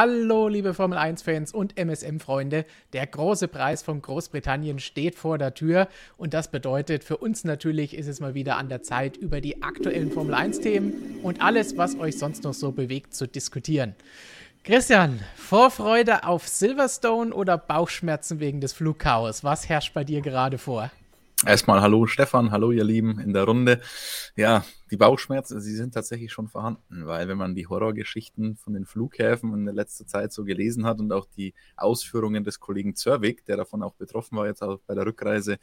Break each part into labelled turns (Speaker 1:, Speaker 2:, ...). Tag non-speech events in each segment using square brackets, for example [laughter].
Speaker 1: Hallo, liebe Formel 1-Fans und MSM-Freunde. Der große Preis von Großbritannien steht vor der Tür und das bedeutet, für uns natürlich ist es mal wieder an der Zeit, über die aktuellen Formel 1-Themen und alles, was euch sonst noch so bewegt, zu diskutieren. Christian, Vorfreude auf Silverstone oder Bauchschmerzen wegen des Flugchaos? Was herrscht bei dir gerade vor?
Speaker 2: Erstmal hallo Stefan, hallo ihr Lieben in der Runde. Ja, die Bauchschmerzen, sie sind tatsächlich schon vorhanden, weil wenn man die Horrorgeschichten von den Flughäfen in der letzten Zeit so gelesen hat und auch die Ausführungen des Kollegen Zörwig, der davon auch betroffen war, jetzt auch bei der Rückreise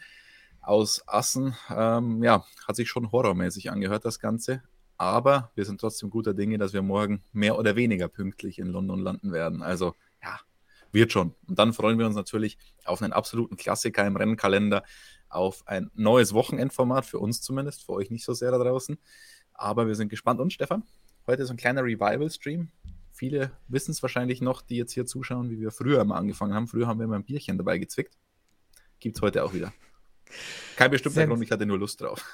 Speaker 2: aus Assen, ähm, ja, hat sich schon horrormäßig angehört, das Ganze. Aber wir sind trotzdem guter Dinge, dass wir morgen mehr oder weniger pünktlich in London landen werden. Also ja, wird schon. Und dann freuen wir uns natürlich auf einen absoluten Klassiker im Rennkalender auf ein neues Wochenendformat, für uns zumindest, für euch nicht so sehr da draußen. Aber wir sind gespannt. Und Stefan, heute ist ein kleiner Revival-Stream. Viele wissen es wahrscheinlich noch, die jetzt hier zuschauen, wie wir früher immer angefangen haben. Früher haben wir immer ein Bierchen dabei gezwickt. Gibt es heute auch wieder. Kein bestimmter Sens Grund, ich hatte nur Lust drauf.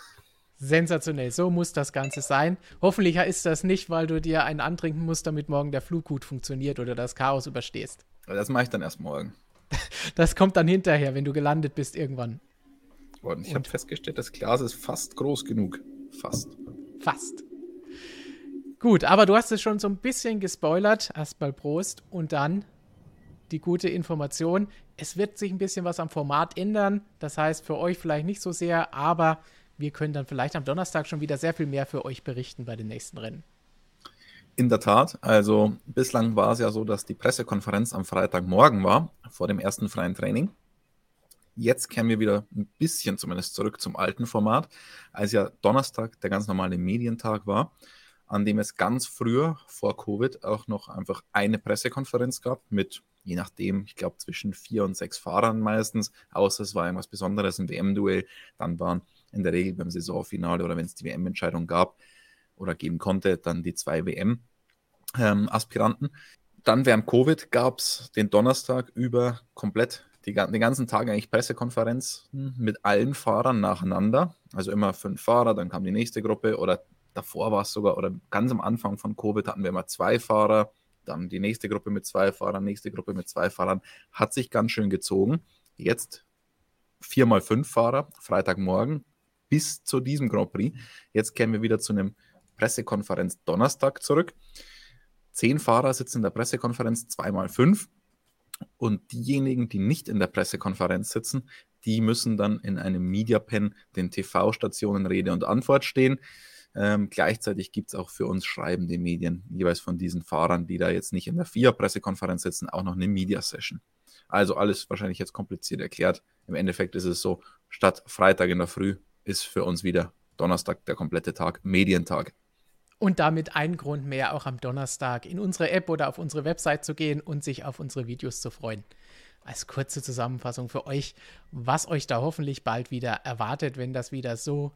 Speaker 1: Sensationell, so muss das Ganze sein. Hoffentlich ist das nicht, weil du dir einen antrinken musst, damit morgen der Flug gut funktioniert oder das Chaos überstehst.
Speaker 2: Das mache ich dann erst morgen.
Speaker 1: Das kommt dann hinterher, wenn du gelandet bist irgendwann
Speaker 2: worden. Ich habe festgestellt, das Glas ist fast groß genug. Fast.
Speaker 1: Fast. Gut, aber du hast es schon so ein bisschen gespoilert. Erstmal Prost und dann die gute Information. Es wird sich ein bisschen was am Format ändern. Das heißt, für euch vielleicht nicht so sehr, aber wir können dann vielleicht am Donnerstag schon wieder sehr viel mehr für euch berichten bei den nächsten Rennen.
Speaker 2: In der Tat, also bislang war es ja so, dass die Pressekonferenz am Freitagmorgen war, vor dem ersten freien Training. Jetzt kehren wir wieder ein bisschen zumindest zurück zum alten Format, als ja Donnerstag der ganz normale Medientag war, an dem es ganz früher vor Covid auch noch einfach eine Pressekonferenz gab mit, je nachdem, ich glaube zwischen vier und sechs Fahrern meistens, außer es war irgendwas Besonderes, ein WM-Duell, dann waren in der Regel beim Saisonfinale oder wenn es die WM-Entscheidung gab oder geben konnte, dann die zwei WM-Aspiranten. Ähm, dann während Covid gab es den Donnerstag über komplett die, den ganzen Tag eigentlich Pressekonferenzen mit allen Fahrern nacheinander. Also immer fünf Fahrer, dann kam die nächste Gruppe oder davor war es sogar, oder ganz am Anfang von Covid hatten wir immer zwei Fahrer, dann die nächste Gruppe mit zwei Fahrern, nächste Gruppe mit zwei Fahrern. Hat sich ganz schön gezogen. Jetzt vier mal fünf Fahrer, Freitagmorgen bis zu diesem Grand Prix. Jetzt kehren wir wieder zu einem Pressekonferenz Donnerstag zurück. Zehn Fahrer sitzen in der Pressekonferenz, zweimal fünf. Und diejenigen, die nicht in der Pressekonferenz sitzen, die müssen dann in einem Media Pen den TV-Stationen Rede und Antwort stehen. Ähm, gleichzeitig gibt es auch für uns schreibende Medien, jeweils von diesen Fahrern, die da jetzt nicht in der FIA-Pressekonferenz sitzen, auch noch eine Media-Session. Also alles wahrscheinlich jetzt kompliziert erklärt. Im Endeffekt ist es so, statt Freitag in der Früh ist für uns wieder Donnerstag der komplette Tag, Medientag.
Speaker 1: Und damit ein Grund mehr, auch am Donnerstag in unsere App oder auf unsere Website zu gehen und sich auf unsere Videos zu freuen. Als kurze Zusammenfassung für euch, was euch da hoffentlich bald wieder erwartet, wenn das wieder so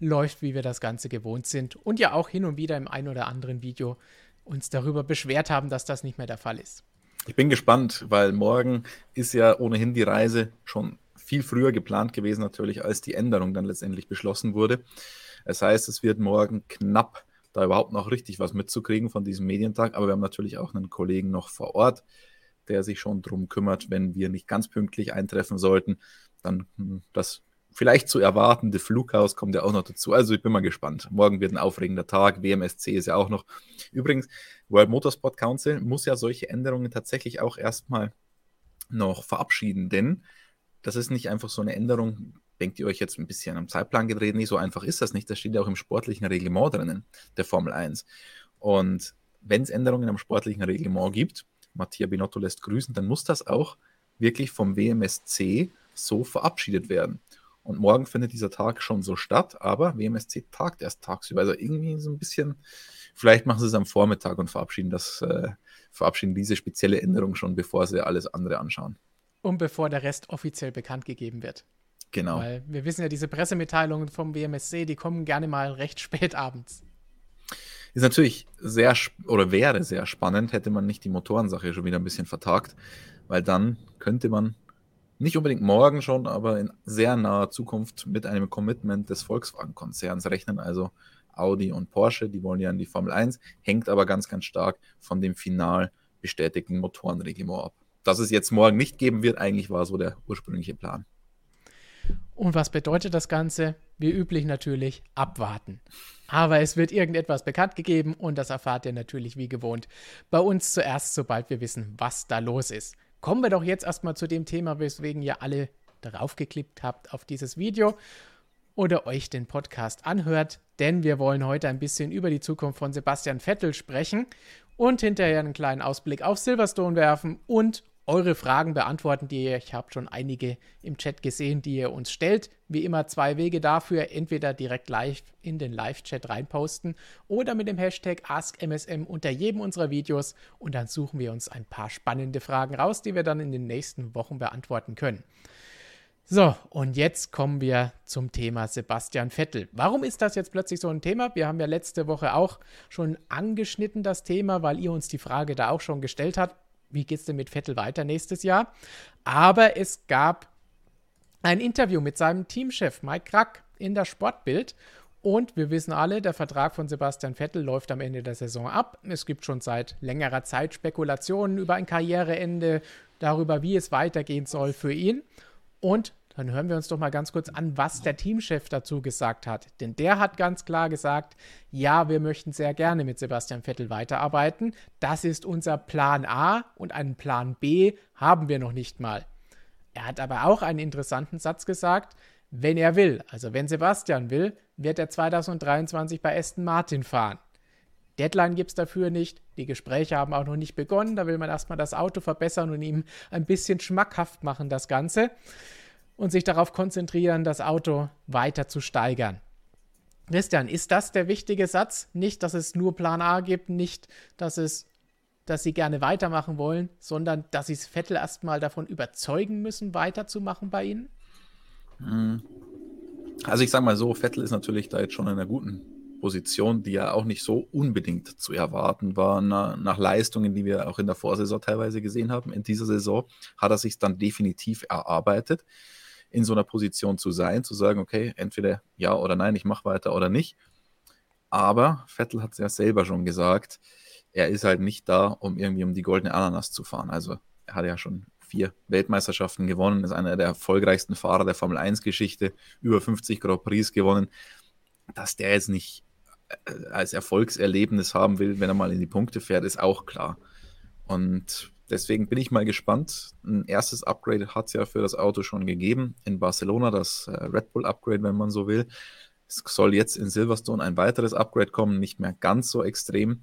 Speaker 1: läuft, wie wir das Ganze gewohnt sind. Und ja auch hin und wieder im ein oder anderen Video uns darüber beschwert haben, dass das nicht mehr der Fall ist.
Speaker 2: Ich bin gespannt, weil morgen ist ja ohnehin die Reise schon viel früher geplant gewesen, natürlich, als die Änderung dann letztendlich beschlossen wurde. Das heißt, es wird morgen knapp da überhaupt noch richtig was mitzukriegen von diesem Medientag. Aber wir haben natürlich auch einen Kollegen noch vor Ort, der sich schon darum kümmert, wenn wir nicht ganz pünktlich eintreffen sollten, dann hm, das vielleicht zu erwartende Flughaus kommt ja auch noch dazu. Also ich bin mal gespannt. Morgen wird ein aufregender Tag. WMSC ist ja auch noch. Übrigens, World Motorsport Council muss ja solche Änderungen tatsächlich auch erstmal noch verabschieden, denn das ist nicht einfach so eine Änderung, denkt ihr euch jetzt ein bisschen am Zeitplan gedreht? Nee, so einfach ist das nicht. Das steht ja auch im sportlichen Reglement drinnen, der Formel 1. Und wenn es Änderungen am sportlichen Reglement gibt, Mattia Binotto lässt grüßen, dann muss das auch wirklich vom WMSC so verabschiedet werden. Und morgen findet dieser Tag schon so statt, aber WMSC tagt erst tagsüber. Also irgendwie so ein bisschen, vielleicht machen sie es am Vormittag und verabschieden das, äh, verabschieden diese spezielle Änderung schon, bevor sie alles andere anschauen.
Speaker 1: Und bevor der Rest offiziell bekannt gegeben wird.
Speaker 2: Genau.
Speaker 1: Weil wir wissen ja, diese Pressemitteilungen vom WMSC, die kommen gerne mal recht [laughs] spät abends.
Speaker 2: Ist natürlich sehr oder wäre sehr spannend, hätte man nicht die Motorensache schon wieder ein bisschen vertagt, weil dann könnte man nicht unbedingt morgen schon, aber in sehr naher Zukunft mit einem Commitment des Volkswagen-Konzerns rechnen. Also Audi und Porsche, die wollen ja in die Formel 1, hängt aber ganz, ganz stark von dem Final bestätigten Motorenreglement ab. Dass es jetzt morgen nicht geben wird, eigentlich war so der ursprüngliche Plan.
Speaker 1: Und was bedeutet das Ganze? Wie üblich natürlich abwarten. Aber es wird irgendetwas bekannt gegeben und das erfahrt ihr natürlich wie gewohnt bei uns zuerst, sobald wir wissen, was da los ist. Kommen wir doch jetzt erstmal zu dem Thema, weswegen ihr alle darauf geklickt habt auf dieses Video oder euch den Podcast anhört, denn wir wollen heute ein bisschen über die Zukunft von Sebastian Vettel sprechen und hinterher einen kleinen Ausblick auf Silverstone werfen und eure Fragen beantworten, die ihr, ich habe schon einige im Chat gesehen, die ihr uns stellt. Wie immer zwei Wege dafür, entweder direkt live in den Live-Chat reinposten oder mit dem Hashtag AskMSM unter jedem unserer Videos und dann suchen wir uns ein paar spannende Fragen raus, die wir dann in den nächsten Wochen beantworten können. So, und jetzt kommen wir zum Thema Sebastian Vettel. Warum ist das jetzt plötzlich so ein Thema? Wir haben ja letzte Woche auch schon angeschnitten das Thema, weil ihr uns die Frage da auch schon gestellt habt. Wie geht es denn mit Vettel weiter nächstes Jahr? Aber es gab ein Interview mit seinem Teamchef Mike Krack in der Sportbild und wir wissen alle, der Vertrag von Sebastian Vettel läuft am Ende der Saison ab. Es gibt schon seit längerer Zeit Spekulationen über ein Karriereende, darüber, wie es weitergehen soll für ihn. Und dann hören wir uns doch mal ganz kurz an, was der Teamchef dazu gesagt hat. Denn der hat ganz klar gesagt, ja, wir möchten sehr gerne mit Sebastian Vettel weiterarbeiten. Das ist unser Plan A und einen Plan B haben wir noch nicht mal. Er hat aber auch einen interessanten Satz gesagt, wenn er will, also wenn Sebastian will, wird er 2023 bei Aston Martin fahren. Deadline gibt es dafür nicht. Die Gespräche haben auch noch nicht begonnen. Da will man erstmal das Auto verbessern und ihm ein bisschen schmackhaft machen, das Ganze. Und sich darauf konzentrieren, das Auto weiter zu steigern. Christian, ist das der wichtige Satz? Nicht, dass es nur Plan A gibt, nicht, dass es, dass sie gerne weitermachen wollen, sondern dass sie es Vettel erstmal davon überzeugen müssen, weiterzumachen bei ihnen?
Speaker 2: Hm. Also ich sage mal so, Vettel ist natürlich da jetzt schon in einer guten Position, die ja auch nicht so unbedingt zu erwarten war, na, nach Leistungen, die wir auch in der Vorsaison teilweise gesehen haben. In dieser Saison hat er sich dann definitiv erarbeitet, in so einer Position zu sein, zu sagen, okay, entweder ja oder nein, ich mache weiter oder nicht. Aber Vettel hat es ja selber schon gesagt, er ist halt nicht da, um irgendwie um die goldene Ananas zu fahren. Also er hat ja schon vier Weltmeisterschaften gewonnen, ist einer der erfolgreichsten Fahrer der Formel 1-Geschichte, über 50 Grand Prix gewonnen. Dass der jetzt nicht äh, als Erfolgserlebnis haben will, wenn er mal in die Punkte fährt, ist auch klar. Und deswegen bin ich mal gespannt. Ein erstes Upgrade hat es ja für das Auto schon gegeben in Barcelona, das äh, Red Bull Upgrade, wenn man so will. Es soll jetzt in Silverstone ein weiteres Upgrade kommen, nicht mehr ganz so extrem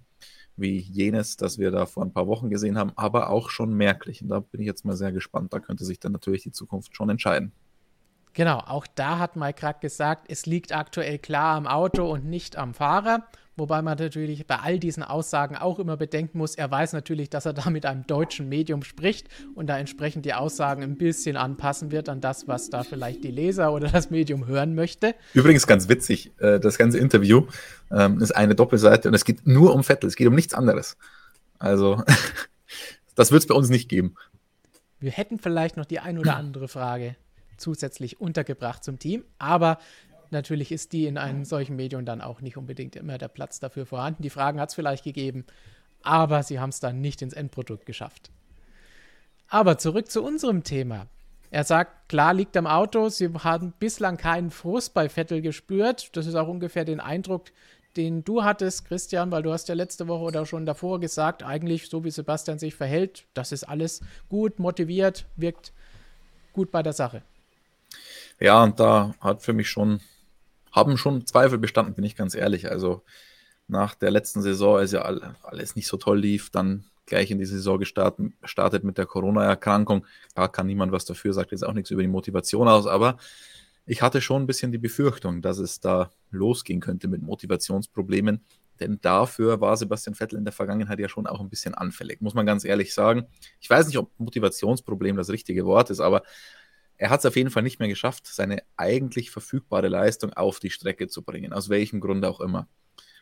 Speaker 2: wie jenes, das wir da vor ein paar Wochen gesehen haben, aber auch schon merklich. Und da bin ich jetzt mal sehr gespannt. Da könnte sich dann natürlich die Zukunft schon entscheiden.
Speaker 1: Genau, auch da hat Mike Krack gesagt, es liegt aktuell klar am Auto und nicht am Fahrer. Wobei man natürlich bei all diesen Aussagen auch immer bedenken muss, er weiß natürlich, dass er da mit einem deutschen Medium spricht und da entsprechend die Aussagen ein bisschen anpassen wird an das, was da vielleicht die Leser oder das Medium hören möchte.
Speaker 2: Übrigens ganz witzig, äh, das ganze Interview ähm, ist eine Doppelseite und es geht nur um Vettel, es geht um nichts anderes. Also, [laughs] das wird es bei uns nicht geben.
Speaker 1: Wir hätten vielleicht noch die ein oder andere Frage zusätzlich untergebracht zum Team. Aber natürlich ist die in einem solchen Medium dann auch nicht unbedingt immer der Platz dafür vorhanden. Die Fragen hat es vielleicht gegeben, aber sie haben es dann nicht ins Endprodukt geschafft. Aber zurück zu unserem Thema. Er sagt, klar liegt am Auto, sie haben bislang keinen Frust bei Vettel gespürt. Das ist auch ungefähr den Eindruck, den du hattest, Christian, weil du hast ja letzte Woche oder schon davor gesagt, eigentlich so wie Sebastian sich verhält, das ist alles gut, motiviert, wirkt gut bei der Sache.
Speaker 2: Ja, und da hat für mich schon, haben schon Zweifel bestanden, bin ich ganz ehrlich. Also nach der letzten Saison, als ja alles nicht so toll lief, dann gleich in die Saison gestartet, startet mit der Corona-Erkrankung. Da kann niemand was dafür, sagt jetzt auch nichts über die Motivation aus, aber ich hatte schon ein bisschen die Befürchtung, dass es da losgehen könnte mit Motivationsproblemen. Denn dafür war Sebastian Vettel in der Vergangenheit ja schon auch ein bisschen anfällig, muss man ganz ehrlich sagen. Ich weiß nicht, ob Motivationsproblem das richtige Wort ist, aber er hat es auf jeden Fall nicht mehr geschafft, seine eigentlich verfügbare Leistung auf die Strecke zu bringen, aus welchem Grund auch immer.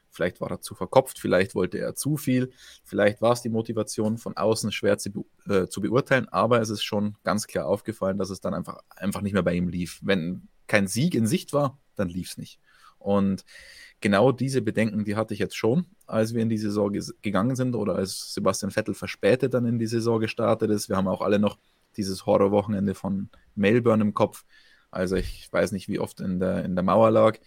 Speaker 2: Vielleicht war er zu verkopft, vielleicht wollte er zu viel, vielleicht war es die Motivation von außen schwer zu, äh, zu, beurteilen, aber es ist schon ganz klar aufgefallen, dass es dann einfach, einfach nicht mehr bei ihm lief. Wenn kein Sieg in Sicht war, dann lief es nicht. Und genau diese Bedenken, die hatte ich jetzt schon, als wir in die Saison gegangen sind oder als Sebastian Vettel verspätet dann in die Saison gestartet ist. Wir haben auch alle noch dieses Horrorwochenende von Melbourne im Kopf. Also ich weiß nicht, wie oft in der, in der Mauer lag.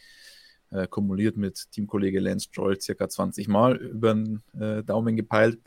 Speaker 2: Äh, kumuliert mit Teamkollege Lance Stroll circa 20 Mal über den äh, Daumen gepeilt.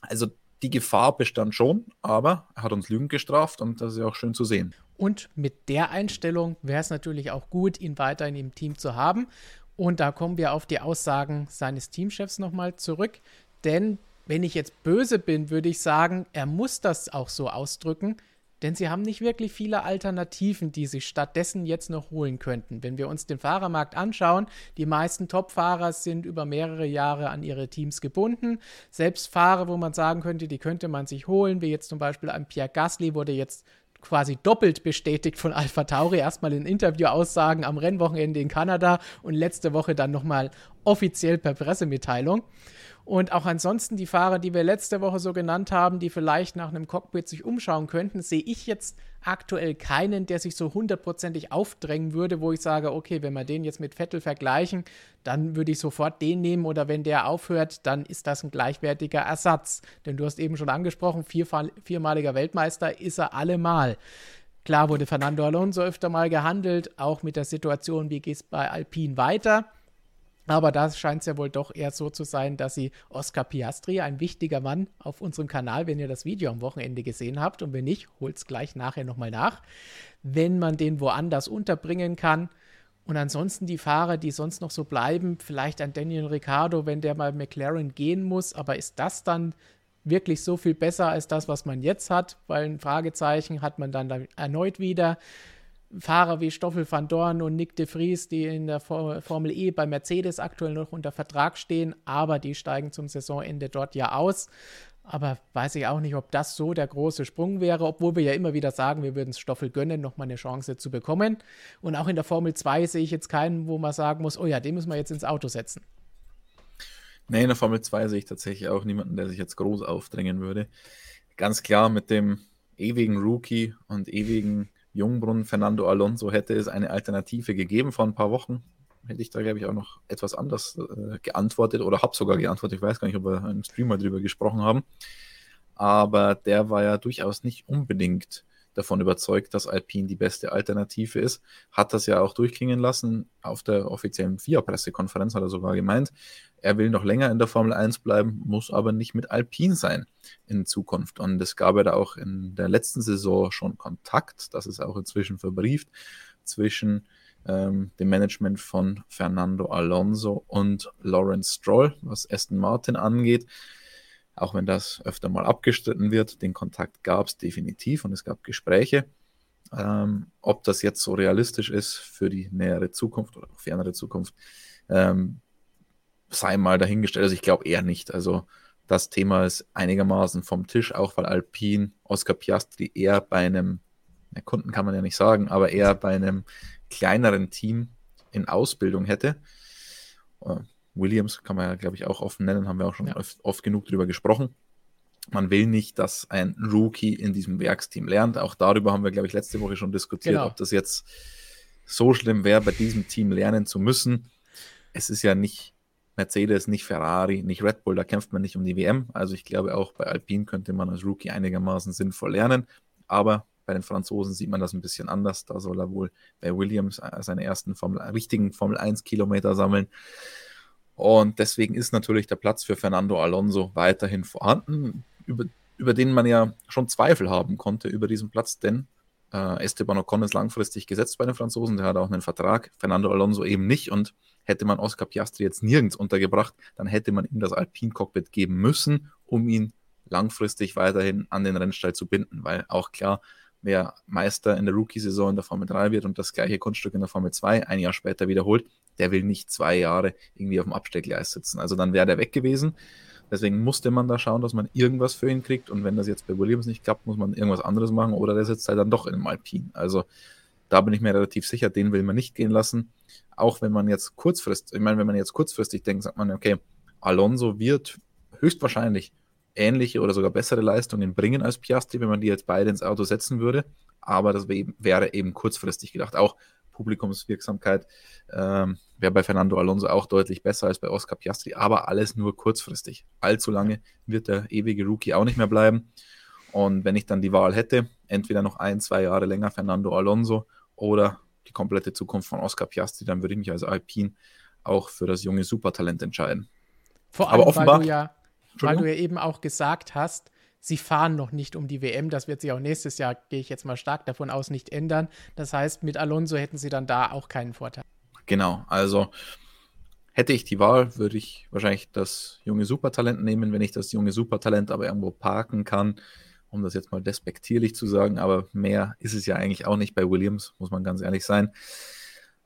Speaker 2: Also die Gefahr bestand schon, aber er hat uns Lügen gestraft und das ist ja auch schön zu sehen.
Speaker 1: Und mit der Einstellung wäre es natürlich auch gut, ihn weiterhin im Team zu haben. Und da kommen wir auf die Aussagen seines Teamchefs nochmal zurück. Denn wenn ich jetzt böse bin, würde ich sagen, er muss das auch so ausdrücken, denn sie haben nicht wirklich viele Alternativen, die sie stattdessen jetzt noch holen könnten. Wenn wir uns den Fahrermarkt anschauen, die meisten Top-Fahrer sind über mehrere Jahre an ihre Teams gebunden. Selbst Fahrer, wo man sagen könnte, die könnte man sich holen, wie jetzt zum Beispiel ein Pierre Gasly, wurde jetzt quasi doppelt bestätigt von Alpha Tauri. Erstmal in Interview-Aussagen am Rennwochenende in Kanada und letzte Woche dann nochmal offiziell per Pressemitteilung. Und auch ansonsten die Fahrer, die wir letzte Woche so genannt haben, die vielleicht nach einem Cockpit sich umschauen könnten, sehe ich jetzt aktuell keinen, der sich so hundertprozentig aufdrängen würde, wo ich sage, okay, wenn wir den jetzt mit Vettel vergleichen, dann würde ich sofort den nehmen oder wenn der aufhört, dann ist das ein gleichwertiger Ersatz. Denn du hast eben schon angesprochen, viermal, viermaliger Weltmeister ist er allemal. Klar wurde Fernando Alonso öfter mal gehandelt, auch mit der Situation, wie geht es bei Alpine weiter. Aber da scheint es ja wohl doch eher so zu sein, dass sie Oscar Piastri, ein wichtiger Mann auf unserem Kanal, wenn ihr das Video am Wochenende gesehen habt und wenn nicht, holt es gleich nachher nochmal nach, wenn man den woanders unterbringen kann. Und ansonsten die Fahrer, die sonst noch so bleiben, vielleicht ein Daniel Ricciardo, wenn der mal McLaren gehen muss, aber ist das dann wirklich so viel besser als das, was man jetzt hat? Weil ein Fragezeichen hat man dann erneut wieder. Fahrer wie Stoffel van Dorn und Nick de Vries, die in der Formel E bei Mercedes aktuell noch unter Vertrag stehen, aber die steigen zum Saisonende dort ja aus. Aber weiß ich auch nicht, ob das so der große Sprung wäre, obwohl wir ja immer wieder sagen, wir würden es Stoffel gönnen, nochmal eine Chance zu bekommen. Und auch in der Formel 2 sehe ich jetzt keinen, wo man sagen muss, oh ja, den müssen wir jetzt ins Auto setzen.
Speaker 2: Nee, in der Formel 2 sehe ich tatsächlich auch niemanden, der sich jetzt groß aufdrängen würde. Ganz klar mit dem ewigen Rookie und ewigen Jungbrunnen, Fernando Alonso hätte es eine Alternative gegeben vor ein paar Wochen. Hätte ich da, glaube ich, auch noch etwas anders äh, geantwortet oder habe sogar geantwortet. Ich weiß gar nicht, ob wir im Stream mal drüber gesprochen haben. Aber der war ja durchaus nicht unbedingt davon überzeugt, dass Alpine die beste Alternative ist. Hat das ja auch durchklingen lassen. Auf der offiziellen FIA-Pressekonferenz hat er sogar gemeint, er will noch länger in der Formel 1 bleiben, muss aber nicht mit Alpine sein in Zukunft. Und es gab ja da auch in der letzten Saison schon Kontakt, das ist auch inzwischen verbrieft, zwischen ähm, dem Management von Fernando Alonso und Lawrence Stroll, was Aston Martin angeht. Auch wenn das öfter mal abgestritten wird, den Kontakt gab es definitiv und es gab Gespräche. Ähm, ob das jetzt so realistisch ist für die nähere Zukunft oder fernere Zukunft, ähm, sei mal dahingestellt. Also ich glaube eher nicht. Also das Thema ist einigermaßen vom Tisch, auch weil Alpine Oscar Piastri eher bei einem, ja, Kunden kann man ja nicht sagen, aber eher bei einem kleineren Team in Ausbildung hätte. Äh, Williams kann man ja, glaube ich, auch offen nennen, haben wir auch schon ja. oft, oft, genug drüber gesprochen. Man will nicht, dass ein Rookie in diesem Werksteam lernt. Auch darüber haben wir, glaube ich, letzte Woche schon diskutiert, genau. ob das jetzt so schlimm wäre, bei diesem Team lernen zu müssen. Es ist ja nicht Mercedes, nicht Ferrari, nicht Red Bull, da kämpft man nicht um die WM. Also ich glaube auch bei Alpine könnte man als Rookie einigermaßen sinnvoll lernen. Aber bei den Franzosen sieht man das ein bisschen anders. Da soll er wohl bei Williams seine ersten Formel, richtigen Formel 1 Kilometer sammeln. Und deswegen ist natürlich der Platz für Fernando Alonso weiterhin vorhanden, über, über den man ja schon Zweifel haben konnte über diesen Platz, denn äh, Esteban Ocon ist langfristig gesetzt bei den Franzosen, der hat auch einen Vertrag, Fernando Alonso eben nicht und hätte man Oscar Piastri jetzt nirgends untergebracht, dann hätte man ihm das Alpine-Cockpit geben müssen, um ihn langfristig weiterhin an den Rennstall zu binden, weil auch klar, wer Meister in der Rookie-Saison in der Formel 3 wird und das gleiche Kunststück in der Formel 2 ein Jahr später wiederholt, der will nicht zwei Jahre irgendwie auf dem Absteckgleis sitzen. Also dann wäre der weg gewesen. Deswegen musste man da schauen, dass man irgendwas für ihn kriegt. Und wenn das jetzt bei Williams nicht klappt, muss man irgendwas anderes machen oder der sitzt halt dann doch in einem Alpin. Also da bin ich mir relativ sicher, den will man nicht gehen lassen. Auch wenn man jetzt kurzfristig, ich meine, wenn man jetzt kurzfristig denkt, sagt man, okay, Alonso wird höchstwahrscheinlich ähnliche oder sogar bessere Leistungen bringen als Piastri, wenn man die jetzt beide ins Auto setzen würde. Aber das wäre eben kurzfristig gedacht. Auch Publikumswirksamkeit ähm, wäre bei Fernando Alonso auch deutlich besser als bei Oscar Piastri, aber alles nur kurzfristig. Allzu lange wird der ewige Rookie auch nicht mehr bleiben. Und wenn ich dann die Wahl hätte, entweder noch ein, zwei Jahre länger Fernando Alonso oder die komplette Zukunft von Oscar Piastri, dann würde ich mich als Alpin auch für das junge Supertalent entscheiden.
Speaker 1: Vor allem, Aber offenbar, weil, du ja, weil du ja eben auch gesagt hast, sie fahren noch nicht um die WM. Das wird sich auch nächstes Jahr, gehe ich jetzt mal stark davon aus, nicht ändern. Das heißt, mit Alonso hätten sie dann da auch keinen Vorteil.
Speaker 2: Genau, also hätte ich die Wahl, würde ich wahrscheinlich das junge Supertalent nehmen, wenn ich das junge Supertalent aber irgendwo parken kann, um das jetzt mal despektierlich zu sagen, aber mehr ist es ja eigentlich auch nicht bei Williams, muss man ganz ehrlich sein.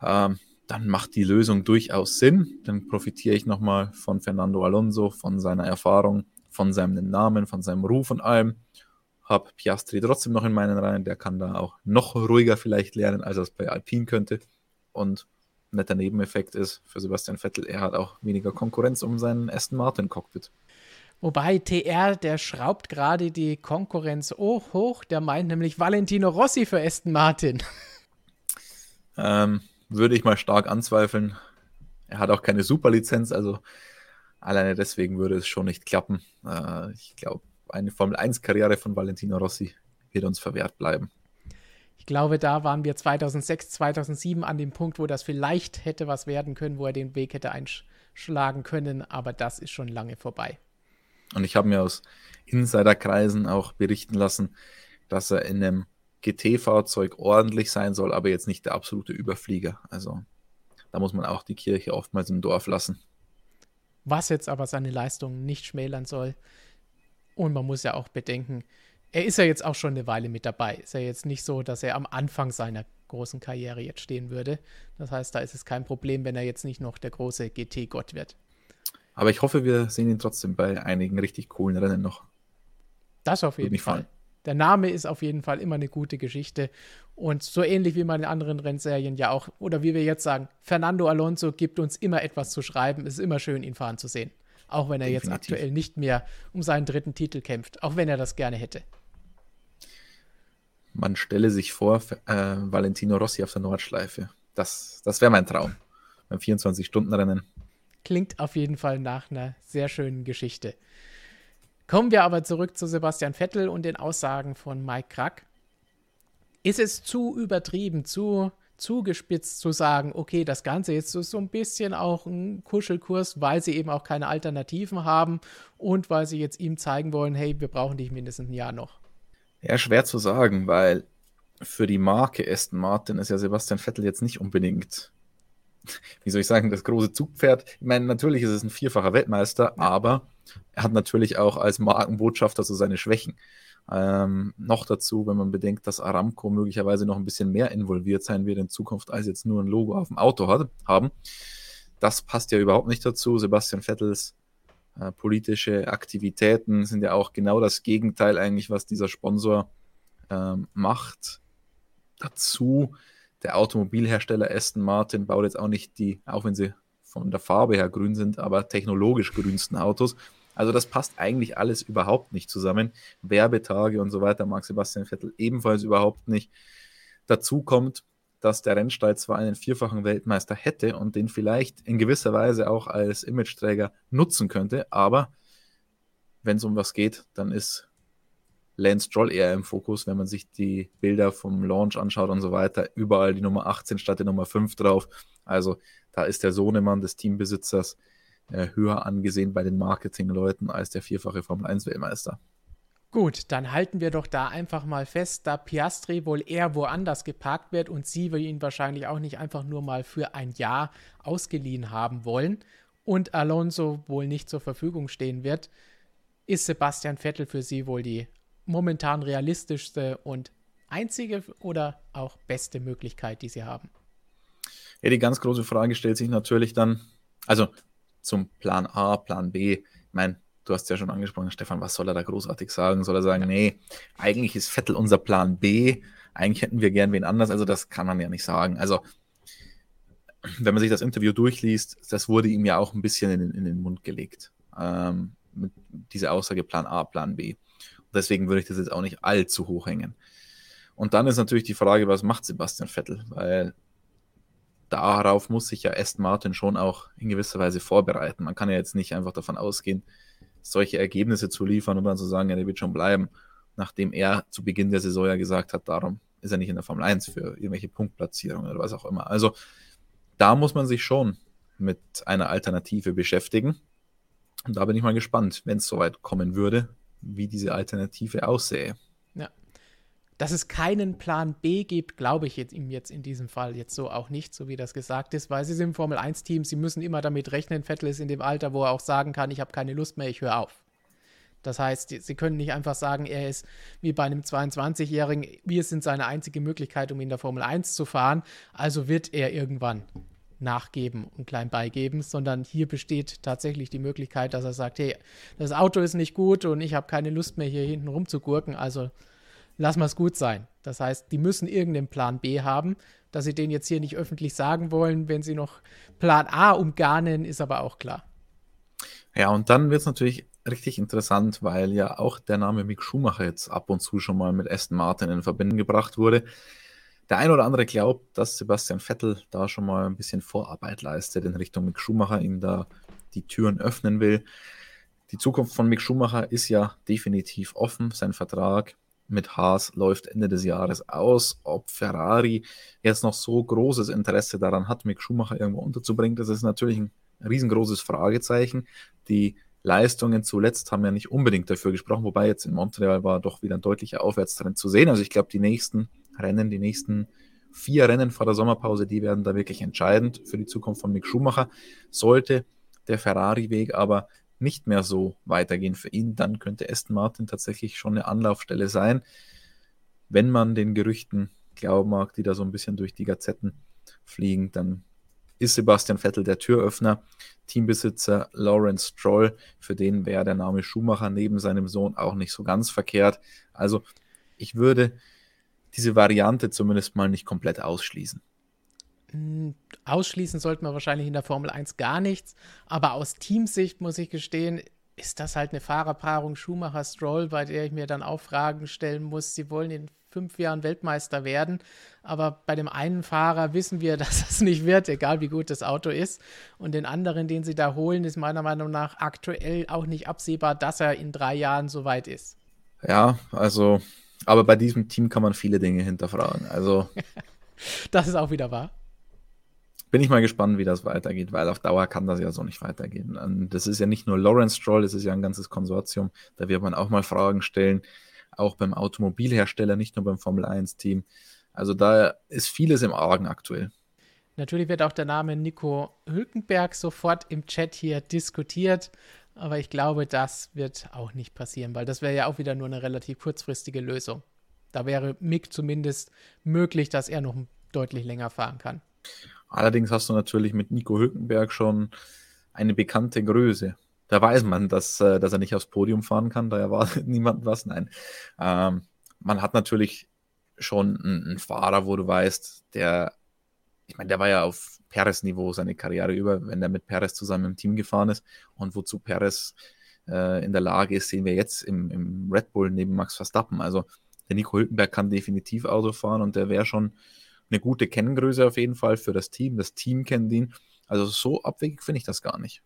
Speaker 2: Ähm, dann macht die Lösung durchaus Sinn. Dann profitiere ich nochmal von Fernando Alonso, von seiner Erfahrung, von seinem Namen, von seinem Ruf und allem. Hab Piastri trotzdem noch in meinen Reihen. Der kann da auch noch ruhiger vielleicht lernen, als er es bei Alpine könnte. Und ein netter Nebeneffekt ist für Sebastian Vettel, er hat auch weniger Konkurrenz um seinen Aston Martin Cockpit.
Speaker 1: Wobei TR, der schraubt gerade die Konkurrenz hoch, hoch. Der meint nämlich Valentino Rossi für Aston Martin.
Speaker 2: Ähm, würde ich mal stark anzweifeln. Er hat auch keine Superlizenz, also alleine deswegen würde es schon nicht klappen. Äh, ich glaube, eine Formel 1-Karriere von Valentino Rossi wird uns verwehrt bleiben.
Speaker 1: Ich glaube, da waren wir 2006, 2007 an dem Punkt, wo das vielleicht hätte was werden können, wo er den Weg hätte einschlagen können, aber das ist schon lange vorbei.
Speaker 2: Und ich habe mir aus Insiderkreisen auch berichten lassen, dass er in einem GT-Fahrzeug ordentlich sein soll, aber jetzt nicht der absolute Überflieger. Also da muss man auch die Kirche oftmals im Dorf lassen.
Speaker 1: Was jetzt aber seine Leistungen nicht schmälern soll. Und man muss ja auch bedenken, er ist ja jetzt auch schon eine Weile mit dabei. Ist ja jetzt nicht so, dass er am Anfang seiner großen Karriere jetzt stehen würde. Das heißt, da ist es kein Problem, wenn er jetzt nicht noch der große GT-Gott wird.
Speaker 2: Aber ich hoffe, wir sehen ihn trotzdem bei einigen richtig coolen Rennen noch.
Speaker 1: Das auf jeden Fall. Fallen der Name ist auf jeden Fall immer eine gute Geschichte. Und so ähnlich wie man in anderen Rennserien ja auch, oder wie wir jetzt sagen, Fernando Alonso gibt uns immer etwas zu schreiben. Es ist immer schön, ihn fahren zu sehen. Auch wenn er Definitiv. jetzt aktuell nicht mehr um seinen dritten Titel kämpft, auch wenn er das gerne hätte.
Speaker 2: Man stelle sich vor, äh, Valentino Rossi auf der Nordschleife. Das, das wäre mein Traum. Beim 24-Stunden-Rennen.
Speaker 1: Klingt auf jeden Fall nach einer sehr schönen Geschichte. Kommen wir aber zurück zu Sebastian Vettel und den Aussagen von Mike Krack. Ist es zu übertrieben, zu zugespitzt zu sagen, okay, das Ganze so, so ein bisschen auch ein Kuschelkurs, weil sie eben auch keine Alternativen haben und weil sie jetzt ihm zeigen wollen, hey, wir brauchen dich mindestens ein Jahr noch?
Speaker 2: Ja, schwer zu sagen, weil für die Marke Aston Martin ist ja Sebastian Vettel jetzt nicht unbedingt, wie soll ich sagen, das große Zugpferd. Ich meine, natürlich ist es ein vierfacher Weltmeister, aber er hat natürlich auch als Markenbotschafter so seine Schwächen. Ähm, noch dazu, wenn man bedenkt, dass Aramco möglicherweise noch ein bisschen mehr involviert sein wird in Zukunft, als jetzt nur ein Logo auf dem Auto hat, haben. Das passt ja überhaupt nicht dazu. Sebastian Vettels äh, politische Aktivitäten sind ja auch genau das Gegenteil eigentlich, was dieser Sponsor ähm, macht. Dazu, der Automobilhersteller Aston Martin baut jetzt auch nicht die, auch wenn sie von der Farbe her grün sind, aber technologisch grünsten Autos. Also das passt eigentlich alles überhaupt nicht zusammen. Werbetage und so weiter mag Sebastian Vettel ebenfalls überhaupt nicht. Dazu kommt, dass der Rennstall zwar einen vierfachen Weltmeister hätte und den vielleicht in gewisser Weise auch als Imageträger nutzen könnte, aber wenn es um was geht, dann ist Lance Stroll eher im Fokus, wenn man sich die Bilder vom Launch anschaut und so weiter. Überall die Nummer 18 statt der Nummer 5 drauf. Also da ist der Sohnemann des Teambesitzers äh, höher angesehen bei den Marketingleuten als der vierfache Formel 1 Weltmeister.
Speaker 1: Gut, dann halten wir doch da einfach mal fest, da Piastri wohl eher woanders geparkt wird und sie ihn wahrscheinlich auch nicht einfach nur mal für ein Jahr ausgeliehen haben wollen und Alonso wohl nicht zur Verfügung stehen wird, ist Sebastian Vettel für sie wohl die momentan realistischste und einzige oder auch beste Möglichkeit, die sie haben.
Speaker 2: Ja, die ganz große Frage stellt sich natürlich dann, also zum Plan A, Plan B. Ich meine, du hast ja schon angesprochen, Stefan, was soll er da großartig sagen? Soll er sagen, nee, eigentlich ist Vettel unser Plan B, eigentlich hätten wir gern wen anders, also das kann man ja nicht sagen. Also, wenn man sich das Interview durchliest, das wurde ihm ja auch ein bisschen in, in den Mund gelegt. Ähm, mit dieser Aussage Plan A, Plan B. Deswegen würde ich das jetzt auch nicht allzu hoch hängen. Und dann ist natürlich die Frage, was macht Sebastian Vettel? Weil darauf muss sich ja Aston Martin schon auch in gewisser Weise vorbereiten. Man kann ja jetzt nicht einfach davon ausgehen, solche Ergebnisse zu liefern und dann zu sagen, ja, der wird schon bleiben, nachdem er zu Beginn der Saison ja gesagt hat, darum ist er nicht in der Formel 1 für irgendwelche Punktplatzierungen oder was auch immer. Also da muss man sich schon mit einer Alternative beschäftigen. Und da bin ich mal gespannt, wenn es soweit kommen würde, wie diese Alternative aussähe.
Speaker 1: Ja. Dass es keinen Plan B gibt, glaube ich jetzt ihm jetzt in diesem Fall jetzt so auch nicht, so wie das gesagt ist, weil sie sind im Formel 1-Team, sie müssen immer damit rechnen, Vettel ist in dem Alter, wo er auch sagen kann, ich habe keine Lust mehr, ich höre auf. Das heißt, sie können nicht einfach sagen, er ist wie bei einem 22-Jährigen, wir sind seine einzige Möglichkeit, um in der Formel 1 zu fahren, also wird er irgendwann nachgeben und klein beigeben, sondern hier besteht tatsächlich die Möglichkeit, dass er sagt, hey, das Auto ist nicht gut und ich habe keine Lust mehr hier hinten rumzugurken, also lass mal es gut sein. Das heißt, die müssen irgendeinen Plan B haben. Dass sie den jetzt hier nicht öffentlich sagen wollen, wenn sie noch Plan A umgarnen, ist aber auch klar.
Speaker 2: Ja, und dann wird es natürlich richtig interessant, weil ja auch der Name Mick Schumacher jetzt ab und zu schon mal mit Aston Martin in Verbindung gebracht wurde. Der ein oder andere glaubt, dass Sebastian Vettel da schon mal ein bisschen Vorarbeit leistet in Richtung Mick Schumacher, ihm da die Türen öffnen will. Die Zukunft von Mick Schumacher ist ja definitiv offen. Sein Vertrag mit Haas läuft Ende des Jahres aus. Ob Ferrari jetzt noch so großes Interesse daran hat, Mick Schumacher irgendwo unterzubringen, das ist natürlich ein riesengroßes Fragezeichen. Die Leistungen zuletzt haben ja nicht unbedingt dafür gesprochen, wobei jetzt in Montreal war doch wieder ein deutlicher Aufwärtstrend zu sehen. Also ich glaube, die nächsten Rennen, die nächsten vier Rennen vor der Sommerpause, die werden da wirklich entscheidend für die Zukunft von Mick Schumacher. Sollte der Ferrari-Weg aber nicht mehr so weitergehen für ihn, dann könnte Aston Martin tatsächlich schon eine Anlaufstelle sein, wenn man den Gerüchten glauben mag, die da so ein bisschen durch die Gazetten fliegen, dann ist Sebastian Vettel der Türöffner. Teambesitzer Lawrence Stroll, für den wäre der Name Schumacher neben seinem Sohn auch nicht so ganz verkehrt. Also ich würde diese Variante zumindest mal nicht komplett ausschließen.
Speaker 1: Hm, ausschließen sollte man wahrscheinlich in der Formel 1 gar nichts, aber aus Teamsicht muss ich gestehen, ist das halt eine Fahrerpaarung Schumacher-Stroll, bei der ich mir dann auch Fragen stellen muss. Sie wollen in fünf Jahren Weltmeister werden, aber bei dem einen Fahrer wissen wir, [laughs] dass das nicht wird, egal wie gut das Auto ist. Und den anderen, den sie da holen, ist meiner Meinung nach aktuell auch nicht absehbar, dass er in drei Jahren so weit ist.
Speaker 2: Ja, also aber bei diesem Team kann man viele Dinge hinterfragen. Also. [laughs]
Speaker 1: das ist auch wieder wahr.
Speaker 2: Bin ich mal gespannt, wie das weitergeht, weil auf Dauer kann das ja so nicht weitergehen. Und das ist ja nicht nur Lawrence Stroll, das ist ja ein ganzes Konsortium. Da wird man auch mal Fragen stellen, auch beim Automobilhersteller, nicht nur beim Formel 1-Team. Also da ist vieles im Argen aktuell.
Speaker 1: Natürlich wird auch der Name Nico Hülkenberg sofort im Chat hier diskutiert. Aber ich glaube, das wird auch nicht passieren, weil das wäre ja auch wieder nur eine relativ kurzfristige Lösung. Da wäre Mick zumindest möglich, dass er noch deutlich länger fahren kann.
Speaker 2: Allerdings hast du natürlich mit Nico Hülkenberg schon eine bekannte Größe. Da weiß man, dass, äh, dass er nicht aufs Podium fahren kann, da erwartet [laughs] niemand was. Nein. Ähm, man hat natürlich schon einen, einen Fahrer, wo du weißt, der ich meine, der war ja auf Perez-Niveau seine Karriere über, wenn er mit Perez zusammen im Team gefahren ist. Und wozu Perez äh, in der Lage ist, sehen wir jetzt im, im, Red Bull neben Max Verstappen. Also der Nico Hülkenberg kann definitiv Auto fahren und der wäre schon eine gute Kenngröße auf jeden Fall für das Team. Das Team kennt ihn. Also so abwegig finde ich das gar nicht.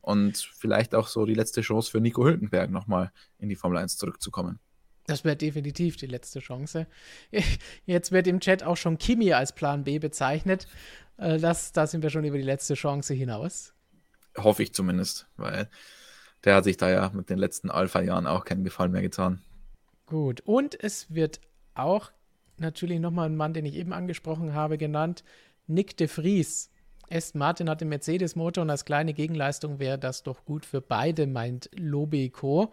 Speaker 2: Und vielleicht auch so die letzte Chance für Nico Hülkenberg nochmal in die Formel 1 zurückzukommen.
Speaker 1: Das wäre definitiv die letzte Chance. [laughs] Jetzt wird im Chat auch schon Kimi als Plan B bezeichnet. Äh, das, da sind wir schon über die letzte Chance hinaus.
Speaker 2: Hoffe ich zumindest, weil der hat sich da ja mit den letzten Alpha-Jahren auch keinen Gefallen mehr getan.
Speaker 1: Gut, und es wird auch natürlich nochmal ein Mann, den ich eben angesprochen habe, genannt, Nick de Vries. Aston Martin hat den Mercedes-Motor und als kleine Gegenleistung wäre das doch gut für beide, meint Lobico.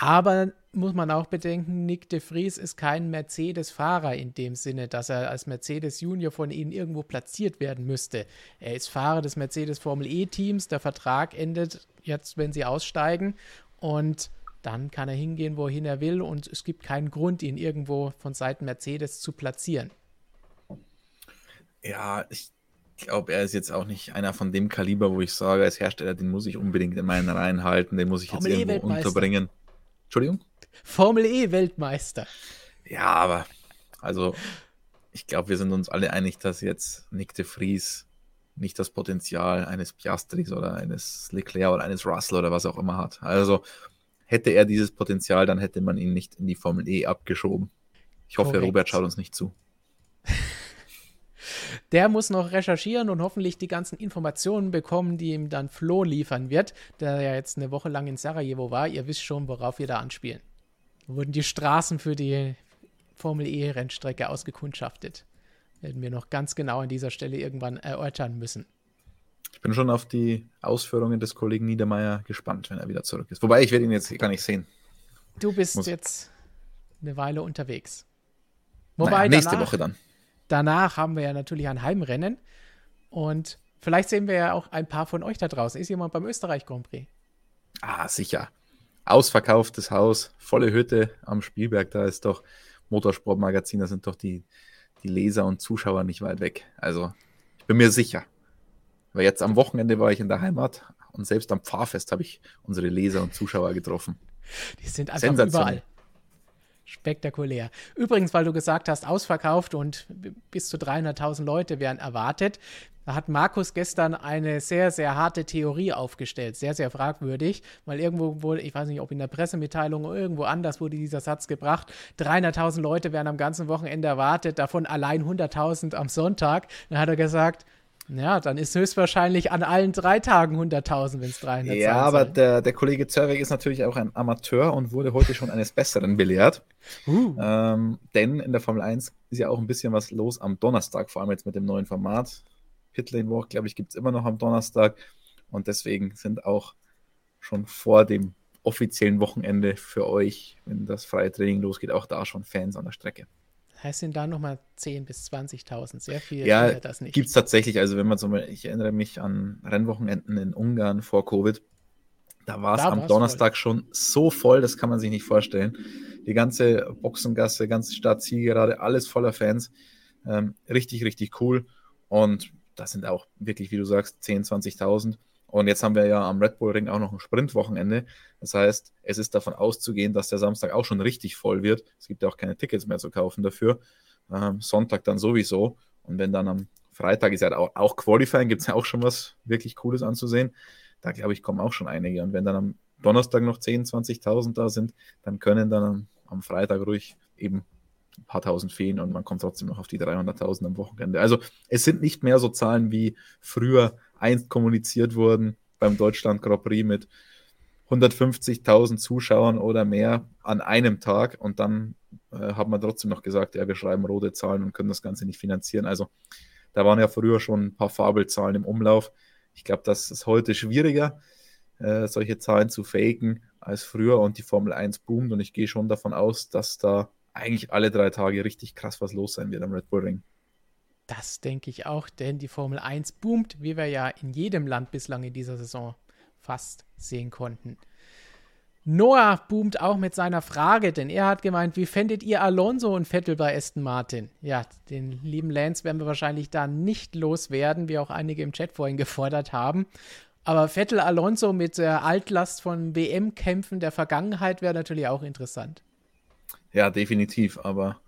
Speaker 1: Aber muss man auch bedenken, Nick de Vries ist kein Mercedes-Fahrer in dem Sinne, dass er als Mercedes Junior von ihnen irgendwo platziert werden müsste. Er ist Fahrer des Mercedes Formel E-Teams. Der Vertrag endet jetzt, wenn sie aussteigen. Und dann kann er hingehen, wohin er will. Und es gibt keinen Grund, ihn irgendwo von Seiten Mercedes zu platzieren.
Speaker 2: Ja, ich glaube, er ist jetzt auch nicht einer von dem Kaliber, wo ich sage, als Hersteller, den muss ich unbedingt in meinen Reihen halten, den muss ich jetzt Formel irgendwo unterbringen.
Speaker 1: Entschuldigung? Formel E Weltmeister.
Speaker 2: Ja, aber also ich glaube, wir sind uns alle einig, dass jetzt Nick de Vries nicht das Potenzial eines Piastris oder eines Leclerc oder eines Russell oder was auch immer hat. Also hätte er dieses Potenzial, dann hätte man ihn nicht in die Formel E abgeschoben. Ich hoffe, Korrekt. Robert schaut uns nicht zu. [laughs]
Speaker 1: Der muss noch recherchieren und hoffentlich die ganzen Informationen bekommen, die ihm dann Flo liefern wird, der ja jetzt eine Woche lang in Sarajevo war. Ihr wisst schon, worauf wir da anspielen. Da wurden die Straßen für die Formel E-Rennstrecke ausgekundschaftet. Werden wir noch ganz genau an dieser Stelle irgendwann erörtern müssen.
Speaker 2: Ich bin schon auf die Ausführungen des Kollegen Niedermeyer gespannt, wenn er wieder zurück ist. Wobei ich werde ihn jetzt gar nicht sehen.
Speaker 1: Du bist Muss. jetzt eine Weile unterwegs.
Speaker 2: Wobei naja, nächste danach, Woche dann.
Speaker 1: Danach haben wir ja natürlich ein Heimrennen und vielleicht sehen wir ja auch ein paar von euch da draußen. Ist jemand beim Österreich Grand Prix?
Speaker 2: Ah, sicher. Ausverkauftes Haus, volle Hütte am Spielberg, da ist doch Motorsportmagazin, da sind doch die, die Leser und Zuschauer nicht weit weg. Also, ich bin mir sicher. Weil jetzt am Wochenende war ich in der Heimat und selbst am Pfarrfest habe ich unsere Leser und Zuschauer getroffen.
Speaker 1: Die sind einfach überall. Spektakulär. Übrigens, weil du gesagt hast, ausverkauft und bis zu 300.000 Leute werden erwartet. Da hat Markus gestern eine sehr, sehr harte Theorie aufgestellt. Sehr, sehr fragwürdig, weil irgendwo wurde, ich weiß nicht, ob in der Pressemitteilung oder irgendwo anders wurde dieser Satz gebracht. 300.000 Leute werden am ganzen Wochenende erwartet, davon allein 100.000 am Sonntag. Dann hat er gesagt, ja, dann ist höchstwahrscheinlich an allen drei Tagen 100.000, wenn es 300
Speaker 2: Ja, aber der, der Kollege Zerweg ist natürlich auch ein Amateur und wurde heute schon eines Besseren belehrt. Uh. Ähm, denn in der Formel 1 ist ja auch ein bisschen was los am Donnerstag, vor allem jetzt mit dem neuen Format. Pitlane Walk, glaube ich, gibt es immer noch am Donnerstag. Und deswegen sind auch schon vor dem offiziellen Wochenende für euch, wenn das freie Training losgeht, auch da schon Fans an der Strecke
Speaker 1: heißt denn da nochmal 10.000 bis 20.000? Sehr viel
Speaker 2: ja, das nicht. Gibt es tatsächlich. Also, wenn man zum Beispiel, ich erinnere mich an Rennwochenenden in Ungarn vor Covid. Da war es am Donnerstag voll. schon so voll, das kann man sich nicht vorstellen. Die ganze Boxengasse, ganze Stadt, Zielgerade, alles voller Fans. Ähm, richtig, richtig cool. Und das sind auch wirklich, wie du sagst, 10.000, 20.000. Und jetzt haben wir ja am Red Bull Ring auch noch ein Sprintwochenende. Das heißt, es ist davon auszugehen, dass der Samstag auch schon richtig voll wird. Es gibt ja auch keine Tickets mehr zu kaufen dafür. Ähm, Sonntag dann sowieso. Und wenn dann am Freitag ist ja auch, auch Qualifying, gibt es ja auch schon was wirklich Cooles anzusehen. Da glaube ich, kommen auch schon einige. Und wenn dann am Donnerstag noch 10.000, 20.000 da sind, dann können dann am Freitag ruhig eben ein paar tausend fehlen und man kommt trotzdem noch auf die 300.000 am Wochenende. Also es sind nicht mehr so Zahlen wie früher einst kommuniziert wurden beim Deutschland Grand Prix mit 150.000 Zuschauern oder mehr an einem Tag und dann äh, hat man trotzdem noch gesagt, ja, wir schreiben rote Zahlen und können das Ganze nicht finanzieren. Also da waren ja früher schon ein paar Fabelzahlen im Umlauf. Ich glaube, das ist heute schwieriger, äh, solche Zahlen zu faken als früher und die Formel 1 boomt und ich gehe schon davon aus, dass da eigentlich alle drei Tage richtig krass was los sein wird am Red Bull Ring.
Speaker 1: Das denke ich auch, denn die Formel 1 boomt, wie wir ja in jedem Land bislang in dieser Saison fast sehen konnten. Noah boomt auch mit seiner Frage, denn er hat gemeint, wie fändet ihr Alonso und Vettel bei Aston Martin? Ja, den lieben Lance werden wir wahrscheinlich da nicht loswerden, wie auch einige im Chat vorhin gefordert haben. Aber Vettel Alonso mit der Altlast von WM-Kämpfen der Vergangenheit wäre natürlich auch interessant.
Speaker 2: Ja, definitiv, aber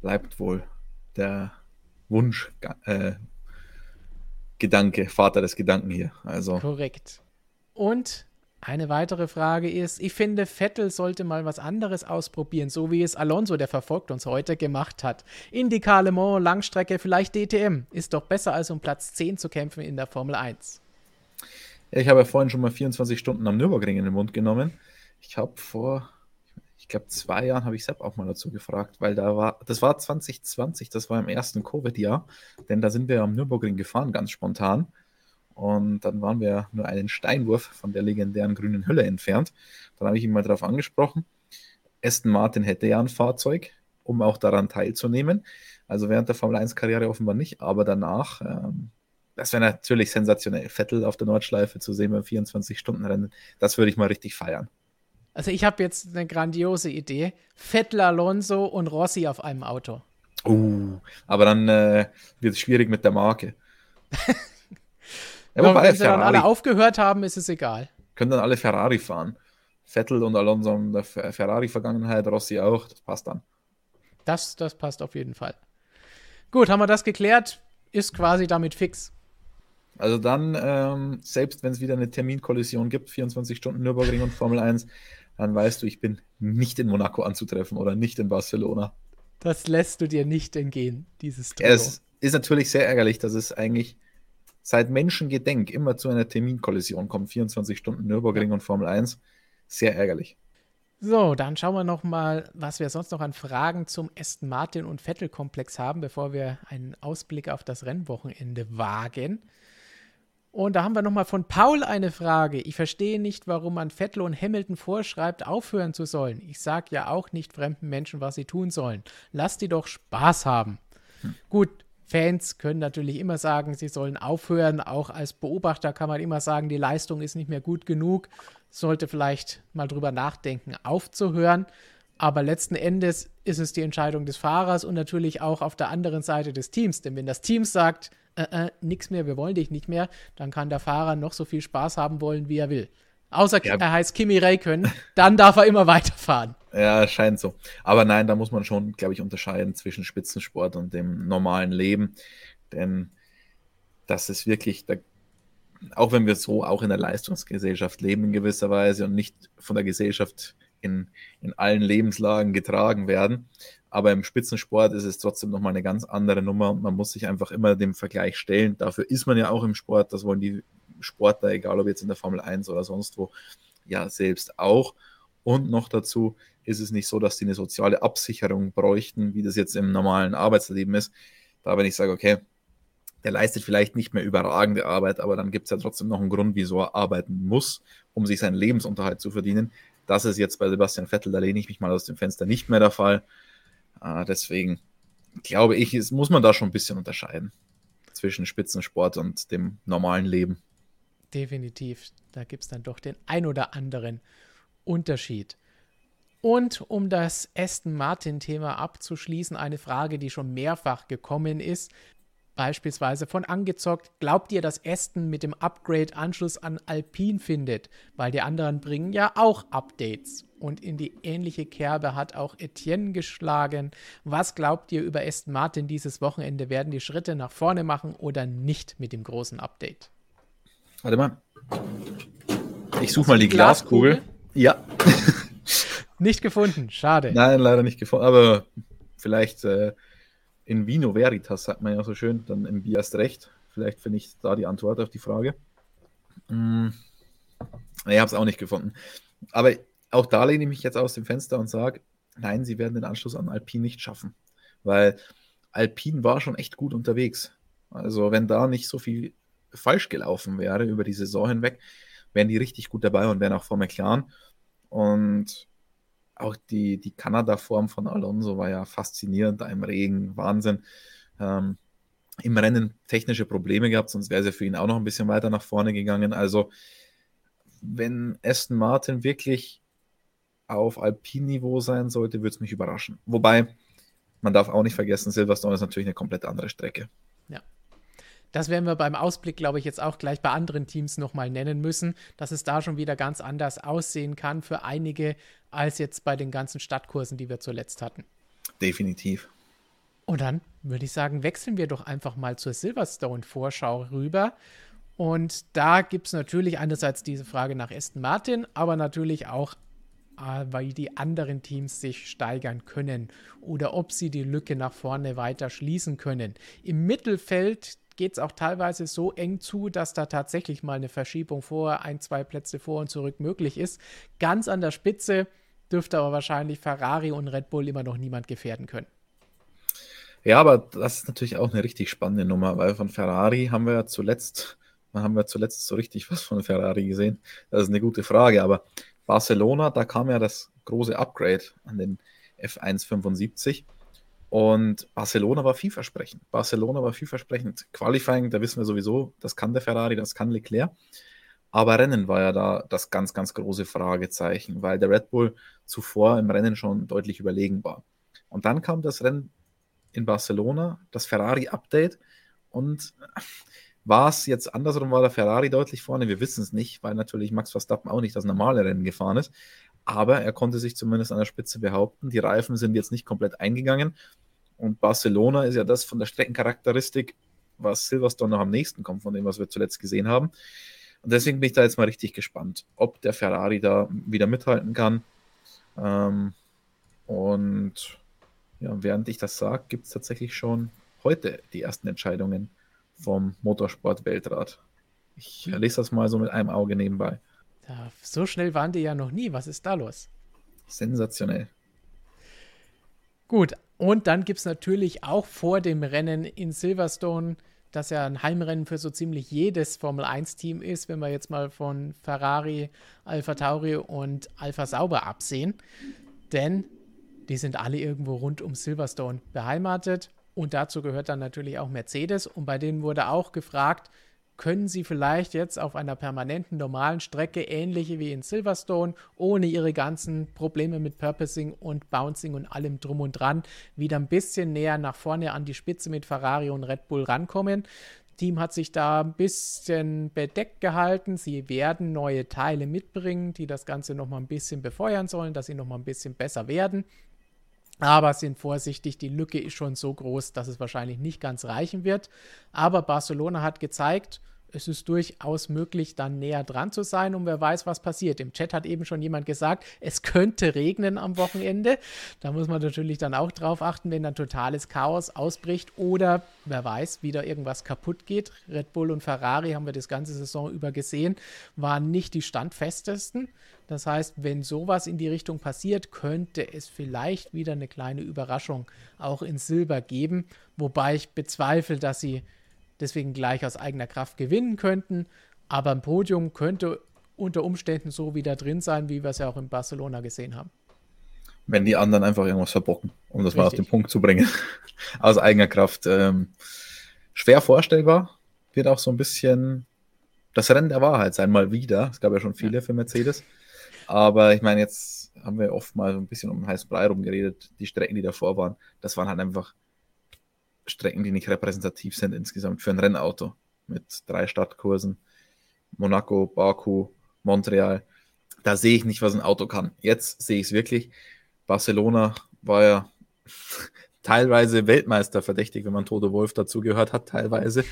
Speaker 2: bleibt wohl der Wunsch, äh, Gedanke, Vater des Gedanken hier. Also.
Speaker 1: Korrekt. Und eine weitere Frage ist, ich finde, Vettel sollte mal was anderes ausprobieren, so wie es Alonso, der verfolgt uns heute, gemacht hat. Indycar Le Mans, Langstrecke, vielleicht DTM. Ist doch besser, als um Platz 10 zu kämpfen in der Formel 1.
Speaker 2: Ja, ich habe ja vorhin schon mal 24 Stunden am Nürburgring in den Mund genommen. Ich habe vor ich glaube, zwei Jahren habe ich Sepp auch mal dazu gefragt, weil da war, das war 2020, das war im ersten Covid-Jahr, denn da sind wir am Nürburgring gefahren, ganz spontan. Und dann waren wir nur einen Steinwurf von der legendären grünen Hülle entfernt. Dann habe ich ihn mal darauf angesprochen. Aston Martin hätte ja ein Fahrzeug, um auch daran teilzunehmen. Also während der Formel 1-Karriere offenbar nicht, aber danach, ähm, das wäre natürlich sensationell, Vettel auf der Nordschleife zu sehen beim 24-Stunden-Rennen. Das würde ich mal richtig feiern.
Speaker 1: Also ich habe jetzt eine grandiose Idee. Vettel, Alonso und Rossi auf einem Auto.
Speaker 2: Uh, aber dann äh, wird es schwierig mit der Marke. [laughs]
Speaker 1: ja, wenn sie dann alle aufgehört haben, ist es egal.
Speaker 2: Können dann alle Ferrari fahren. Vettel und Alonso haben der Ferrari-Vergangenheit, Rossi auch. Das passt dann.
Speaker 1: Das, das passt auf jeden Fall. Gut, haben wir das geklärt? Ist quasi damit fix.
Speaker 2: Also dann, ähm, selbst wenn es wieder eine Terminkollision gibt, 24 Stunden Nürburgring und Formel 1, dann weißt du, ich bin nicht in Monaco anzutreffen oder nicht in Barcelona.
Speaker 1: Das lässt du dir nicht entgehen, dieses
Speaker 2: Trio. Es ist natürlich sehr ärgerlich, dass es eigentlich seit Menschengedenk immer zu einer Terminkollision kommt. 24 Stunden Nürburgring und Formel 1. Sehr ärgerlich.
Speaker 1: So, dann schauen wir noch mal, was wir sonst noch an Fragen zum Aston Martin und Vettel-Komplex haben, bevor wir einen Ausblick auf das Rennwochenende wagen. Und da haben wir nochmal von Paul eine Frage. Ich verstehe nicht, warum man Vettel und Hamilton vorschreibt, aufhören zu sollen. Ich sage ja auch nicht fremden Menschen, was sie tun sollen. Lass die doch Spaß haben. Hm. Gut, Fans können natürlich immer sagen, sie sollen aufhören. Auch als Beobachter kann man immer sagen, die Leistung ist nicht mehr gut genug. Sollte vielleicht mal drüber nachdenken, aufzuhören. Aber letzten Endes ist es die Entscheidung des Fahrers und natürlich auch auf der anderen Seite des Teams. Denn wenn das Team sagt, äh, äh, nix mehr, wir wollen dich nicht mehr, dann kann der Fahrer noch so viel Spaß haben wollen, wie er will. Außer ja. er heißt Kimi Räikkönen, dann darf er immer [laughs] weiterfahren.
Speaker 2: Ja, scheint so. Aber nein, da muss man schon, glaube ich, unterscheiden zwischen Spitzensport und dem normalen Leben. Denn das ist wirklich, da, auch wenn wir so auch in der Leistungsgesellschaft leben in gewisser Weise und nicht von der Gesellschaft in, in allen Lebenslagen getragen werden, aber im Spitzensport ist es trotzdem nochmal eine ganz andere Nummer und man muss sich einfach immer dem Vergleich stellen. Dafür ist man ja auch im Sport, das wollen die Sportler, egal ob jetzt in der Formel 1 oder sonst wo, ja selbst auch. Und noch dazu ist es nicht so, dass die eine soziale Absicherung bräuchten, wie das jetzt im normalen Arbeitsleben ist. Da wenn ich sage, okay, der leistet vielleicht nicht mehr überragende Arbeit, aber dann gibt es ja trotzdem noch einen Grund, wieso er arbeiten muss, um sich seinen Lebensunterhalt zu verdienen. Das ist jetzt bei Sebastian Vettel, da lehne ich mich mal aus dem Fenster, nicht mehr der Fall. Äh, deswegen glaube ich, es muss man da schon ein bisschen unterscheiden zwischen Spitzensport und dem normalen Leben.
Speaker 1: Definitiv. Da gibt es dann doch den ein oder anderen Unterschied. Und um das Aston Martin-Thema abzuschließen, eine Frage, die schon mehrfach gekommen ist beispielsweise von angezockt, glaubt ihr, dass Aston mit dem Upgrade Anschluss an Alpine findet? Weil die anderen bringen ja auch Updates. Und in die ähnliche Kerbe hat auch Etienne geschlagen. Was glaubt ihr über Aston Martin dieses Wochenende? Werden die Schritte nach vorne machen oder nicht mit dem großen Update?
Speaker 2: Warte mal. Ich suche mal die Glaskugel. Glaskugel. Ja.
Speaker 1: nicht gefunden, schade.
Speaker 2: Nein, leider nicht gefunden, aber vielleicht äh, in Vino Veritas, sagt man ja so schön, dann im Bier erst recht. Vielleicht finde ich da die Antwort auf die Frage. Hm. Ich habe es auch nicht gefunden. Aber auch da lehne ich mich jetzt aus dem Fenster und sage, nein, sie werden den Anschluss an Alpine nicht schaffen. Weil Alpine war schon echt gut unterwegs. Also wenn da nicht so viel falsch gelaufen wäre über die Saison hinweg, wären die richtig gut dabei und wären auch vor McLaren. Und auch die, die Kanada-Form von Alonso war ja faszinierend, da im Regen, Wahnsinn. Ähm, Im Rennen technische Probleme gehabt, sonst wäre es ja für ihn auch noch ein bisschen weiter nach vorne gegangen. Also, wenn Aston Martin wirklich auf Alpin-Niveau sein sollte, würde es mich überraschen. Wobei, man darf auch nicht vergessen, Silverstone ist natürlich eine komplett andere Strecke.
Speaker 1: Ja. Das werden wir beim Ausblick, glaube ich, jetzt auch gleich bei anderen Teams nochmal nennen müssen, dass es da schon wieder ganz anders aussehen kann für einige als jetzt bei den ganzen Stadtkursen, die wir zuletzt hatten.
Speaker 2: Definitiv.
Speaker 1: Und dann würde ich sagen, wechseln wir doch einfach mal zur Silverstone-Vorschau rüber. Und da gibt es natürlich einerseits diese Frage nach Aston Martin, aber natürlich auch, äh, weil die anderen Teams sich steigern können oder ob sie die Lücke nach vorne weiter schließen können. Im Mittelfeld geht es auch teilweise so eng zu, dass da tatsächlich mal eine Verschiebung vor ein, zwei Plätze vor und zurück möglich ist. Ganz an der Spitze dürfte aber wahrscheinlich Ferrari und Red Bull immer noch niemand gefährden können.
Speaker 2: Ja, aber das ist natürlich auch eine richtig spannende Nummer, weil von Ferrari haben wir ja zuletzt, haben wir zuletzt so richtig was von Ferrari gesehen. Das ist eine gute Frage, aber Barcelona, da kam ja das große Upgrade an den F1 75 und Barcelona war vielversprechend. Barcelona war vielversprechend. Qualifying, da wissen wir sowieso, das kann der Ferrari, das kann Leclerc. Aber Rennen war ja da das ganz, ganz große Fragezeichen, weil der Red Bull zuvor im Rennen schon deutlich überlegen war. Und dann kam das Rennen in Barcelona, das Ferrari-Update. Und war es jetzt andersrum, war der Ferrari deutlich vorne? Wir wissen es nicht, weil natürlich Max Verstappen auch nicht das normale Rennen gefahren ist aber er konnte sich zumindest an der Spitze behaupten. Die Reifen sind jetzt nicht komplett eingegangen Und Barcelona ist ja das von der Streckencharakteristik, was Silverstone noch am nächsten kommt, von dem, was wir zuletzt gesehen haben. Und deswegen bin ich da jetzt mal richtig gespannt, ob der Ferrari da wieder mithalten kann. Ähm, und ja, während ich das sage, gibt es tatsächlich schon heute die ersten Entscheidungen vom Motorsport-Weltrat. Ich lese das mal so mit einem Auge nebenbei.
Speaker 1: So schnell waren die ja noch nie. Was ist da los?
Speaker 2: Sensationell.
Speaker 1: Gut, und dann gibt es natürlich auch vor dem Rennen in Silverstone, das ja ein Heimrennen für so ziemlich jedes Formel-1-Team ist, wenn wir jetzt mal von Ferrari, Alpha Tauri und Alpha Sauber absehen. Denn die sind alle irgendwo rund um Silverstone beheimatet. Und dazu gehört dann natürlich auch Mercedes. Und bei denen wurde auch gefragt, können sie vielleicht jetzt auf einer permanenten normalen Strecke, ähnliche wie in Silverstone, ohne ihre ganzen Probleme mit Purposing und Bouncing und allem drum und dran, wieder ein bisschen näher nach vorne an die Spitze mit Ferrari und Red Bull rankommen. Team hat sich da ein bisschen bedeckt gehalten. Sie werden neue Teile mitbringen, die das Ganze nochmal ein bisschen befeuern sollen, dass sie nochmal ein bisschen besser werden. Aber sind vorsichtig, die Lücke ist schon so groß, dass es wahrscheinlich nicht ganz reichen wird. Aber Barcelona hat gezeigt, es ist durchaus möglich, dann näher dran zu sein und wer weiß, was passiert. Im Chat hat eben schon jemand gesagt, es könnte regnen am Wochenende. Da muss man natürlich dann auch drauf achten, wenn dann totales Chaos ausbricht oder wer weiß, wieder irgendwas kaputt geht. Red Bull und Ferrari haben wir das ganze Saison über gesehen, waren nicht die standfestesten. Das heißt, wenn sowas in die Richtung passiert, könnte es vielleicht wieder eine kleine Überraschung auch in Silber geben. Wobei ich bezweifle, dass sie deswegen gleich aus eigener Kraft gewinnen könnten. Aber ein Podium könnte unter Umständen so wieder drin sein, wie wir es ja auch in Barcelona gesehen haben.
Speaker 2: Wenn die anderen einfach irgendwas verbocken, um das Richtig. mal auf den Punkt zu bringen. [laughs] aus eigener Kraft. Ähm, schwer vorstellbar. Wird auch so ein bisschen das Rennen der Wahrheit sein, mal wieder. Es gab ja schon viele ja. für Mercedes. Aber ich meine, jetzt haben wir oft mal so ein bisschen um den heißen Brei rumgeredet. Die Strecken, die davor waren, das waren halt einfach Strecken, die nicht repräsentativ sind insgesamt für ein Rennauto. Mit drei Stadtkursen. Monaco, Baku, Montreal. Da sehe ich nicht, was ein Auto kann. Jetzt sehe ich es wirklich. Barcelona war ja [laughs] teilweise Weltmeister verdächtig, wenn man Toto Wolf dazu gehört hat, teilweise.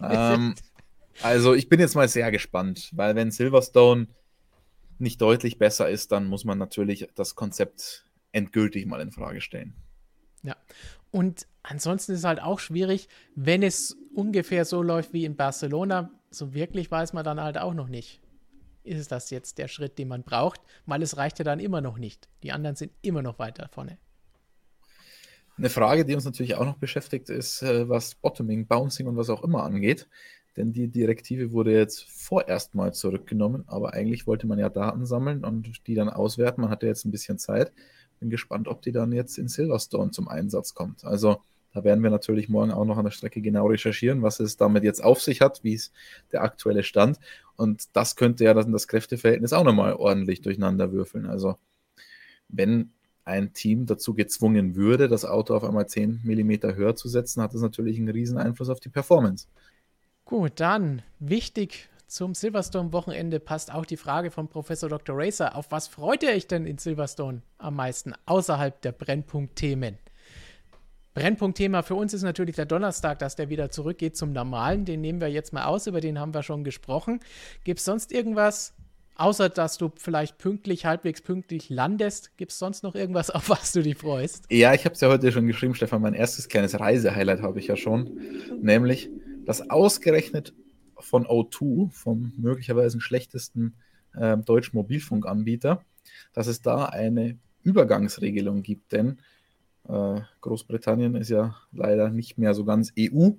Speaker 2: ähm, [laughs] also ich bin jetzt mal sehr gespannt, weil wenn Silverstone nicht deutlich besser ist, dann muss man natürlich das Konzept endgültig mal in Frage stellen.
Speaker 1: Ja, und ansonsten ist es halt auch schwierig, wenn es ungefähr so läuft wie in Barcelona, so wirklich weiß man dann halt auch noch nicht. Ist das jetzt der Schritt, den man braucht? Weil es reicht ja dann immer noch nicht. Die anderen sind immer noch weiter vorne.
Speaker 2: Eine Frage, die uns natürlich auch noch beschäftigt, ist, äh, was Bottoming, Bouncing und was auch immer angeht. Denn die Direktive wurde jetzt vorerst mal zurückgenommen, aber eigentlich wollte man ja Daten sammeln und die dann auswerten. Man hatte jetzt ein bisschen Zeit. Bin gespannt, ob die dann jetzt in Silverstone zum Einsatz kommt. Also da werden wir natürlich morgen auch noch an der Strecke genau recherchieren, was es damit jetzt auf sich hat, wie ist der aktuelle Stand. Und das könnte ja dann das Kräfteverhältnis auch nochmal ordentlich durcheinander würfeln. Also wenn ein Team dazu gezwungen würde, das Auto auf einmal 10 mm höher zu setzen, hat das natürlich einen riesen Einfluss auf die Performance.
Speaker 1: Gut, dann wichtig zum Silverstone-Wochenende passt auch die Frage von Professor Dr. Racer. Auf was freut ihr euch denn in Silverstone am meisten außerhalb der Brennpunktthemen? Brennpunktthema für uns ist natürlich der Donnerstag, dass der wieder zurückgeht zum Normalen. Den nehmen wir jetzt mal aus, über den haben wir schon gesprochen. Gibt es sonst irgendwas, außer dass du vielleicht pünktlich, halbwegs pünktlich landest? Gibt es sonst noch irgendwas, auf was du dich freust?
Speaker 2: Ja, ich habe es ja heute schon geschrieben, Stefan. Mein erstes kleines Reisehighlight habe ich ja schon. Nämlich, dass ausgerechnet von O2, vom möglicherweise schlechtesten äh, deutschen Mobilfunkanbieter, dass es da eine Übergangsregelung gibt, denn äh, Großbritannien ist ja leider nicht mehr so ganz EU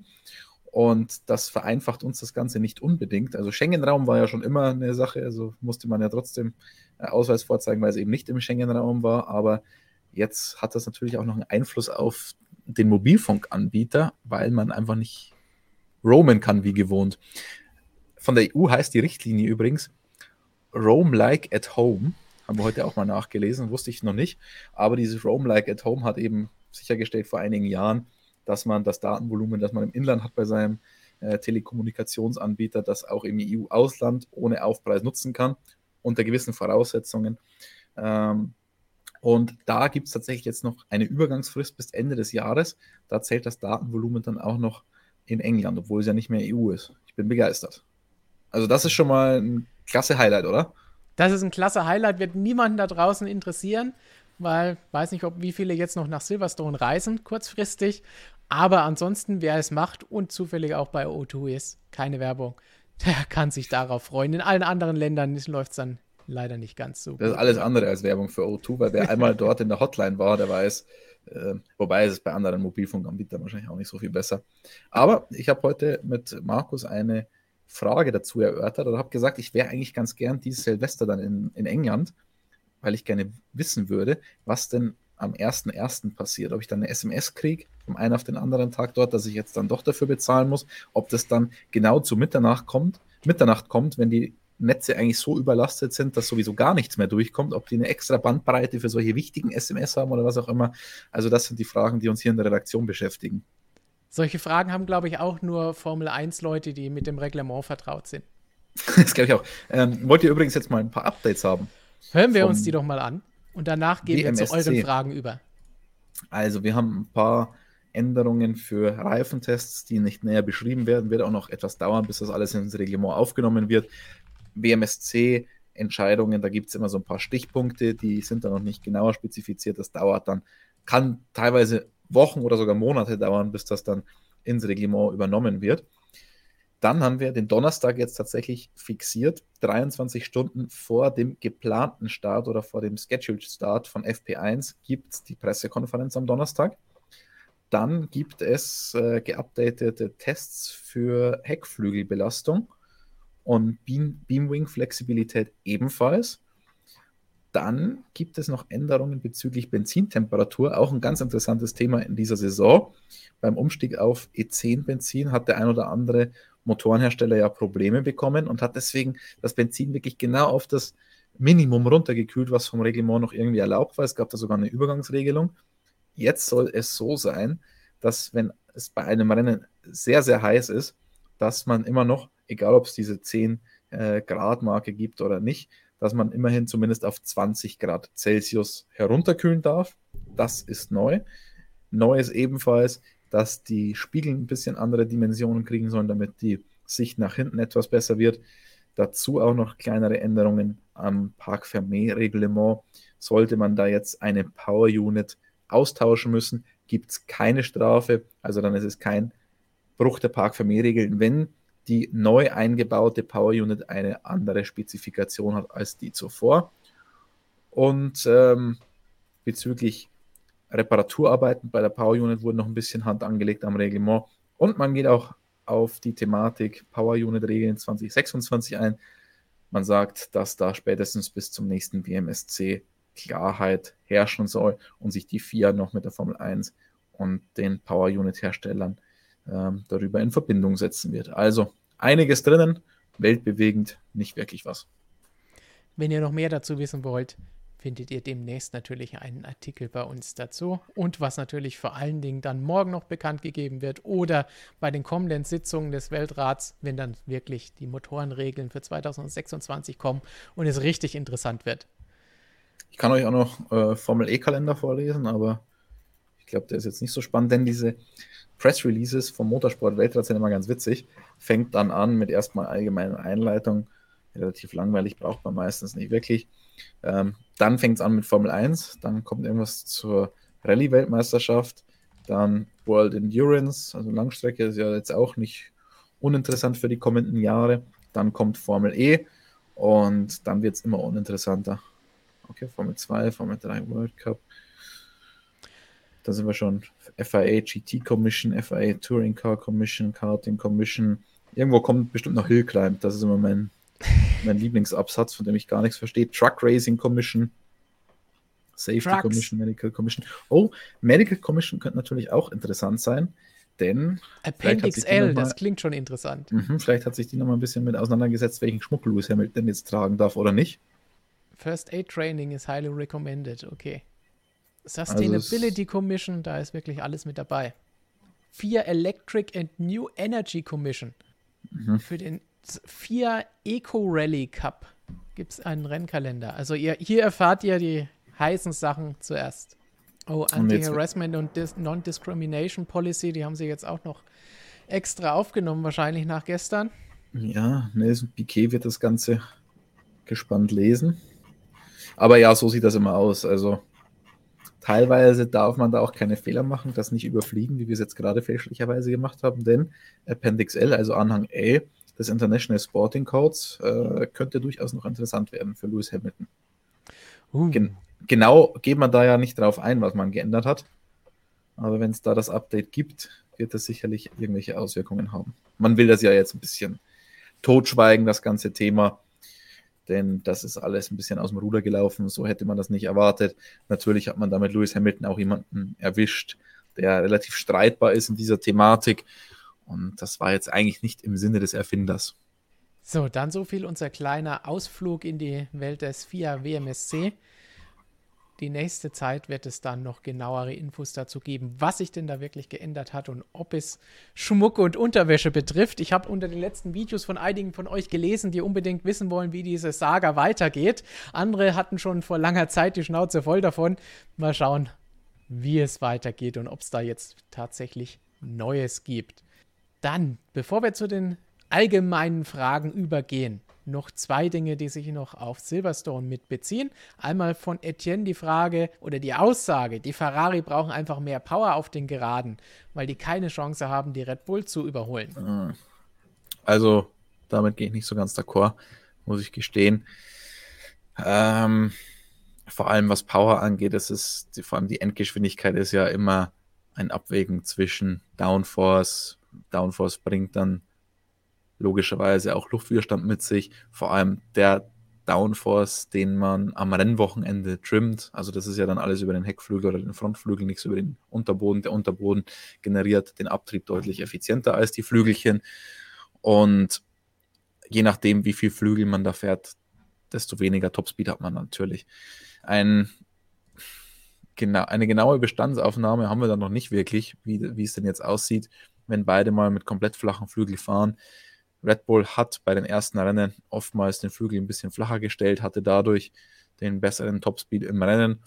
Speaker 2: und das vereinfacht uns das Ganze nicht unbedingt. Also Schengen-Raum war ja schon immer eine Sache, also musste man ja trotzdem äh, Ausweis vorzeigen, weil es eben nicht im Schengen-Raum war, aber jetzt hat das natürlich auch noch einen Einfluss auf den Mobilfunkanbieter, weil man einfach nicht roamen kann wie gewohnt. Von der EU heißt die Richtlinie übrigens Roam like at home. Haben wir heute auch mal nachgelesen, wusste ich noch nicht. Aber dieses Roam like at home hat eben sichergestellt vor einigen Jahren, dass man das Datenvolumen, das man im Inland hat bei seinem äh, Telekommunikationsanbieter, das auch im EU-Ausland ohne Aufpreis nutzen kann, unter gewissen Voraussetzungen. Ähm, Und da gibt es tatsächlich jetzt noch eine Übergangsfrist bis Ende des Jahres. Da zählt das Datenvolumen dann auch noch in England, obwohl es ja nicht mehr EU ist. Ich bin begeistert. Also das ist schon mal ein klasse Highlight, oder?
Speaker 1: Das ist ein klasse Highlight, wird niemanden da draußen interessieren, weil weiß nicht, ob wie viele jetzt noch nach Silverstone reisen, kurzfristig. Aber ansonsten, wer es macht und zufällig auch bei O2 ist, keine Werbung, [laughs] der kann sich darauf freuen. In allen anderen Ländern läuft es dann leider nicht ganz so.
Speaker 2: Das ist alles andere als Werbung für O2, weil wer einmal [laughs] dort in der Hotline war, der weiß, äh, wobei es bei anderen Mobilfunkanbietern wahrscheinlich auch nicht so viel besser. Aber ich habe heute mit Markus eine Frage dazu erörtert oder habe gesagt, ich wäre eigentlich ganz gern dieses Silvester dann in, in England, weil ich gerne wissen würde, was denn am 1.1. passiert. Ob ich dann eine SMS kriege, vom einen auf den anderen Tag dort, dass ich jetzt dann doch dafür bezahlen muss, ob das dann genau zu Mitternacht kommt, Mitternacht kommt, wenn die Netze eigentlich so überlastet sind, dass sowieso gar nichts mehr durchkommt, ob die eine extra Bandbreite für solche wichtigen SMS haben oder was auch immer. Also das sind die Fragen, die uns hier in der Redaktion beschäftigen.
Speaker 1: Solche Fragen haben, glaube ich, auch nur Formel 1-Leute, die mit dem Reglement vertraut sind. [laughs]
Speaker 2: das glaube ich auch. Ähm, wollt ihr übrigens jetzt mal ein paar Updates haben?
Speaker 1: Hören wir uns die doch mal an und danach gehen WMSC. wir zu euren Fragen über.
Speaker 2: Also wir haben ein paar Änderungen für Reifentests, die nicht näher beschrieben werden. Wird auch noch etwas dauern, bis das alles ins Reglement aufgenommen wird. WMSC-Entscheidungen, da gibt es immer so ein paar Stichpunkte, die sind da noch nicht genauer spezifiziert. Das dauert dann, kann teilweise Wochen oder sogar Monate dauern, bis das dann ins Reglement übernommen wird. Dann haben wir den Donnerstag jetzt tatsächlich fixiert. 23 Stunden vor dem geplanten Start oder vor dem Scheduled Start von FP1 gibt es die Pressekonferenz am Donnerstag. Dann gibt es äh, geupdatete Tests für Heckflügelbelastung und Beam, Beamwing-Flexibilität ebenfalls. Dann gibt es noch Änderungen bezüglich Benzintemperatur, auch ein ganz interessantes Thema in dieser Saison. Beim Umstieg auf E10-Benzin hat der ein oder andere Motorenhersteller ja Probleme bekommen und hat deswegen das Benzin wirklich genau auf das Minimum runtergekühlt, was vom Reglement noch irgendwie erlaubt war. Es gab da sogar eine Übergangsregelung. Jetzt soll es so sein, dass wenn es bei einem Rennen sehr, sehr heiß ist, dass man immer noch egal ob es diese 10 äh, Grad Marke gibt oder nicht, dass man immerhin zumindest auf 20 Grad Celsius herunterkühlen darf. Das ist neu. Neu ist ebenfalls, dass die Spiegel ein bisschen andere Dimensionen kriegen sollen, damit die Sicht nach hinten etwas besser wird. Dazu auch noch kleinere Änderungen am Park Fermé-Reglement. Sollte man da jetzt eine Power Unit austauschen müssen, gibt es keine Strafe. Also dann ist es kein Bruch der Park Fermé-Regeln, wenn die neu eingebaute Power Unit eine andere Spezifikation hat als die zuvor. Und ähm, bezüglich Reparaturarbeiten bei der Power Unit wurden noch ein bisschen Hand angelegt am Reglement. Und man geht auch auf die Thematik Power Unit Regeln 2026 ein. Man sagt, dass da spätestens bis zum nächsten BMSC Klarheit herrschen soll und sich die FIA noch mit der Formel 1 und den Power Unit Herstellern ähm, darüber in Verbindung setzen wird. Also einiges drinnen, weltbewegend, nicht wirklich was.
Speaker 1: Wenn ihr noch mehr dazu wissen wollt, findet ihr demnächst natürlich einen Artikel bei uns dazu. Und was natürlich vor allen Dingen dann morgen noch bekannt gegeben wird oder bei den kommenden Sitzungen des Weltrats, wenn dann wirklich die Motorenregeln für 2026 kommen und es richtig interessant wird.
Speaker 2: Ich kann euch auch noch äh, Formel E-Kalender vorlesen, aber glaube, der ist jetzt nicht so spannend, denn diese Press Releases vom Motorsport Weltrat sind immer ganz witzig. Fängt dann an mit erstmal allgemeinen Einleitung. Relativ langweilig, braucht man meistens nicht wirklich. Ähm, dann fängt es an mit Formel 1. Dann kommt irgendwas zur Rallye-Weltmeisterschaft. Dann World Endurance, also Langstrecke ist ja jetzt auch nicht uninteressant für die kommenden Jahre. Dann kommt Formel E und dann wird es immer uninteressanter. Okay, Formel 2, Formel 3 World Cup. Da sind wir schon FIA GT Commission, FIA Touring Car Commission, Karting Commission. Irgendwo kommt bestimmt noch Hill Climb. Das ist immer mein, mein [laughs] Lieblingsabsatz, von dem ich gar nichts verstehe. Truck Racing Commission. Safety Trucks. Commission, Medical Commission. Oh, Medical Commission könnte natürlich auch interessant sein, denn.
Speaker 1: Appendix L, das klingt schon interessant.
Speaker 2: Mh, vielleicht hat sich die nochmal ein bisschen mit auseinandergesetzt, welchen Schmuck Lewis Hamilton jetzt tragen darf oder nicht.
Speaker 1: First Aid Training is highly recommended, okay. Sustainability also Commission, da ist wirklich alles mit dabei. Vier Electric and New Energy Commission. Mhm. Für den vier Eco Rally Cup gibt es einen Rennkalender. Also ihr, hier erfahrt ihr die heißen Sachen zuerst. Oh, Anti-Harassment und, und Non-Discrimination Policy, die haben sie jetzt auch noch extra aufgenommen, wahrscheinlich nach gestern.
Speaker 2: Ja, Nelson Piquet wird das Ganze gespannt lesen. Aber ja, so sieht das immer aus. Also teilweise darf man da auch keine Fehler machen, das nicht überfliegen, wie wir es jetzt gerade fälschlicherweise gemacht haben, denn Appendix L, also Anhang A des International Sporting Codes, äh, könnte durchaus noch interessant werden für Lewis Hamilton. Uh. Gen genau geht man da ja nicht drauf ein, was man geändert hat. Aber wenn es da das Update gibt, wird das sicherlich irgendwelche Auswirkungen haben. Man will das ja jetzt ein bisschen totschweigen, das ganze Thema. Denn das ist alles ein bisschen aus dem Ruder gelaufen. So hätte man das nicht erwartet. Natürlich hat man damit Lewis Hamilton auch jemanden erwischt, der relativ streitbar ist in dieser Thematik. Und das war jetzt eigentlich nicht im Sinne des Erfinders.
Speaker 1: So, dann so viel unser kleiner Ausflug in die Welt des FIA WMSC. Die nächste Zeit wird es dann noch genauere Infos dazu geben, was sich denn da wirklich geändert hat und ob es Schmuck und Unterwäsche betrifft. Ich habe unter den letzten Videos von einigen von euch gelesen, die unbedingt wissen wollen, wie diese Saga weitergeht. Andere hatten schon vor langer Zeit die Schnauze voll davon. Mal schauen, wie es weitergeht und ob es da jetzt tatsächlich Neues gibt. Dann, bevor wir zu den allgemeinen Fragen übergehen, noch zwei Dinge, die sich noch auf Silverstone mitbeziehen. Einmal von Etienne die Frage oder die Aussage, die Ferrari brauchen einfach mehr Power auf den Geraden, weil die keine Chance haben, die Red Bull zu überholen. Äh,
Speaker 2: also, damit gehe ich nicht so ganz d'accord, muss ich gestehen. Ähm, vor allem was Power angeht, das ist die, vor allem die Endgeschwindigkeit ist ja immer ein Abwägen zwischen Downforce. Downforce bringt dann logischerweise auch Luftwiderstand mit sich. Vor allem der Downforce, den man am Rennwochenende trimmt. Also das ist ja dann alles über den Heckflügel oder den Frontflügel, nichts über den Unterboden. Der Unterboden generiert den Abtrieb deutlich effizienter als die Flügelchen. Und je nachdem, wie viel Flügel man da fährt, desto weniger Topspeed hat man natürlich. Ein, genau, eine genaue Bestandsaufnahme haben wir dann noch nicht wirklich, wie, wie es denn jetzt aussieht, wenn beide mal mit komplett flachen Flügel fahren. Red Bull hat bei den ersten Rennen oftmals den Flügel ein bisschen flacher gestellt, hatte dadurch den besseren Topspeed im Rennen.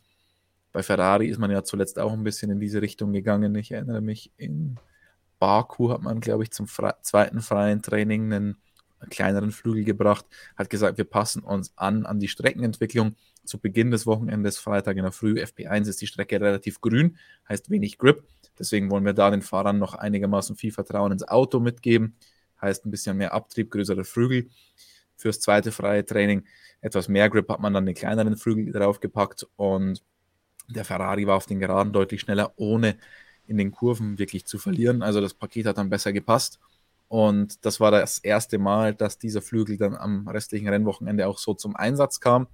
Speaker 2: Bei Ferrari ist man ja zuletzt auch ein bisschen in diese Richtung gegangen. Ich erinnere mich, in Baku hat man, glaube ich, zum fre zweiten freien Training einen kleineren Flügel gebracht, hat gesagt, wir passen uns an an die Streckenentwicklung. Zu Beginn des Wochenendes, Freitag in der Früh, FP1 ist die Strecke relativ grün, heißt wenig Grip. Deswegen wollen wir da den Fahrern noch einigermaßen viel Vertrauen ins Auto mitgeben heißt ein bisschen mehr Abtrieb, größere Flügel. Fürs zweite freie Training etwas mehr Grip hat man dann den kleineren Flügel draufgepackt und der Ferrari war auf den Geraden deutlich schneller, ohne in den Kurven wirklich zu verlieren. Also das Paket hat dann besser gepasst. Und das war das erste Mal, dass dieser Flügel dann am restlichen Rennwochenende auch so zum Einsatz kam.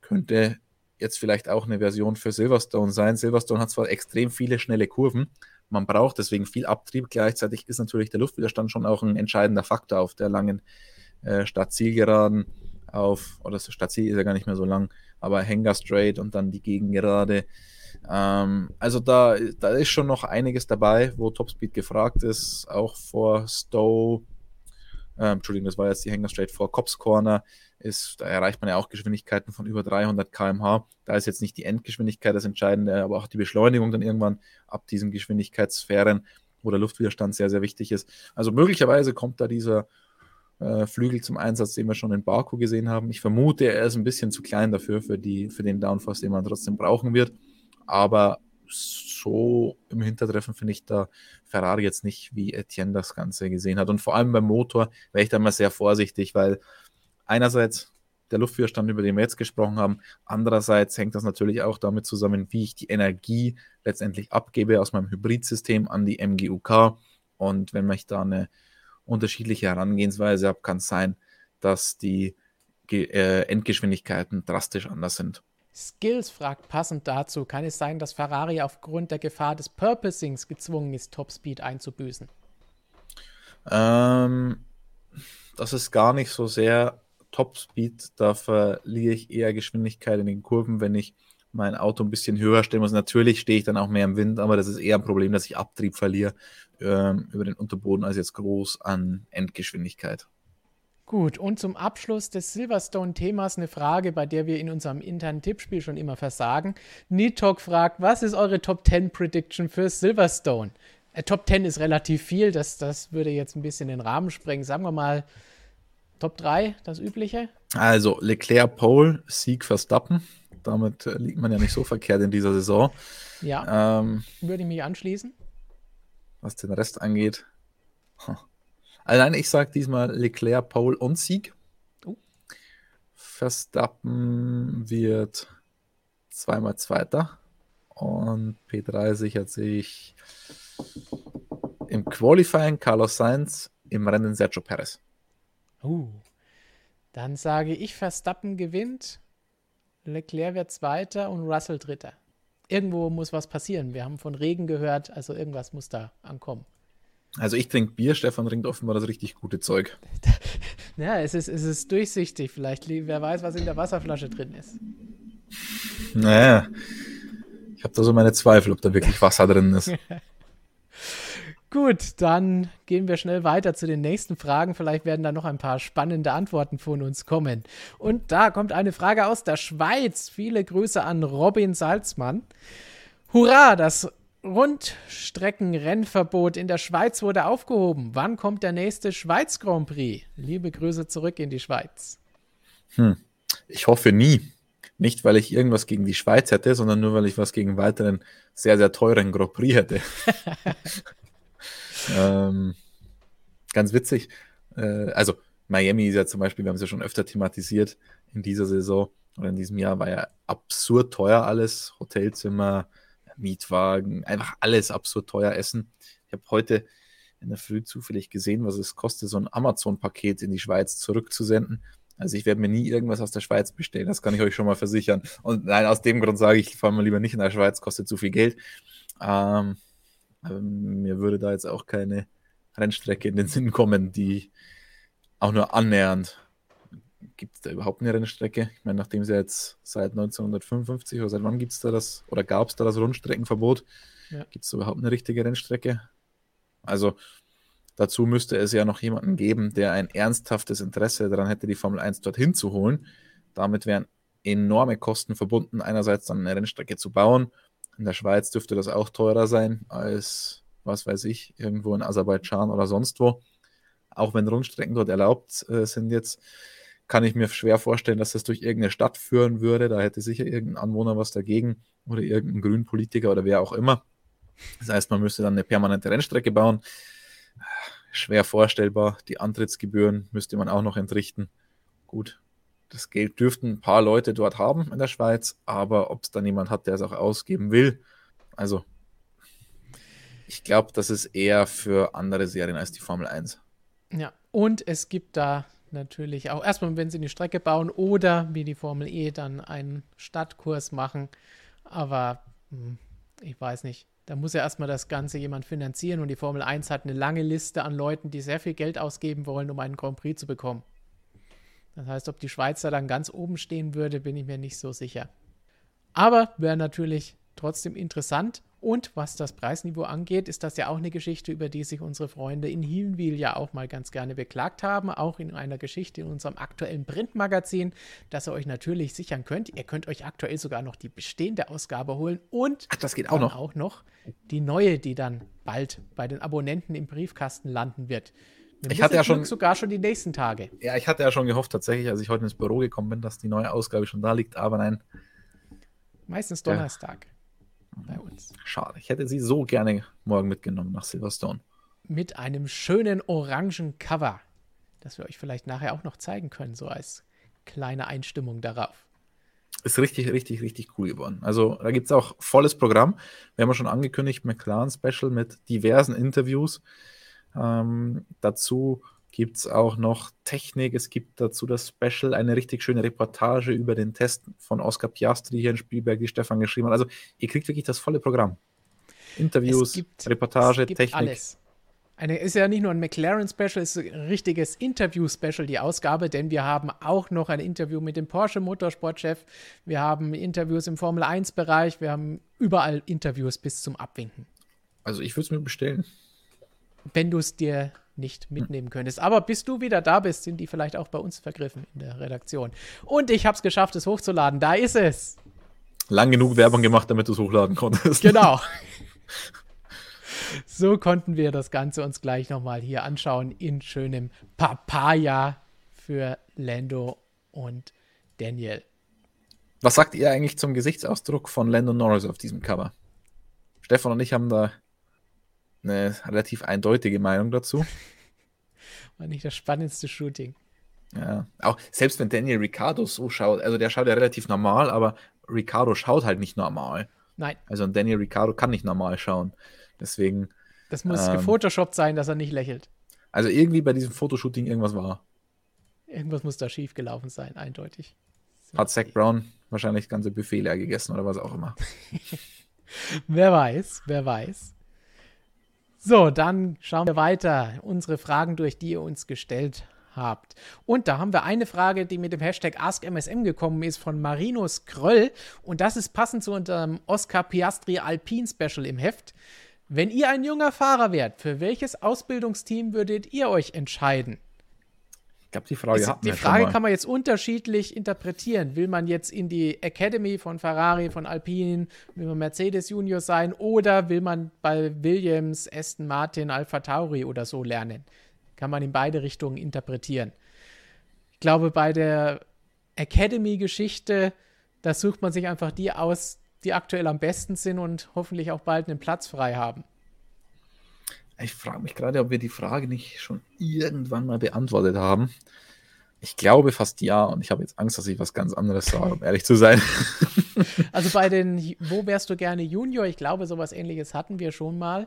Speaker 2: Könnte jetzt vielleicht auch eine Version für Silverstone sein. Silverstone hat zwar extrem viele schnelle Kurven, man braucht deswegen viel Abtrieb. Gleichzeitig ist natürlich der Luftwiderstand schon auch ein entscheidender Faktor auf der langen äh, Stadtzielgeraden. Auf, oder das Stadtziel ist ja gar nicht mehr so lang, aber Hangar Straight und dann die Gegengerade. Ähm, also da, da ist schon noch einiges dabei, wo Topspeed gefragt ist, auch vor Stowe. Äh, Entschuldigung, das war jetzt die Hangar Straight vor Cops Corner ist, da erreicht man ja auch Geschwindigkeiten von über 300 km/h. Da ist jetzt nicht die Endgeschwindigkeit das Entscheidende, aber auch die Beschleunigung dann irgendwann ab diesen Geschwindigkeitssphären, wo der Luftwiderstand sehr, sehr wichtig ist. Also möglicherweise kommt da dieser äh, Flügel zum Einsatz, den wir schon in Baku gesehen haben. Ich vermute, er ist ein bisschen zu klein dafür, für, die, für den Downforce, den man trotzdem brauchen wird. Aber so im Hintertreffen finde ich da Ferrari jetzt nicht, wie Etienne das Ganze gesehen hat. Und vor allem beim Motor wäre ich da mal sehr vorsichtig, weil einerseits der Luftwiderstand, über den wir jetzt gesprochen haben. Andererseits hängt das natürlich auch damit zusammen, wie ich die Energie letztendlich abgebe aus meinem Hybridsystem an die MGUK. Und wenn ich da eine unterschiedliche Herangehensweise habe, kann es sein, dass die äh, Endgeschwindigkeiten drastisch anders sind.
Speaker 1: Skills fragt passend dazu, kann es sein, dass Ferrari aufgrund der Gefahr des Purposings gezwungen ist, Topspeed einzubüßen?
Speaker 2: Ähm, das ist gar nicht so sehr Topspeed, da verliere ich eher Geschwindigkeit in den Kurven, wenn ich mein Auto ein bisschen höher stellen muss. Natürlich stehe ich dann auch mehr im Wind, aber das ist eher ein Problem, dass ich Abtrieb verliere ähm, über den Unterboden als jetzt groß an Endgeschwindigkeit.
Speaker 1: Gut, und zum Abschluss des Silverstone-Themas eine Frage, bei der wir in unserem internen Tippspiel schon immer versagen. Nitok fragt, was ist eure Top 10 Prediction für Silverstone? Äh, Top 10 ist relativ viel, das, das würde jetzt ein bisschen den Rahmen sprengen. Sagen wir mal Top 3, das übliche?
Speaker 2: Also Leclerc Pole, Sieg Verstappen. Damit äh, liegt man ja nicht so verkehrt in dieser Saison.
Speaker 1: Ja. Ähm, würde ich mich anschließen.
Speaker 2: Was den Rest angeht. Huh. Allein ich sage diesmal Leclerc, Pole und Sieg. Oh. Verstappen wird zweimal Zweiter und P3 sichert sich im Qualifying Carlos Sainz, im Rennen Sergio Perez.
Speaker 1: Uh, dann sage ich, Verstappen gewinnt, Leclerc wird Zweiter und Russell Dritter. Irgendwo muss was passieren. Wir haben von Regen gehört, also irgendwas muss da ankommen.
Speaker 2: Also ich trinke Bier, Stefan trinkt offenbar das richtig gute Zeug. [laughs]
Speaker 1: ja, es ist, es ist durchsichtig. Vielleicht, wer weiß, was in der Wasserflasche drin ist.
Speaker 2: Naja, ich habe da so meine Zweifel, ob da wirklich Wasser drin ist. [laughs]
Speaker 1: Gut, dann gehen wir schnell weiter zu den nächsten Fragen. Vielleicht werden da noch ein paar spannende Antworten von uns kommen. Und da kommt eine Frage aus der Schweiz. Viele Grüße an Robin Salzmann. Hurra, das Rundstreckenrennverbot in der Schweiz wurde aufgehoben. Wann kommt der nächste Schweiz Grand Prix? Liebe Grüße zurück in die Schweiz.
Speaker 2: Hm. Ich hoffe nie. Nicht, weil ich irgendwas gegen die Schweiz hätte, sondern nur, weil ich was gegen weiteren sehr, sehr teuren Grand Prix hätte. [laughs] ähm, ganz witzig. Äh, also, Miami ist ja zum Beispiel, wir haben es ja schon öfter thematisiert in dieser Saison oder in diesem Jahr, war ja absurd teuer alles. Hotelzimmer, Mietwagen, einfach alles absurd teuer essen. Ich habe heute in der Früh zufällig gesehen, was es kostet, so ein Amazon-Paket in die Schweiz zurückzusenden. Also ich werde mir nie irgendwas aus der Schweiz bestellen, das kann ich euch schon mal versichern. Und nein, aus dem Grund sage ich, ich fahre mal lieber nicht in der Schweiz, kostet zu viel Geld. Ähm, mir würde da jetzt auch keine Rennstrecke in den Sinn kommen, die auch nur annähernd gibt es da überhaupt eine Rennstrecke? Ich meine, nachdem sie jetzt seit 1955 oder seit wann gibt es da das, oder gab es da das Rundstreckenverbot, ja. gibt es überhaupt eine richtige Rennstrecke? Also dazu müsste es ja noch jemanden geben, der ein ernsthaftes Interesse daran hätte, die Formel 1 dorthin zu holen. Damit wären enorme Kosten verbunden, einerseits dann eine Rennstrecke zu bauen. In der Schweiz dürfte das auch teurer sein als, was weiß ich, irgendwo in Aserbaidschan oder sonst wo. Auch wenn Rundstrecken dort erlaubt äh, sind jetzt, kann ich mir schwer vorstellen, dass das durch irgendeine Stadt führen würde. Da hätte sicher irgendein Anwohner was dagegen oder irgendein Grünpolitiker oder wer auch immer. Das heißt, man müsste dann eine permanente Rennstrecke bauen. Schwer vorstellbar. Die Antrittsgebühren müsste man auch noch entrichten. Gut, das Geld dürften ein paar Leute dort haben in der Schweiz, aber ob es dann jemand hat, der es auch ausgeben will, also ich glaube, das ist eher für andere Serien als die Formel 1.
Speaker 1: Ja, und es gibt da natürlich auch erstmal, wenn sie eine Strecke bauen oder wie die Formel E dann einen Stadtkurs machen. Aber hm, ich weiß nicht. Da muss ja erstmal das Ganze jemand finanzieren und die Formel 1 hat eine lange Liste an Leuten, die sehr viel Geld ausgeben wollen, um einen Grand Prix zu bekommen. Das heißt, ob die Schweizer dann ganz oben stehen würde, bin ich mir nicht so sicher. Aber wäre natürlich trotzdem interessant. Und was das Preisniveau angeht, ist das ja auch eine Geschichte, über die sich unsere Freunde in Hienwil ja auch mal ganz gerne beklagt haben. Auch in einer Geschichte in unserem aktuellen Printmagazin, das ihr euch natürlich sichern könnt. Ihr könnt euch aktuell sogar noch die bestehende Ausgabe holen und
Speaker 2: Ach, das geht auch noch.
Speaker 1: auch noch die neue, die dann bald bei den Abonnenten im Briefkasten landen wird.
Speaker 2: Mit ich hatte ja schon
Speaker 1: sogar schon die nächsten Tage.
Speaker 2: Ja, ich hatte ja schon gehofft tatsächlich, als ich heute ins Büro gekommen bin, dass die neue Ausgabe schon da liegt, aber nein.
Speaker 1: Meistens Donnerstag. Ja bei uns.
Speaker 2: Schade, ich hätte sie so gerne morgen mitgenommen nach Silverstone.
Speaker 1: Mit einem schönen orangen Cover, das wir euch vielleicht nachher auch noch zeigen können, so als kleine Einstimmung darauf.
Speaker 2: Ist richtig, richtig, richtig cool geworden. Also da gibt es auch volles Programm. Wir haben ja schon angekündigt, McLaren-Special mit diversen Interviews. Ähm, dazu gibt es auch noch Technik. Es gibt dazu das Special, eine richtig schöne Reportage über den Test von Oscar Piastri hier in Spielberg, die Stefan geschrieben hat. Also ihr kriegt wirklich das volle Programm. Interviews, gibt, Reportage, Technik. Alles.
Speaker 1: Eine, ist ja nicht nur ein McLaren-Special, ist ein richtiges Interview-Special, die Ausgabe, denn wir haben auch noch ein Interview mit dem Porsche Motorsportchef. Wir haben Interviews im Formel 1-Bereich, wir haben überall Interviews bis zum Abwinken.
Speaker 2: Also ich würde es mir bestellen.
Speaker 1: Wenn du es dir nicht mitnehmen könntest. Aber bis du wieder da bist, sind die vielleicht auch bei uns vergriffen in der Redaktion. Und ich habe es geschafft, es hochzuladen. Da ist es.
Speaker 2: Lang genug Werbung gemacht, damit du es hochladen konntest.
Speaker 1: Genau. [laughs] so konnten wir das Ganze uns gleich nochmal hier anschauen in schönem Papaya für Lando und Daniel.
Speaker 2: Was sagt ihr eigentlich zum Gesichtsausdruck von Lando Norris auf diesem Cover? Stefan und ich haben da eine relativ eindeutige Meinung dazu. [laughs]
Speaker 1: War nicht das spannendste Shooting.
Speaker 2: Ja, auch selbst wenn Daniel Ricciardo so schaut, also der schaut ja relativ normal, aber Ricciardo schaut halt nicht normal.
Speaker 1: Nein.
Speaker 2: Also Daniel Ricciardo kann nicht normal schauen. Deswegen.
Speaker 1: Das muss ähm, gefotoshoppt sein, dass er nicht lächelt.
Speaker 2: Also irgendwie bei diesem Fotoshooting irgendwas war.
Speaker 1: Irgendwas muss da schief gelaufen sein, eindeutig.
Speaker 2: Hat Zach Brown wahrscheinlich ganze Buffet leer gegessen oder was auch immer. [laughs]
Speaker 1: wer weiß, wer weiß. So, dann schauen wir weiter unsere Fragen durch, die ihr uns gestellt habt. Und da haben wir eine Frage, die mit dem Hashtag AskMSM gekommen ist von Marinus Kröll. Und das ist passend zu unserem Oscar Piastri Alpine Special im Heft. Wenn ihr ein junger Fahrer wärt, für welches Ausbildungsteam würdet ihr euch entscheiden?
Speaker 2: Ich glaube, die Frage
Speaker 1: ist, Die Frage kann man jetzt unterschiedlich interpretieren. Will man jetzt in die Academy von Ferrari, von Alpine, will man Mercedes Junior sein oder will man bei Williams, Aston Martin, Alpha Tauri oder so lernen? Kann man in beide Richtungen interpretieren. Ich glaube, bei der Academy-Geschichte, da sucht man sich einfach die aus, die aktuell am besten sind und hoffentlich auch bald einen Platz frei haben.
Speaker 2: Ich frage mich gerade, ob wir die Frage nicht schon irgendwann mal beantwortet haben. Ich glaube fast ja und ich habe jetzt Angst, dass ich was ganz anderes sage, um ehrlich zu sein. [laughs]
Speaker 1: Also bei den, wo wärst du gerne Junior? Ich glaube, sowas ähnliches hatten wir schon mal.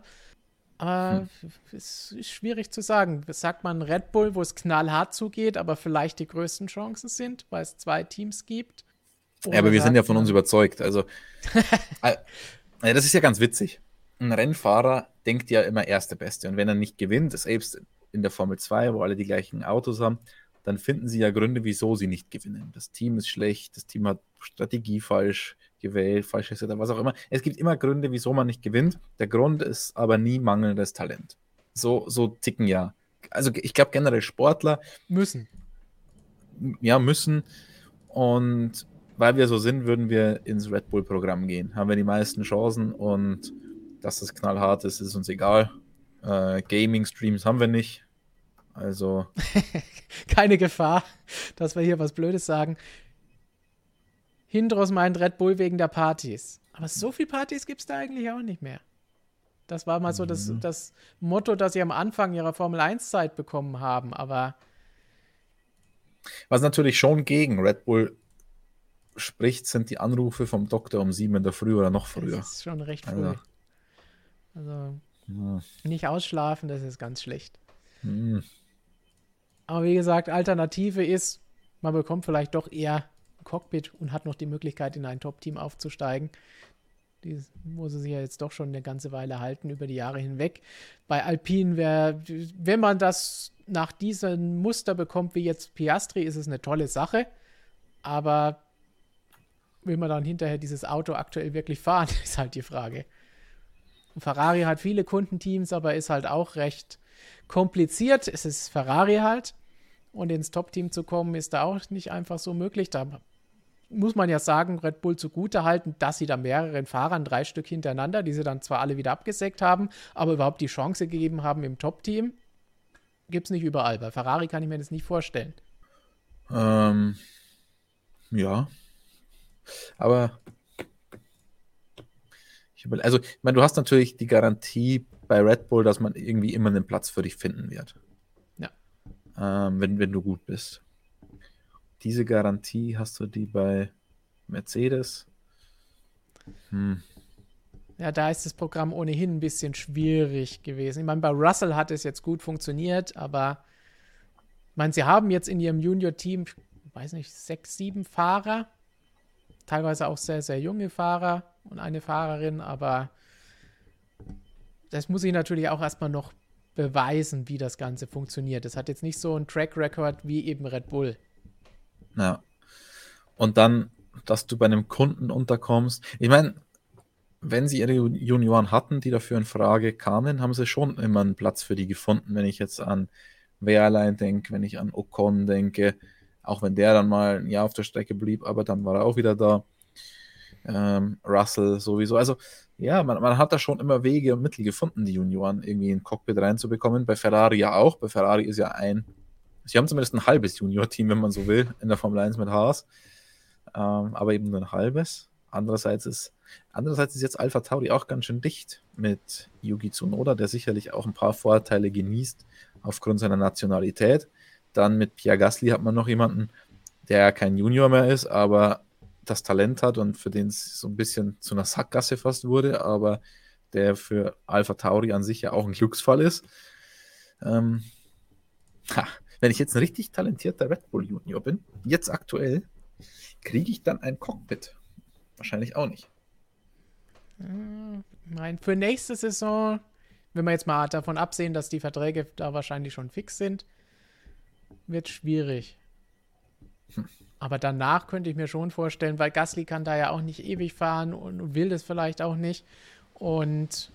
Speaker 1: Aber hm. es ist schwierig zu sagen. Sagt man Red Bull, wo es knallhart zugeht, aber vielleicht die größten Chancen sind, weil es zwei Teams gibt.
Speaker 2: Oder ja, aber wir sind ja von uns überzeugt. Also, [laughs] äh, das ist ja ganz witzig ein Rennfahrer denkt ja immer erste Beste. Und wenn er nicht gewinnt, selbst in der Formel 2, wo alle die gleichen Autos haben, dann finden sie ja Gründe, wieso sie nicht gewinnen. Das Team ist schlecht, das Team hat Strategie falsch gewählt, falsch gesetzt, was auch immer. Es gibt immer Gründe, wieso man nicht gewinnt. Der Grund ist aber nie mangelndes Talent. So, so ticken ja. Also ich glaube generell Sportler
Speaker 1: müssen.
Speaker 2: Ja, müssen. Und weil wir so sind, würden wir ins Red Bull-Programm gehen. Haben wir die meisten Chancen und dass das knallhart ist, ist uns egal. Äh, Gaming-Streams haben wir nicht. Also. [laughs]
Speaker 1: Keine Gefahr, dass wir hier was Blödes sagen. Hindros meint Red Bull wegen der Partys. Aber so viele Partys gibt es da eigentlich auch nicht mehr. Das war mal so das, mhm. das Motto, das sie am Anfang ihrer Formel 1-Zeit bekommen haben, aber.
Speaker 2: Was natürlich schon gegen Red Bull spricht, sind die Anrufe vom Doktor um sieben in der Früh oder noch früher. Das
Speaker 1: ist schon recht früh. Also, also ja. nicht ausschlafen, das ist ganz schlecht. Mhm. Aber wie gesagt, Alternative ist, man bekommt vielleicht doch eher ein Cockpit und hat noch die Möglichkeit, in ein Top-Team aufzusteigen. Die muss sich ja jetzt doch schon eine ganze Weile halten über die Jahre hinweg. Bei Alpine wäre, wenn man das nach diesem Muster bekommt wie jetzt Piastri, ist es eine tolle Sache. Aber will man dann hinterher dieses Auto aktuell wirklich fahren, [laughs] ist halt die Frage. Ferrari hat viele Kundenteams, aber ist halt auch recht kompliziert. Es ist Ferrari halt. Und ins Top-Team zu kommen, ist da auch nicht einfach so möglich. Da muss man ja sagen, Red Bull zugute halten, dass sie da mehreren Fahrern, drei Stück hintereinander, die sie dann zwar alle wieder abgesägt haben, aber überhaupt die Chance gegeben haben im Top-Team. Gibt es nicht überall. Bei Ferrari kann ich mir das nicht vorstellen.
Speaker 2: Ähm, ja. Aber ich also, ich meine, du hast natürlich die Garantie bei Red Bull, dass man irgendwie immer einen Platz für dich finden wird.
Speaker 1: Ja.
Speaker 2: Ähm, wenn, wenn du gut bist. Diese Garantie hast du die bei Mercedes.
Speaker 1: Hm. Ja, da ist das Programm ohnehin ein bisschen schwierig gewesen. Ich meine, bei Russell hat es jetzt gut funktioniert, aber ich meine, sie haben jetzt in ihrem Junior-Team, weiß nicht, sechs, sieben Fahrer, teilweise auch sehr, sehr junge Fahrer und eine Fahrerin, aber das muss ich natürlich auch erstmal noch beweisen, wie das Ganze funktioniert. Das hat jetzt nicht so einen Track Record wie eben Red Bull.
Speaker 2: Ja. Und dann, dass du bei einem Kunden unterkommst. Ich meine, wenn sie ihre Junioren hatten, die dafür in Frage kamen, haben sie schon immer einen Platz für die gefunden. Wenn ich jetzt an Wehrlein denke, wenn ich an Ocon denke, auch wenn der dann mal ein Jahr auf der Strecke blieb, aber dann war er auch wieder da. Ähm, Russell sowieso. Also ja, man, man, hat da schon immer Wege und Mittel gefunden, die Junioren irgendwie in Cockpit reinzubekommen. Bei Ferrari ja auch. Bei Ferrari ist ja ein, sie haben zumindest ein halbes Junior-Team, wenn man so will, in der Formel 1 mit Haas. Ähm, aber eben nur ein halbes. Andererseits ist, andererseits ist jetzt Alpha Tauri auch ganz schön dicht mit Yuki Tsunoda, der sicherlich auch ein paar Vorteile genießt aufgrund seiner Nationalität. Dann mit Pierre Gasly hat man noch jemanden, der kein Junior mehr ist, aber das Talent hat und für den es so ein bisschen zu einer Sackgasse fast wurde, aber der für Alpha Tauri an sich ja auch ein Glücksfall ist. Ähm, ha, wenn ich jetzt ein richtig talentierter Red Bull Junior bin, jetzt aktuell, kriege ich dann ein Cockpit? Wahrscheinlich auch nicht.
Speaker 1: Nein, für nächste Saison, wenn wir jetzt mal davon absehen, dass die Verträge da wahrscheinlich schon fix sind, wird schwierig. Aber danach könnte ich mir schon vorstellen, weil Gasly kann da ja auch nicht ewig fahren und will das vielleicht auch nicht. Und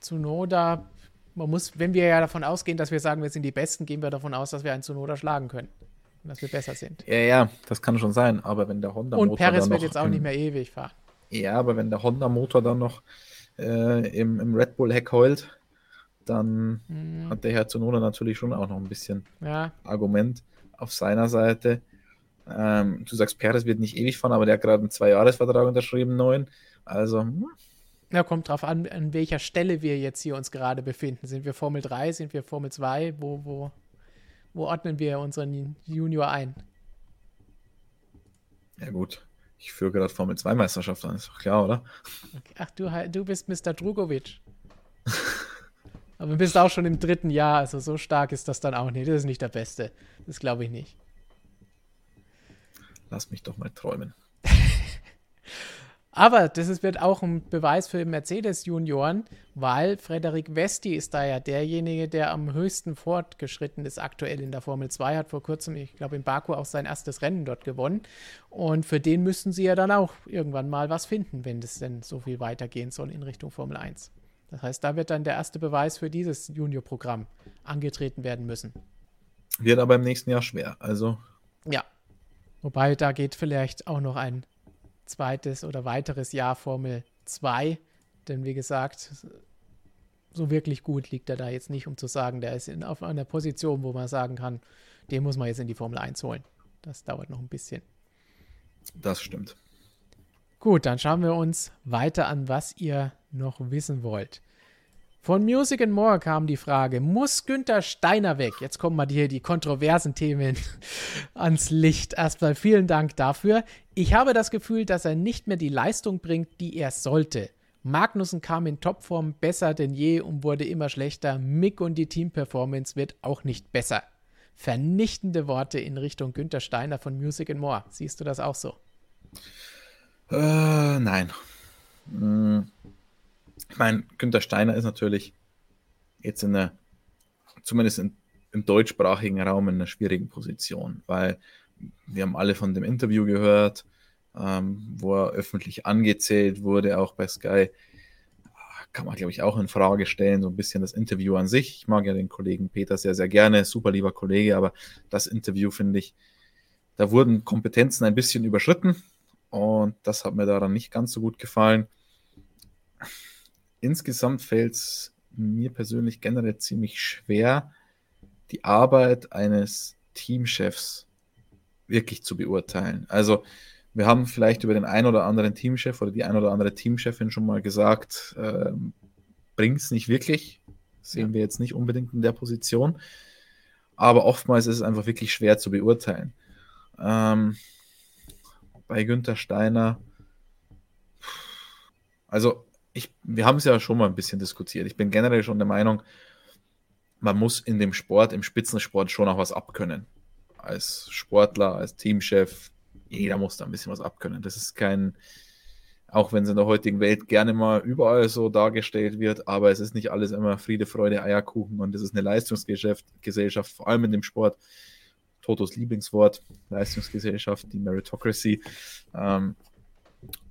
Speaker 1: Zunoda, man muss, wenn wir ja davon ausgehen, dass wir sagen, wir sind die Besten, gehen wir davon aus, dass wir einen Zunoda schlagen können. Dass wir besser sind.
Speaker 2: Ja, ja, das kann schon sein. Aber wenn der Honda-Motor.
Speaker 1: Und Perez wird jetzt auch nicht mehr ewig fahren.
Speaker 2: Ja, aber wenn der Honda-Motor dann noch äh, im, im Red Bull-Heck heult, dann mhm. hat der Herr Zunoda natürlich schon auch noch ein bisschen ja. Argument auf seiner Seite. Ähm, du sagst, Perez wird nicht ewig fahren, aber der hat gerade einen Zwei-Jahres-Vertrag unterschrieben, neuen. Also. Hm.
Speaker 1: Ja, kommt drauf an, an welcher Stelle wir jetzt hier uns gerade befinden. Sind wir Formel 3, sind wir Formel 2? Wo, wo, wo ordnen wir unseren Junior ein?
Speaker 2: Ja, gut. Ich führe gerade Formel 2 Meisterschaft an, ist doch klar, oder?
Speaker 1: Okay. Ach, du, du bist Mr. Drugovic. Aber du bist auch schon im dritten Jahr, also so stark ist das dann auch nicht. Das ist nicht der Beste. Das glaube ich nicht.
Speaker 2: Lass mich doch mal träumen. [laughs]
Speaker 1: Aber das ist, wird auch ein Beweis für Mercedes-Junioren, weil Frederik Vesti ist da ja derjenige, der am höchsten fortgeschritten ist aktuell in der Formel 2, hat vor kurzem, ich glaube in Baku auch sein erstes Rennen dort gewonnen. Und für den müssten sie ja dann auch irgendwann mal was finden, wenn das denn so viel weitergehen soll in Richtung Formel 1. Das heißt, da wird dann der erste Beweis für dieses Junior-Programm angetreten werden müssen.
Speaker 2: Wird aber im nächsten Jahr schwer, also.
Speaker 1: Ja. Wobei da geht vielleicht auch noch ein zweites oder weiteres Jahr Formel 2. Denn wie gesagt, so wirklich gut liegt er da jetzt nicht, um zu sagen, der ist in, auf einer Position, wo man sagen kann, den muss man jetzt in die Formel 1 holen. Das dauert noch ein bisschen.
Speaker 2: Das stimmt.
Speaker 1: Gut, dann schauen wir uns weiter an, was ihr noch wissen wollt. Von Music and More kam die Frage, muss Günther Steiner weg? Jetzt kommen mal hier die kontroversen Themen [laughs] ans Licht. Erstmal vielen Dank dafür. Ich habe das Gefühl, dass er nicht mehr die Leistung bringt, die er sollte. Magnussen kam in Topform besser denn je und wurde immer schlechter. Mick und die Teamperformance wird auch nicht besser. Vernichtende Worte in Richtung Günther Steiner von Music and More. Siehst du das auch so?
Speaker 2: Äh, nein. Hm ich meine, Günther Steiner ist natürlich jetzt in der, zumindest in, im deutschsprachigen Raum in einer schwierigen Position, weil wir haben alle von dem Interview gehört, ähm, wo er öffentlich angezählt wurde, auch bei Sky. Kann man, glaube ich, auch in Frage stellen, so ein bisschen das Interview an sich. Ich mag ja den Kollegen Peter sehr, sehr gerne, super lieber Kollege, aber das Interview finde ich, da wurden Kompetenzen ein bisschen überschritten und das hat mir daran nicht ganz so gut gefallen insgesamt fällt es mir persönlich generell ziemlich schwer, die Arbeit eines Teamchefs wirklich zu beurteilen. Also wir haben vielleicht über den einen oder anderen Teamchef oder die ein oder andere Teamchefin schon mal gesagt, äh, bringt es nicht wirklich. Sehen ja. wir jetzt nicht unbedingt in der Position. Aber oftmals ist es einfach wirklich schwer zu beurteilen. Ähm, bei Günther Steiner, also ich, wir haben es ja schon mal ein bisschen diskutiert. Ich bin generell schon der Meinung, man muss in dem Sport, im Spitzensport schon auch was abkönnen. Als Sportler, als Teamchef, jeder muss da ein bisschen was abkönnen. Das ist kein, auch wenn es in der heutigen Welt gerne mal überall so dargestellt wird, aber es ist nicht alles immer Friede, Freude, Eierkuchen und es ist eine Leistungsgesellschaft, vor allem in dem Sport. Totos Lieblingswort, Leistungsgesellschaft, die Meritocracy. Ähm,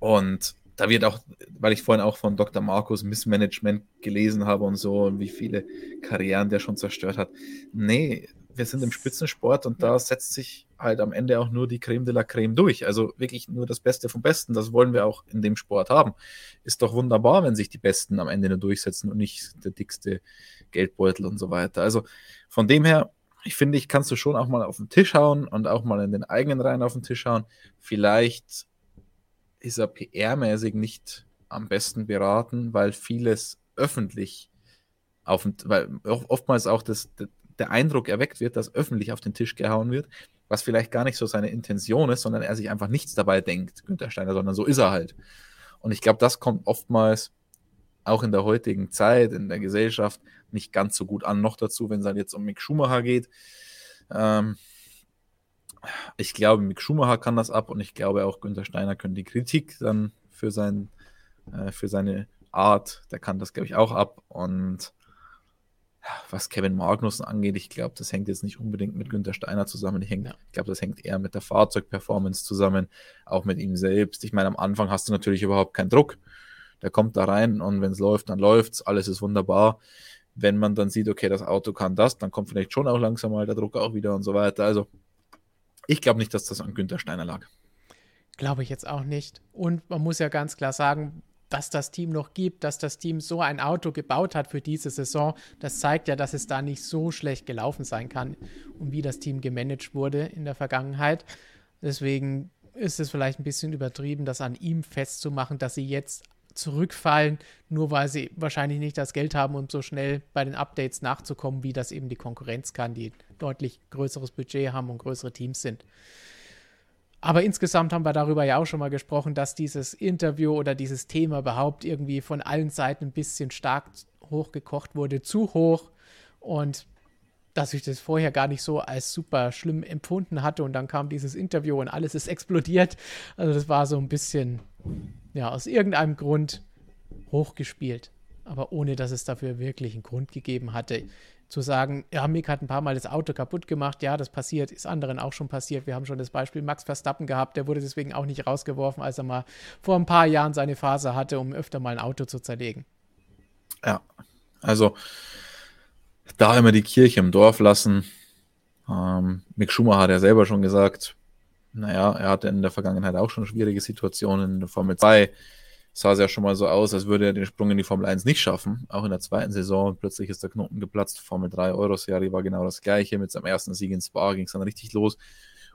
Speaker 2: und da wird auch, weil ich vorhin auch von Dr. Markus Missmanagement gelesen habe und so, und wie viele Karrieren der schon zerstört hat. Nee, wir sind im Spitzensport und da setzt sich halt am Ende auch nur die Creme de la Creme durch. Also wirklich nur das Beste vom Besten. Das wollen wir auch in dem Sport haben. Ist doch wunderbar, wenn sich die Besten am Ende nur durchsetzen und nicht der dickste Geldbeutel und so weiter. Also von dem her, ich finde, ich kannst du schon auch mal auf den Tisch hauen und auch mal in den eigenen Reihen auf den Tisch hauen. Vielleicht ist er PR-mäßig nicht am besten beraten, weil vieles öffentlich auf, weil oftmals auch das, der Eindruck erweckt wird, dass öffentlich auf den Tisch gehauen wird, was vielleicht gar nicht so seine Intention ist, sondern er sich einfach nichts dabei denkt, Günther Steiner, sondern so ist er halt. Und ich glaube, das kommt oftmals auch in der heutigen Zeit, in der Gesellschaft, nicht ganz so gut an. Noch dazu, wenn es halt jetzt um Mick Schumacher geht. Ähm, ich glaube, Mick Schumacher kann das ab und ich glaube auch Günther Steiner können die Kritik dann für, sein, äh, für seine Art, der kann das, glaube ich, auch ab. Und was Kevin Magnussen angeht, ich glaube, das hängt jetzt nicht unbedingt mit Günther Steiner zusammen. Ich, ja. ich glaube, das hängt eher mit der Fahrzeugperformance zusammen, auch mit ihm selbst. Ich meine, am Anfang hast du natürlich überhaupt keinen Druck. Der kommt da rein und wenn es läuft, dann läuft es, alles ist wunderbar. Wenn man dann sieht, okay, das Auto kann das, dann kommt vielleicht schon auch langsam mal der Druck auch wieder und so weiter. Also, ich glaube nicht, dass das an Günther Steiner lag.
Speaker 1: Glaube ich jetzt auch nicht. Und man muss ja ganz klar sagen, dass das Team noch gibt, dass das Team so ein Auto gebaut hat für diese Saison, das zeigt ja, dass es da nicht so schlecht gelaufen sein kann und wie das Team gemanagt wurde in der Vergangenheit. Deswegen ist es vielleicht ein bisschen übertrieben, das an ihm festzumachen, dass sie jetzt zurückfallen, nur weil sie wahrscheinlich nicht das Geld haben, um so schnell bei den Updates nachzukommen, wie das eben die Konkurrenz kann, die deutlich größeres Budget haben und größere Teams sind. Aber insgesamt haben wir darüber ja auch schon mal gesprochen, dass dieses Interview oder dieses Thema überhaupt irgendwie von allen Seiten ein bisschen stark hochgekocht wurde, zu hoch. Und dass ich das vorher gar nicht so als super schlimm empfunden hatte. Und dann kam dieses Interview und alles ist explodiert. Also das war so ein bisschen, ja, aus irgendeinem Grund hochgespielt. Aber ohne dass es dafür wirklich einen Grund gegeben hatte zu sagen, ja, Mick hat ein paar Mal das Auto kaputt gemacht, ja, das passiert, ist anderen auch schon passiert. Wir haben schon das Beispiel Max Verstappen gehabt, der wurde deswegen auch nicht rausgeworfen, als er mal vor ein paar Jahren seine Phase hatte, um öfter mal ein Auto zu zerlegen.
Speaker 2: Ja, also da immer die Kirche im Dorf lassen. Ähm, Mick Schumacher hat ja selber schon gesagt, naja, er hatte in der Vergangenheit auch schon schwierige Situationen in der Formel 2 sah es ja schon mal so aus, als würde er den Sprung in die Formel 1 nicht schaffen. Auch in der zweiten Saison. Plötzlich ist der Knoten geplatzt. Formel 3 Euro-Serie war genau das gleiche. Mit seinem ersten Sieg in Spa ging es dann richtig los.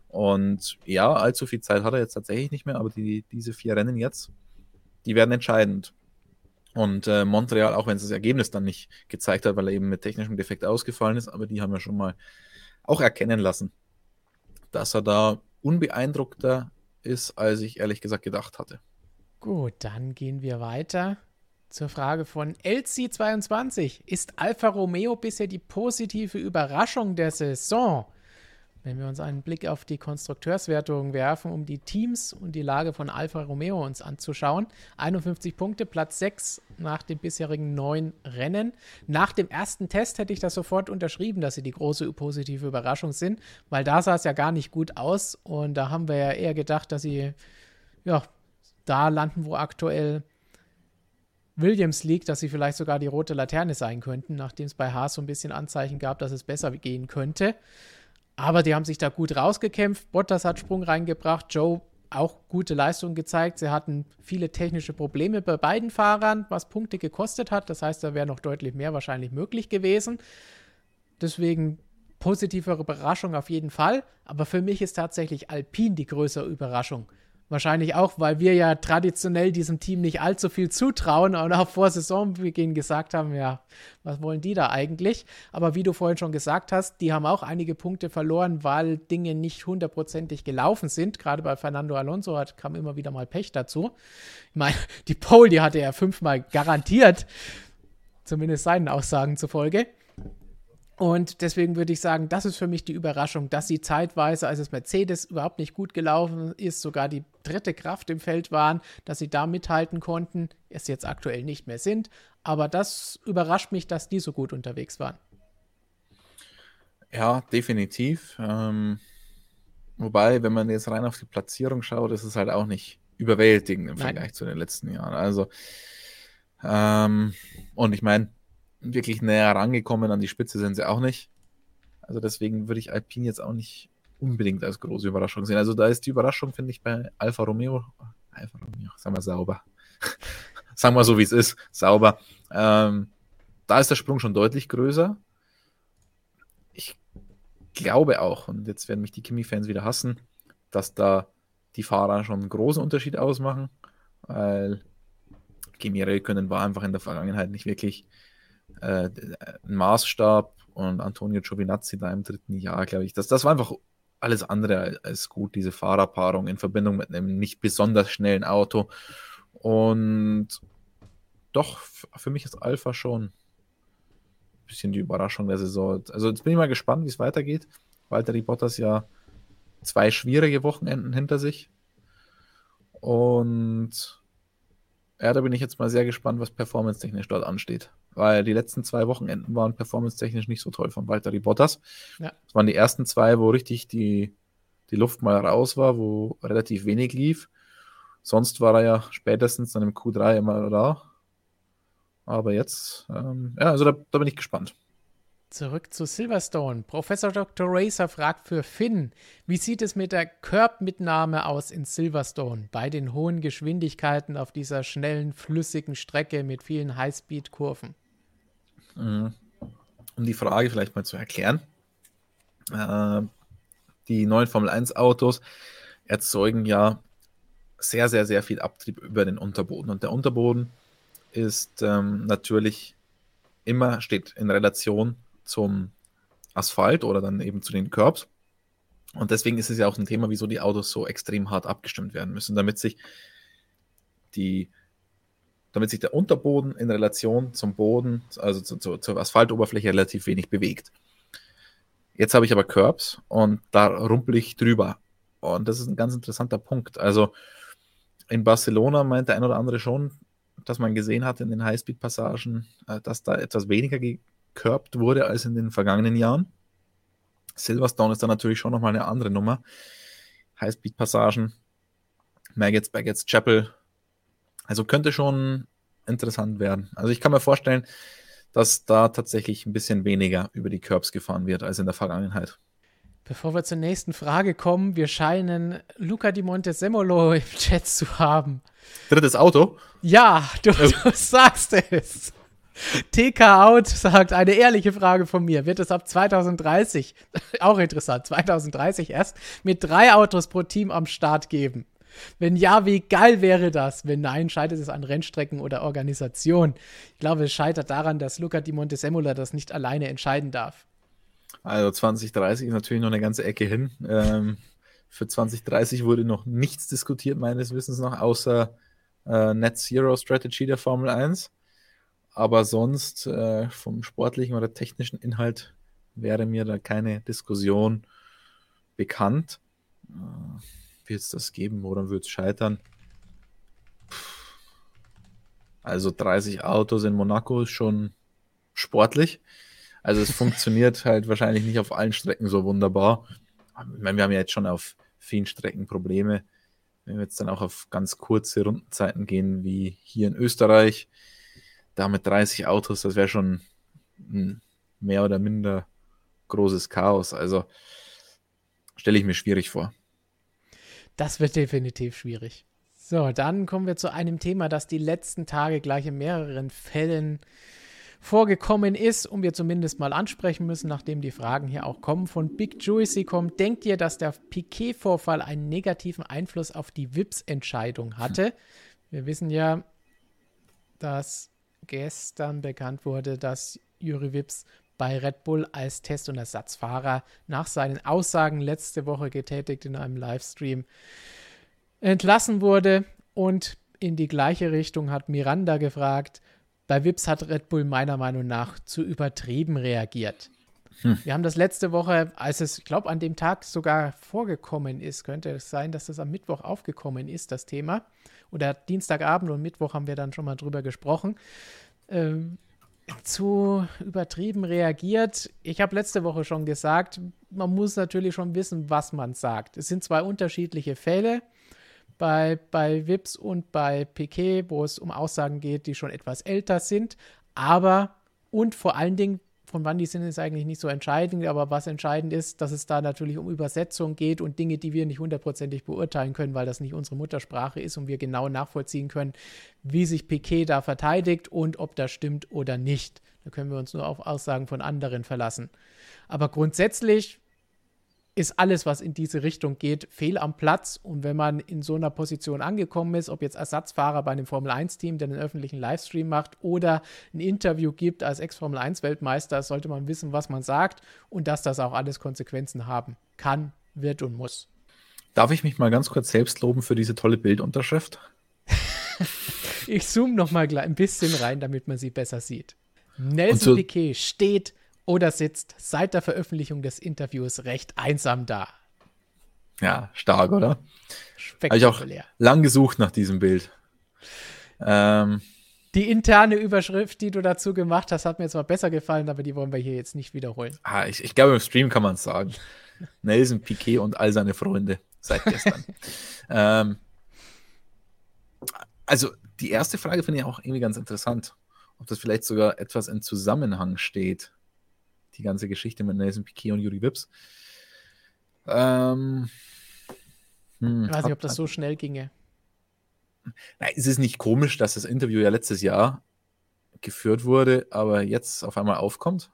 Speaker 2: Und ja, allzu viel Zeit hat er jetzt tatsächlich nicht mehr, aber die, diese vier Rennen jetzt, die werden entscheidend. Und äh, Montreal, auch wenn es das Ergebnis dann nicht gezeigt hat, weil er eben mit technischem Defekt ausgefallen ist, aber die haben ja schon mal auch erkennen lassen, dass er da unbeeindruckter ist, als ich ehrlich gesagt gedacht hatte.
Speaker 1: Gut, dann gehen wir weiter zur Frage von LC22. Ist Alfa Romeo bisher die positive Überraschung der Saison? Wenn wir uns einen Blick auf die Konstrukteurswertung werfen, um die Teams und die Lage von Alfa Romeo uns anzuschauen. 51 Punkte, Platz 6 nach den bisherigen neun Rennen. Nach dem ersten Test hätte ich das sofort unterschrieben, dass sie die große positive Überraschung sind, weil da sah es ja gar nicht gut aus und da haben wir ja eher gedacht, dass sie ja, da landen, wo aktuell Williams liegt, dass sie vielleicht sogar die rote Laterne sein könnten, nachdem es bei Haas so ein bisschen Anzeichen gab, dass es besser gehen könnte. Aber die haben sich da gut rausgekämpft. Bottas hat Sprung reingebracht. Joe auch gute Leistung gezeigt. Sie hatten viele technische Probleme bei beiden Fahrern, was Punkte gekostet hat. Das heißt, da wäre noch deutlich mehr wahrscheinlich möglich gewesen. Deswegen positivere Überraschung auf jeden Fall. Aber für mich ist tatsächlich Alpine die größere Überraschung. Wahrscheinlich auch, weil wir ja traditionell diesem Team nicht allzu viel zutrauen und auch vor Saisonbeginn gesagt haben, ja, was wollen die da eigentlich? Aber wie du vorhin schon gesagt hast, die haben auch einige Punkte verloren, weil Dinge nicht hundertprozentig gelaufen sind. Gerade bei Fernando Alonso hat, kam immer wieder mal Pech dazu. Ich meine, die Pole, die hatte er fünfmal garantiert, zumindest seinen Aussagen zufolge. Und deswegen würde ich sagen, das ist für mich die Überraschung, dass sie zeitweise, als es Mercedes überhaupt nicht gut gelaufen ist, sogar die dritte Kraft im Feld waren, dass sie da mithalten konnten, es jetzt aktuell nicht mehr sind. Aber das überrascht mich, dass die so gut unterwegs waren.
Speaker 2: Ja, definitiv. Ähm, wobei, wenn man jetzt rein auf die Platzierung schaut, ist es halt auch nicht überwältigend im Vergleich zu den letzten Jahren. Also, ähm, und ich meine, wirklich näher rangekommen an die Spitze sind sie auch nicht. Also deswegen würde ich Alpine jetzt auch nicht unbedingt als große Überraschung sehen. Also da ist die Überraschung, finde ich, bei Alfa Romeo, Alfa Romeo, sagen wir sauber. [laughs] sagen wir so, wie es ist, sauber. Ähm, da ist der Sprung schon deutlich größer. Ich glaube auch, und jetzt werden mich die Kimi-Fans wieder hassen, dass da die Fahrer schon einen großen Unterschied ausmachen, weil Kimi Räikkönen war einfach in der Vergangenheit nicht wirklich äh, Maßstab und Antonio Giovinazzi da im dritten Jahr, glaube ich, das, das war einfach alles andere als gut, diese Fahrerpaarung in Verbindung mit einem nicht besonders schnellen Auto. Und doch, für mich ist Alpha schon ein bisschen die Überraschung der Saison. Also jetzt bin ich mal gespannt, wie es weitergeht. Walter Bottas ja zwei schwierige Wochenenden hinter sich. Und ja, da bin ich jetzt mal sehr gespannt, was performance-technisch dort ansteht. Weil die letzten zwei Wochenenden waren performance-technisch nicht so toll von Walter Bottas. Ja. Das waren die ersten zwei, wo richtig die, die Luft mal raus war, wo relativ wenig lief. Sonst war er ja spätestens dann im Q3 immer da. Aber jetzt, ähm, ja, also da, da bin ich gespannt.
Speaker 1: Zurück zu Silverstone. Professor Dr. Racer fragt für Finn, wie sieht es mit der Curbmitnahme aus in Silverstone bei den hohen Geschwindigkeiten auf dieser schnellen, flüssigen Strecke mit vielen Highspeed-Kurven?
Speaker 2: Mhm. Um die Frage vielleicht mal zu erklären. Äh, die neuen Formel 1 Autos erzeugen ja sehr, sehr, sehr viel Abtrieb über den Unterboden. Und der Unterboden ist ähm, natürlich immer, steht in Relation zum Asphalt oder dann eben zu den Curbs. Und deswegen ist es ja auch ein Thema, wieso die Autos so extrem hart abgestimmt werden müssen, damit sich die, damit sich der Unterboden in Relation zum Boden, also zu, zu, zur Asphaltoberfläche relativ wenig bewegt. Jetzt habe ich aber Curbs und da rumpel ich drüber. Und das ist ein ganz interessanter Punkt. Also in Barcelona meint der ein oder andere schon, dass man gesehen hat in den Highspeed-Passagen, äh, dass da etwas weniger gecurbed wurde als in den vergangenen Jahren. Silverstone ist da natürlich schon nochmal eine andere Nummer. Highspeed-Passagen, Maggots, Baggets, Chapel. Also könnte schon interessant werden. Also ich kann mir vorstellen, dass da tatsächlich ein bisschen weniger über die Curbs gefahren wird als in der Vergangenheit.
Speaker 1: Bevor wir zur nächsten Frage kommen, wir scheinen Luca di Montesemolo [laughs] im Chat zu haben.
Speaker 2: Drittes Auto?
Speaker 1: Ja, du, du sagst es. TK Out sagt, eine ehrliche Frage von mir. Wird es ab 2030, [laughs] auch interessant, 2030 erst, mit drei Autos pro Team am Start geben? Wenn ja, wie geil wäre das? Wenn nein, scheitert es an Rennstrecken oder Organisation. Ich glaube, es scheitert daran, dass Luca Di Montesemola das nicht alleine entscheiden darf.
Speaker 2: Also 2030 ist natürlich noch eine ganze Ecke hin. Ähm, für 2030 wurde noch nichts diskutiert, meines Wissens noch, außer äh, Net Zero Strategy der Formel 1. Aber sonst äh, vom sportlichen oder technischen Inhalt wäre mir da keine Diskussion bekannt. Äh, wird es das geben, woran wird es scheitern? Also 30 Autos in Monaco ist schon sportlich. Also es [laughs] funktioniert halt wahrscheinlich nicht auf allen Strecken so wunderbar. Ich meine, wir haben ja jetzt schon auf vielen Strecken Probleme. Wenn wir jetzt dann auch auf ganz kurze Rundenzeiten gehen, wie hier in Österreich, da mit 30 Autos, das wäre schon ein mehr oder minder großes Chaos. Also stelle ich mir schwierig vor.
Speaker 1: Das wird definitiv schwierig. So, dann kommen wir zu einem Thema, das die letzten Tage gleich in mehreren Fällen vorgekommen ist und wir zumindest mal ansprechen müssen, nachdem die Fragen hier auch kommen. Von Big Juicy kommt, denkt ihr, dass der Piquet-Vorfall einen negativen Einfluss auf die WIPS-Entscheidung hatte? Wir wissen ja, dass gestern bekannt wurde, dass Juri Wips bei Red Bull als Test- und Ersatzfahrer nach seinen Aussagen letzte Woche getätigt in einem Livestream entlassen wurde. Und in die gleiche Richtung hat Miranda gefragt, bei Wips hat Red Bull meiner Meinung nach zu übertrieben reagiert. Hm. Wir haben das letzte Woche, als es, ich glaube, an dem Tag sogar vorgekommen ist, könnte es sein, dass das am Mittwoch aufgekommen ist, das Thema. Oder Dienstagabend und Mittwoch haben wir dann schon mal drüber gesprochen. Ähm, zu übertrieben reagiert. Ich habe letzte Woche schon gesagt, man muss natürlich schon wissen, was man sagt. Es sind zwei unterschiedliche Fälle. bei, bei Vips und bei Piquet, wo es um Aussagen geht, die schon etwas älter sind. Aber und vor allen Dingen, von wann die sind, ist eigentlich nicht so entscheidend, aber was entscheidend ist, dass es da natürlich um Übersetzung geht und Dinge, die wir nicht hundertprozentig beurteilen können, weil das nicht unsere Muttersprache ist und wir genau nachvollziehen können, wie sich Piquet da verteidigt und ob das stimmt oder nicht. Da können wir uns nur auf Aussagen von anderen verlassen. Aber grundsätzlich ist alles, was in diese Richtung geht, fehl am Platz. Und wenn man in so einer Position angekommen ist, ob jetzt Ersatzfahrer bei einem Formel-1-Team, der einen öffentlichen Livestream macht oder ein Interview gibt als Ex-Formel-1-Weltmeister, sollte man wissen, was man sagt und dass das auch alles Konsequenzen haben kann, wird und muss.
Speaker 2: Darf ich mich mal ganz kurz selbst loben für diese tolle Bildunterschrift? [laughs]
Speaker 1: ich zoome noch mal ein bisschen rein, damit man sie besser sieht. Nelson so Piquet steht oder sitzt seit der Veröffentlichung des Interviews recht einsam da.
Speaker 2: Ja, stark, oder? Habe ich auch lang gesucht nach diesem Bild.
Speaker 1: Ähm, die interne Überschrift, die du dazu gemacht hast, hat mir zwar besser gefallen, aber die wollen wir hier jetzt nicht wiederholen.
Speaker 2: Ah, ich, ich glaube, im Stream kann man es sagen. Nelson Piquet und all seine Freunde seit gestern. [laughs] ähm, also, die erste Frage finde ich auch irgendwie ganz interessant. Ob das vielleicht sogar etwas in Zusammenhang steht die ganze Geschichte mit Nelson Piquet und Juri Wips.
Speaker 1: Ähm, hm, ich weiß nicht, ob das so schnell ginge.
Speaker 2: Nein, es ist nicht komisch, dass das Interview ja letztes Jahr geführt wurde, aber jetzt auf einmal aufkommt.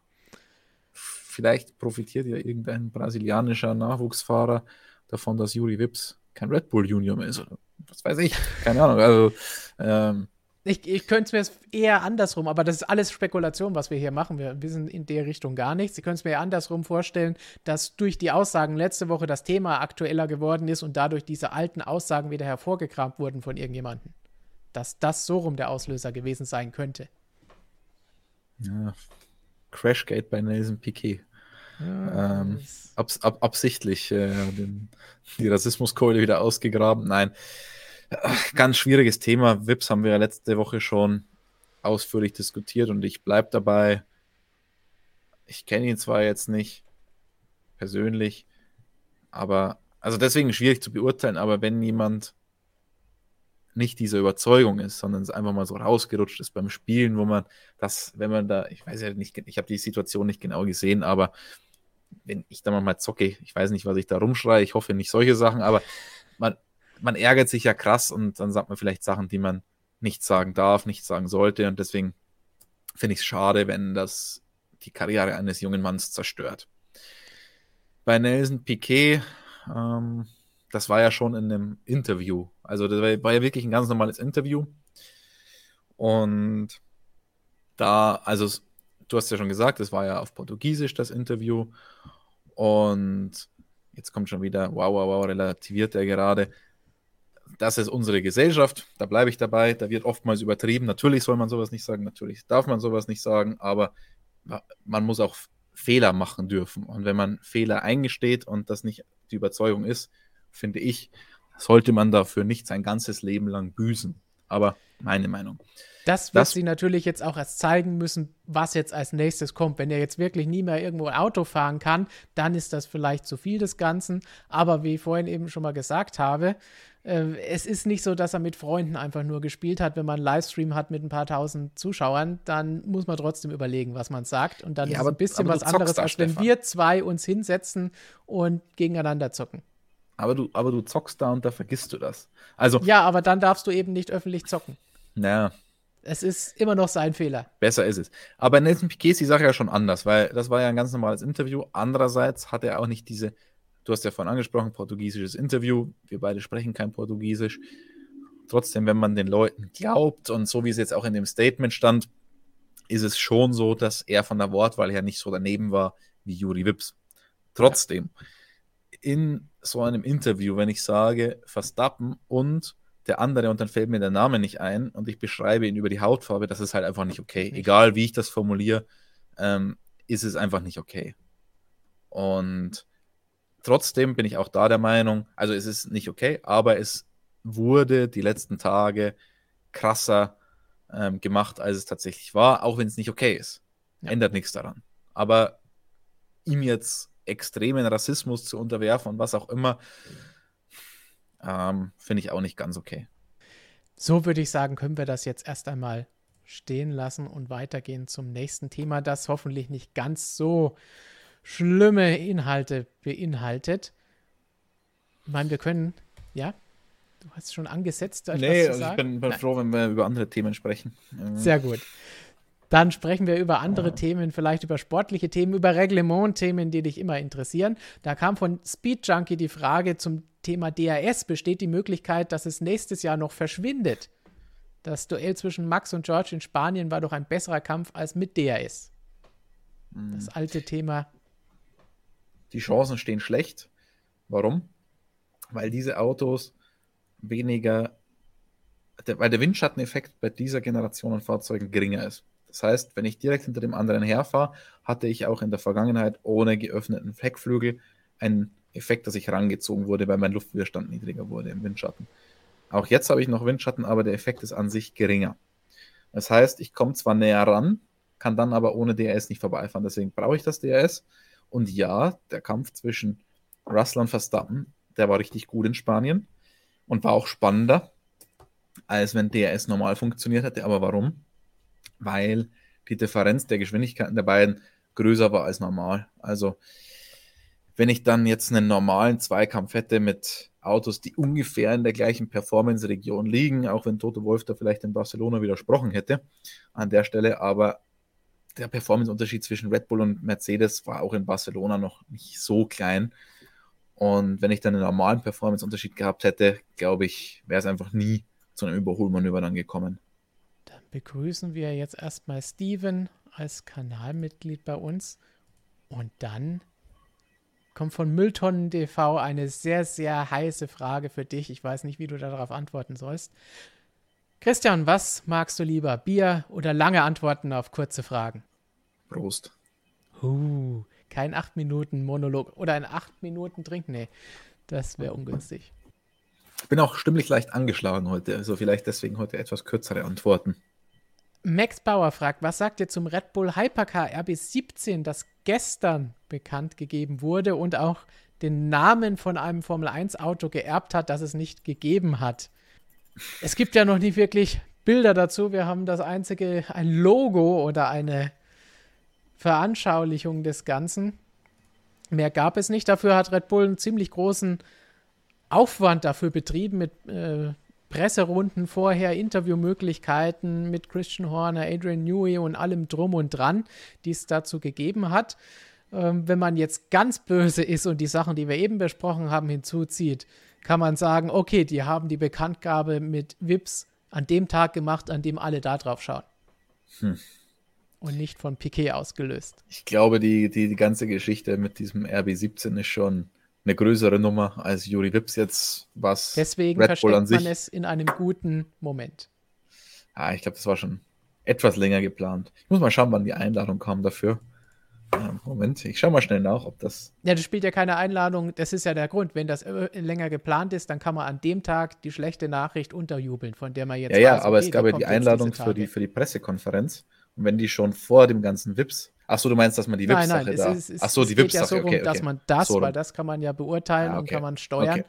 Speaker 2: Vielleicht profitiert ja irgendein brasilianischer Nachwuchsfahrer davon, dass Juri Wips kein Red Bull Junior mehr ist. Oder was weiß ich, keine Ahnung. Also, ähm,
Speaker 1: ich, ich könnte es mir eher andersrum, aber das ist alles Spekulation, was wir hier machen. Wir wissen in der Richtung gar nichts. Sie können es mir eher andersrum vorstellen, dass durch die Aussagen letzte Woche das Thema aktueller geworden ist und dadurch diese alten Aussagen wieder hervorgekramt wurden von irgendjemandem. Dass das so rum der Auslöser gewesen sein könnte.
Speaker 2: Ja, Crashgate bei Nelson Piquet. Ja, ähm, abs ab absichtlich äh, den, die Rassismuskeule wieder ausgegraben. Nein. Ganz schwieriges Thema. Vips haben wir ja letzte Woche schon ausführlich diskutiert und ich bleibe dabei. Ich kenne ihn zwar jetzt nicht persönlich, aber also deswegen schwierig zu beurteilen, aber wenn jemand nicht dieser Überzeugung ist, sondern es einfach mal so rausgerutscht ist beim Spielen, wo man das, wenn man da, ich weiß ja nicht, ich habe die Situation nicht genau gesehen, aber wenn ich da mal zocke, ich weiß nicht, was ich da rumschreie, ich hoffe nicht solche Sachen, aber man, man ärgert sich ja krass und dann sagt man vielleicht Sachen, die man nicht sagen darf, nicht sagen sollte. Und deswegen finde ich es schade, wenn das die Karriere eines jungen Manns zerstört. Bei Nelson Piquet, ähm, das war ja schon in einem Interview. Also das war ja wirklich ein ganz normales Interview. Und da, also du hast ja schon gesagt, es war ja auf Portugiesisch das Interview. Und jetzt kommt schon wieder, wow, wow, wow, relativiert er gerade das ist unsere Gesellschaft, da bleibe ich dabei, da wird oftmals übertrieben. Natürlich soll man sowas nicht sagen, natürlich darf man sowas nicht sagen, aber man muss auch Fehler machen dürfen. Und wenn man Fehler eingesteht und das nicht die Überzeugung ist, finde ich, sollte man dafür nicht sein ganzes Leben lang büßen. Aber meine Meinung.
Speaker 1: Das wird das, sie natürlich jetzt auch erst zeigen müssen, was jetzt als nächstes kommt. Wenn er jetzt wirklich nie mehr irgendwo ein Auto fahren kann, dann ist das vielleicht zu viel des Ganzen. Aber wie ich vorhin eben schon mal gesagt habe, es ist nicht so, dass er mit Freunden einfach nur gespielt hat. Wenn man einen Livestream hat mit ein paar tausend Zuschauern, dann muss man trotzdem überlegen, was man sagt. Und dann ja, ist es ein bisschen was anderes, als wenn wir zwei uns hinsetzen und gegeneinander zocken.
Speaker 2: Aber du, aber du zockst da und da vergisst du das. Also,
Speaker 1: ja, aber dann darfst du eben nicht öffentlich zocken.
Speaker 2: Naja,
Speaker 1: es ist immer noch sein Fehler.
Speaker 2: Besser ist es. Aber Nelson Piquet ist die Sache ja schon anders, weil das war ja ein ganz normales Interview. Andererseits hat er auch nicht diese, du hast ja vorhin angesprochen, portugiesisches Interview. Wir beide sprechen kein Portugiesisch. Trotzdem, wenn man den Leuten glaubt und so wie es jetzt auch in dem Statement stand, ist es schon so, dass er von der Wortwahl her nicht so daneben war wie Juri Wips. Trotzdem, in so einem Interview, wenn ich sage, Verstappen und der andere und dann fällt mir der Name nicht ein und ich beschreibe ihn über die Hautfarbe, das ist halt einfach nicht okay. Nicht. Egal wie ich das formuliere, ähm, ist es einfach nicht okay. Und trotzdem bin ich auch da der Meinung, also es ist nicht okay, aber es wurde die letzten Tage krasser ähm, gemacht, als es tatsächlich war, auch wenn es nicht okay ist. Ja. Ändert nichts daran. Aber ihm jetzt extremen Rassismus zu unterwerfen und was auch immer, ähm, finde ich auch nicht ganz okay.
Speaker 1: So würde ich sagen, können wir das jetzt erst einmal stehen lassen und weitergehen zum nächsten Thema, das hoffentlich nicht ganz so schlimme Inhalte beinhaltet. Ich meine, wir können, ja, du hast schon angesetzt.
Speaker 2: Nee, also ich bin, bin froh, wenn wir über andere Themen sprechen.
Speaker 1: Sehr gut. Dann sprechen wir über andere ja. Themen, vielleicht über sportliche Themen, über Reglement-Themen, die dich immer interessieren. Da kam von Speed Junkie die Frage zum Thema DRS. Besteht die Möglichkeit, dass es nächstes Jahr noch verschwindet? Das Duell zwischen Max und George in Spanien war doch ein besserer Kampf als mit DRS. Das alte Thema.
Speaker 2: Die Chancen stehen schlecht. Warum? Weil diese Autos weniger, weil der Windschatteneffekt bei dieser Generation an Fahrzeugen geringer ist. Das heißt, wenn ich direkt hinter dem anderen herfahre, hatte ich auch in der Vergangenheit ohne geöffneten Heckflügel einen Effekt, dass ich rangezogen wurde, weil mein Luftwiderstand niedriger wurde im Windschatten. Auch jetzt habe ich noch Windschatten, aber der Effekt ist an sich geringer. Das heißt, ich komme zwar näher ran, kann dann aber ohne DRS nicht vorbeifahren. Deswegen brauche ich das DRS. Und ja, der Kampf zwischen Russell und Verstappen, der war richtig gut in Spanien und war auch spannender, als wenn DRS normal funktioniert hätte. Aber warum? weil die Differenz der Geschwindigkeiten der beiden größer war als normal. Also wenn ich dann jetzt einen normalen Zweikampf hätte mit Autos, die ungefähr in der gleichen Performance-Region liegen, auch wenn Toto Wolf da vielleicht in Barcelona widersprochen hätte an der Stelle, aber der Performance-Unterschied zwischen Red Bull und Mercedes war auch in Barcelona noch nicht so klein. Und wenn ich dann einen normalen Performance-Unterschied gehabt hätte, glaube ich, wäre es einfach nie zu einem Überholmanöver dann gekommen
Speaker 1: begrüßen wir jetzt erstmal Steven als Kanalmitglied bei uns. Und dann kommt von Mülltonnen TV eine sehr, sehr heiße Frage für dich. Ich weiß nicht, wie du darauf antworten sollst. Christian, was magst du lieber? Bier oder lange Antworten auf kurze Fragen?
Speaker 2: Prost.
Speaker 1: Uh, kein 8 Minuten Monolog oder ein 8 Minuten Trinken. Nee, das wäre ungünstig.
Speaker 2: Ich bin auch stimmlich leicht angeschlagen heute, also vielleicht deswegen heute etwas kürzere Antworten.
Speaker 1: Max Bauer fragt, was sagt ihr zum Red Bull Hypercar RB17, das gestern bekannt gegeben wurde und auch den Namen von einem Formel 1 Auto geerbt hat, das es nicht gegeben hat? Es gibt ja noch nicht wirklich Bilder dazu. Wir haben das einzige, ein Logo oder eine Veranschaulichung des Ganzen. Mehr gab es nicht. Dafür hat Red Bull einen ziemlich großen Aufwand dafür betrieben mit äh, Presserunden vorher, Interviewmöglichkeiten mit Christian Horner, Adrian Newey und allem drum und dran, die es dazu gegeben hat. Ähm, wenn man jetzt ganz böse ist und die Sachen, die wir eben besprochen haben, hinzuzieht, kann man sagen, okay, die haben die Bekanntgabe mit Vips an dem Tag gemacht, an dem alle da drauf schauen. Hm. Und nicht von Piquet ausgelöst.
Speaker 2: Ich glaube, die, die, die ganze Geschichte mit diesem RB17 ist schon eine größere Nummer als Juri Wips jetzt, was
Speaker 1: Deswegen Red Bull an sich. man es in einem guten Moment.
Speaker 2: Ja, ich glaube, das war schon etwas länger geplant. Ich muss mal schauen, wann die Einladung kam dafür. Moment, ich schaue mal schnell nach, ob das.
Speaker 1: Ja, das spielt ja keine Einladung. Das ist ja der Grund. Wenn das äh, länger geplant ist, dann kann man an dem Tag die schlechte Nachricht unterjubeln, von der man jetzt.
Speaker 2: Ja, ja, weiß, aber okay, es gab ja die Einladung für die, für die Pressekonferenz. Und wenn die schon vor dem ganzen Vips Ach so, du meinst, dass man die Wips-Sache da...
Speaker 1: Es, es, Ach so, die Wips-Sache, ja so rum, okay, okay. dass man das, so, weil das kann man ja beurteilen ah, okay. und kann man steuern,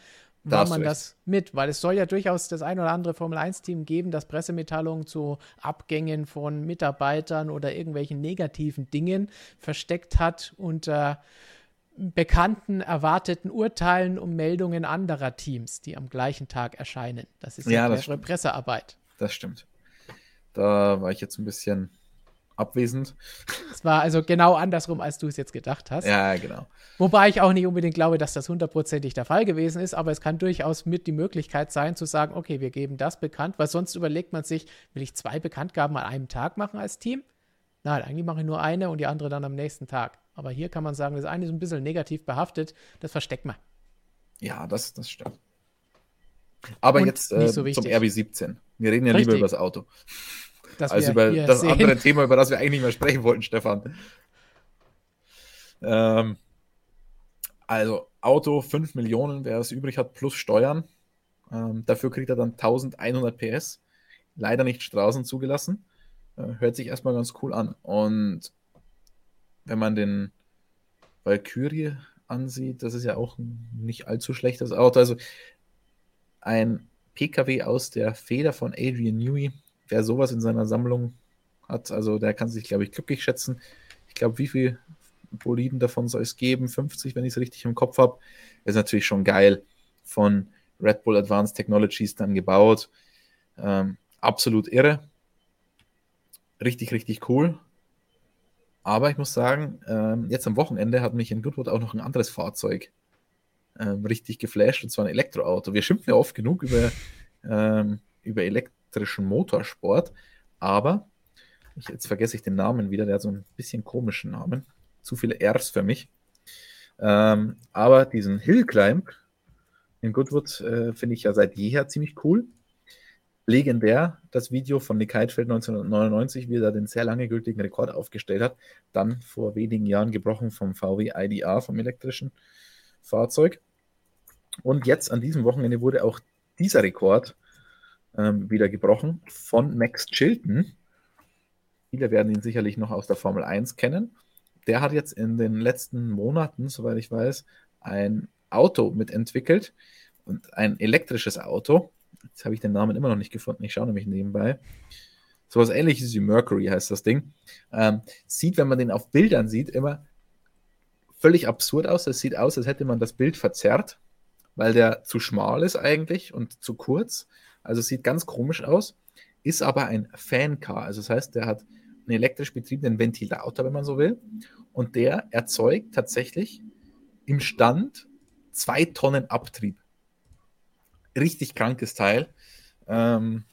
Speaker 1: da man das mit, weil es soll ja durchaus das ein oder andere Formel-1-Team geben, das Pressemitteilungen zu Abgängen von Mitarbeitern oder irgendwelchen negativen Dingen versteckt hat unter bekannten, erwarteten Urteilen um Meldungen anderer Teams, die am gleichen Tag erscheinen. Das ist ja, ja Pressearbeit.
Speaker 2: Das stimmt. Da war ich jetzt ein bisschen abwesend.
Speaker 1: Es war also genau andersrum, als du es jetzt gedacht hast.
Speaker 2: Ja, genau.
Speaker 1: Wobei ich auch nicht unbedingt glaube, dass das hundertprozentig der Fall gewesen ist, aber es kann durchaus mit die Möglichkeit sein, zu sagen, okay, wir geben das bekannt, weil sonst überlegt man sich, will ich zwei Bekanntgaben an einem Tag machen als Team? Nein, eigentlich mache ich nur eine und die andere dann am nächsten Tag. Aber hier kann man sagen, das eine ist ein bisschen negativ behaftet, das versteckt man.
Speaker 2: Ja, das, das stimmt. Aber und jetzt äh, so zum RB17. Wir reden ja Richtig. lieber über das Auto also über das sehen. andere Thema, über das wir eigentlich nicht mehr sprechen wollten, Stefan. Ähm, also Auto 5 Millionen, wer es übrig hat, plus Steuern. Ähm, dafür kriegt er dann 1100 PS. Leider nicht Straßen zugelassen. Äh, hört sich erstmal ganz cool an. Und wenn man den Valkyrie ansieht, das ist ja auch ein nicht allzu schlechtes Auto. Also ein PKW aus der Feder von Adrian Newey. Wer sowas in seiner Sammlung hat, also der kann sich, glaube ich, glücklich schätzen. Ich glaube, wie viel Boliden davon soll es geben? 50, wenn ich es richtig im Kopf habe. Ist natürlich schon geil. Von Red Bull Advanced Technologies dann gebaut. Ähm, absolut irre. Richtig, richtig cool. Aber ich muss sagen, ähm, jetzt am Wochenende hat mich in Goodwood auch noch ein anderes Fahrzeug ähm, richtig geflasht, und zwar ein Elektroauto. Wir schimpfen ja oft genug über, ähm, über elektrischen Motorsport, aber ich, jetzt vergesse ich den Namen wieder, der hat so ein bisschen komischen Namen. Zu viele Rs für mich. Ähm, aber diesen Hill Climb in Goodwood äh, finde ich ja seit jeher ziemlich cool. Legendär das Video von Nick Heidfeld 1999, wie er den sehr lange gültigen Rekord aufgestellt hat. Dann vor wenigen Jahren gebrochen vom VW IDA, vom elektrischen Fahrzeug. Und jetzt an diesem Wochenende wurde auch dieser Rekord ähm, wieder gebrochen von Max Chilton. Viele werden ihn sicherlich noch aus der Formel 1 kennen. Der hat jetzt in den letzten Monaten, soweit ich weiß, ein Auto mitentwickelt und ein elektrisches Auto. Jetzt habe ich den Namen immer noch nicht gefunden. Ich schaue nämlich nebenbei. So was ähnliches wie Mercury heißt das Ding. Ähm, sieht, wenn man den auf Bildern sieht, immer völlig absurd aus. Es sieht aus, als hätte man das Bild verzerrt, weil der zu schmal ist eigentlich und zu kurz. Also es sieht ganz komisch aus. Ist aber ein Fan-Car. Also das heißt, der hat einen elektrisch betriebenen Ventilator, wenn man so will. Und der erzeugt tatsächlich im Stand zwei Tonnen Abtrieb. Richtig krankes Teil. Ähm,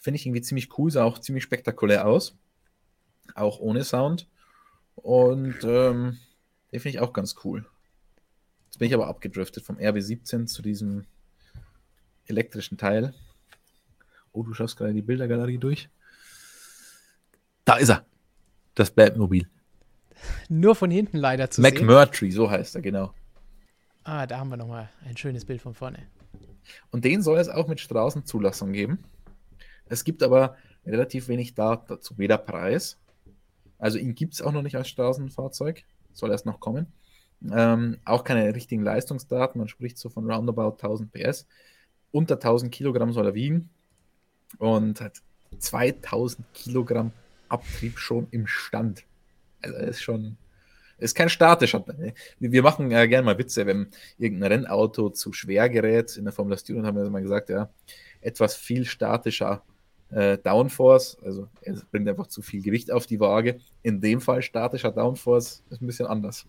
Speaker 2: Finde ich irgendwie ziemlich cool, sah auch ziemlich spektakulär aus. Auch ohne Sound. Und ähm, den finde ich auch ganz cool. Jetzt bin ich aber abgedriftet vom RB17 zu diesem elektrischen Teil. Oh, du schaust gerade die Bildergalerie durch. Da ist er. Das Batmobil.
Speaker 1: Nur von hinten leider zu
Speaker 2: McMurtry, so heißt er, genau.
Speaker 1: Ah, da haben wir nochmal ein schönes Bild von vorne.
Speaker 2: Und den soll es auch mit Straßenzulassung geben. Es gibt aber relativ wenig Daten dazu, weder Preis, also ihn gibt es auch noch nicht als Straßenfahrzeug, soll erst noch kommen. Ähm, auch keine richtigen Leistungsdaten, man spricht so von roundabout 1000 PS. Unter 1000 Kilogramm soll er wiegen und hat 2000 Kilogramm Abtrieb schon im Stand. Also ist schon, ist kein statischer. Wir machen ja gerne mal Witze, wenn irgendein Rennauto zu schwer gerät. In der Formel Student haben wir mal gesagt, ja, etwas viel statischer äh, Downforce, also es bringt einfach zu viel Gewicht auf die Waage. In dem Fall statischer Downforce ist ein bisschen anders.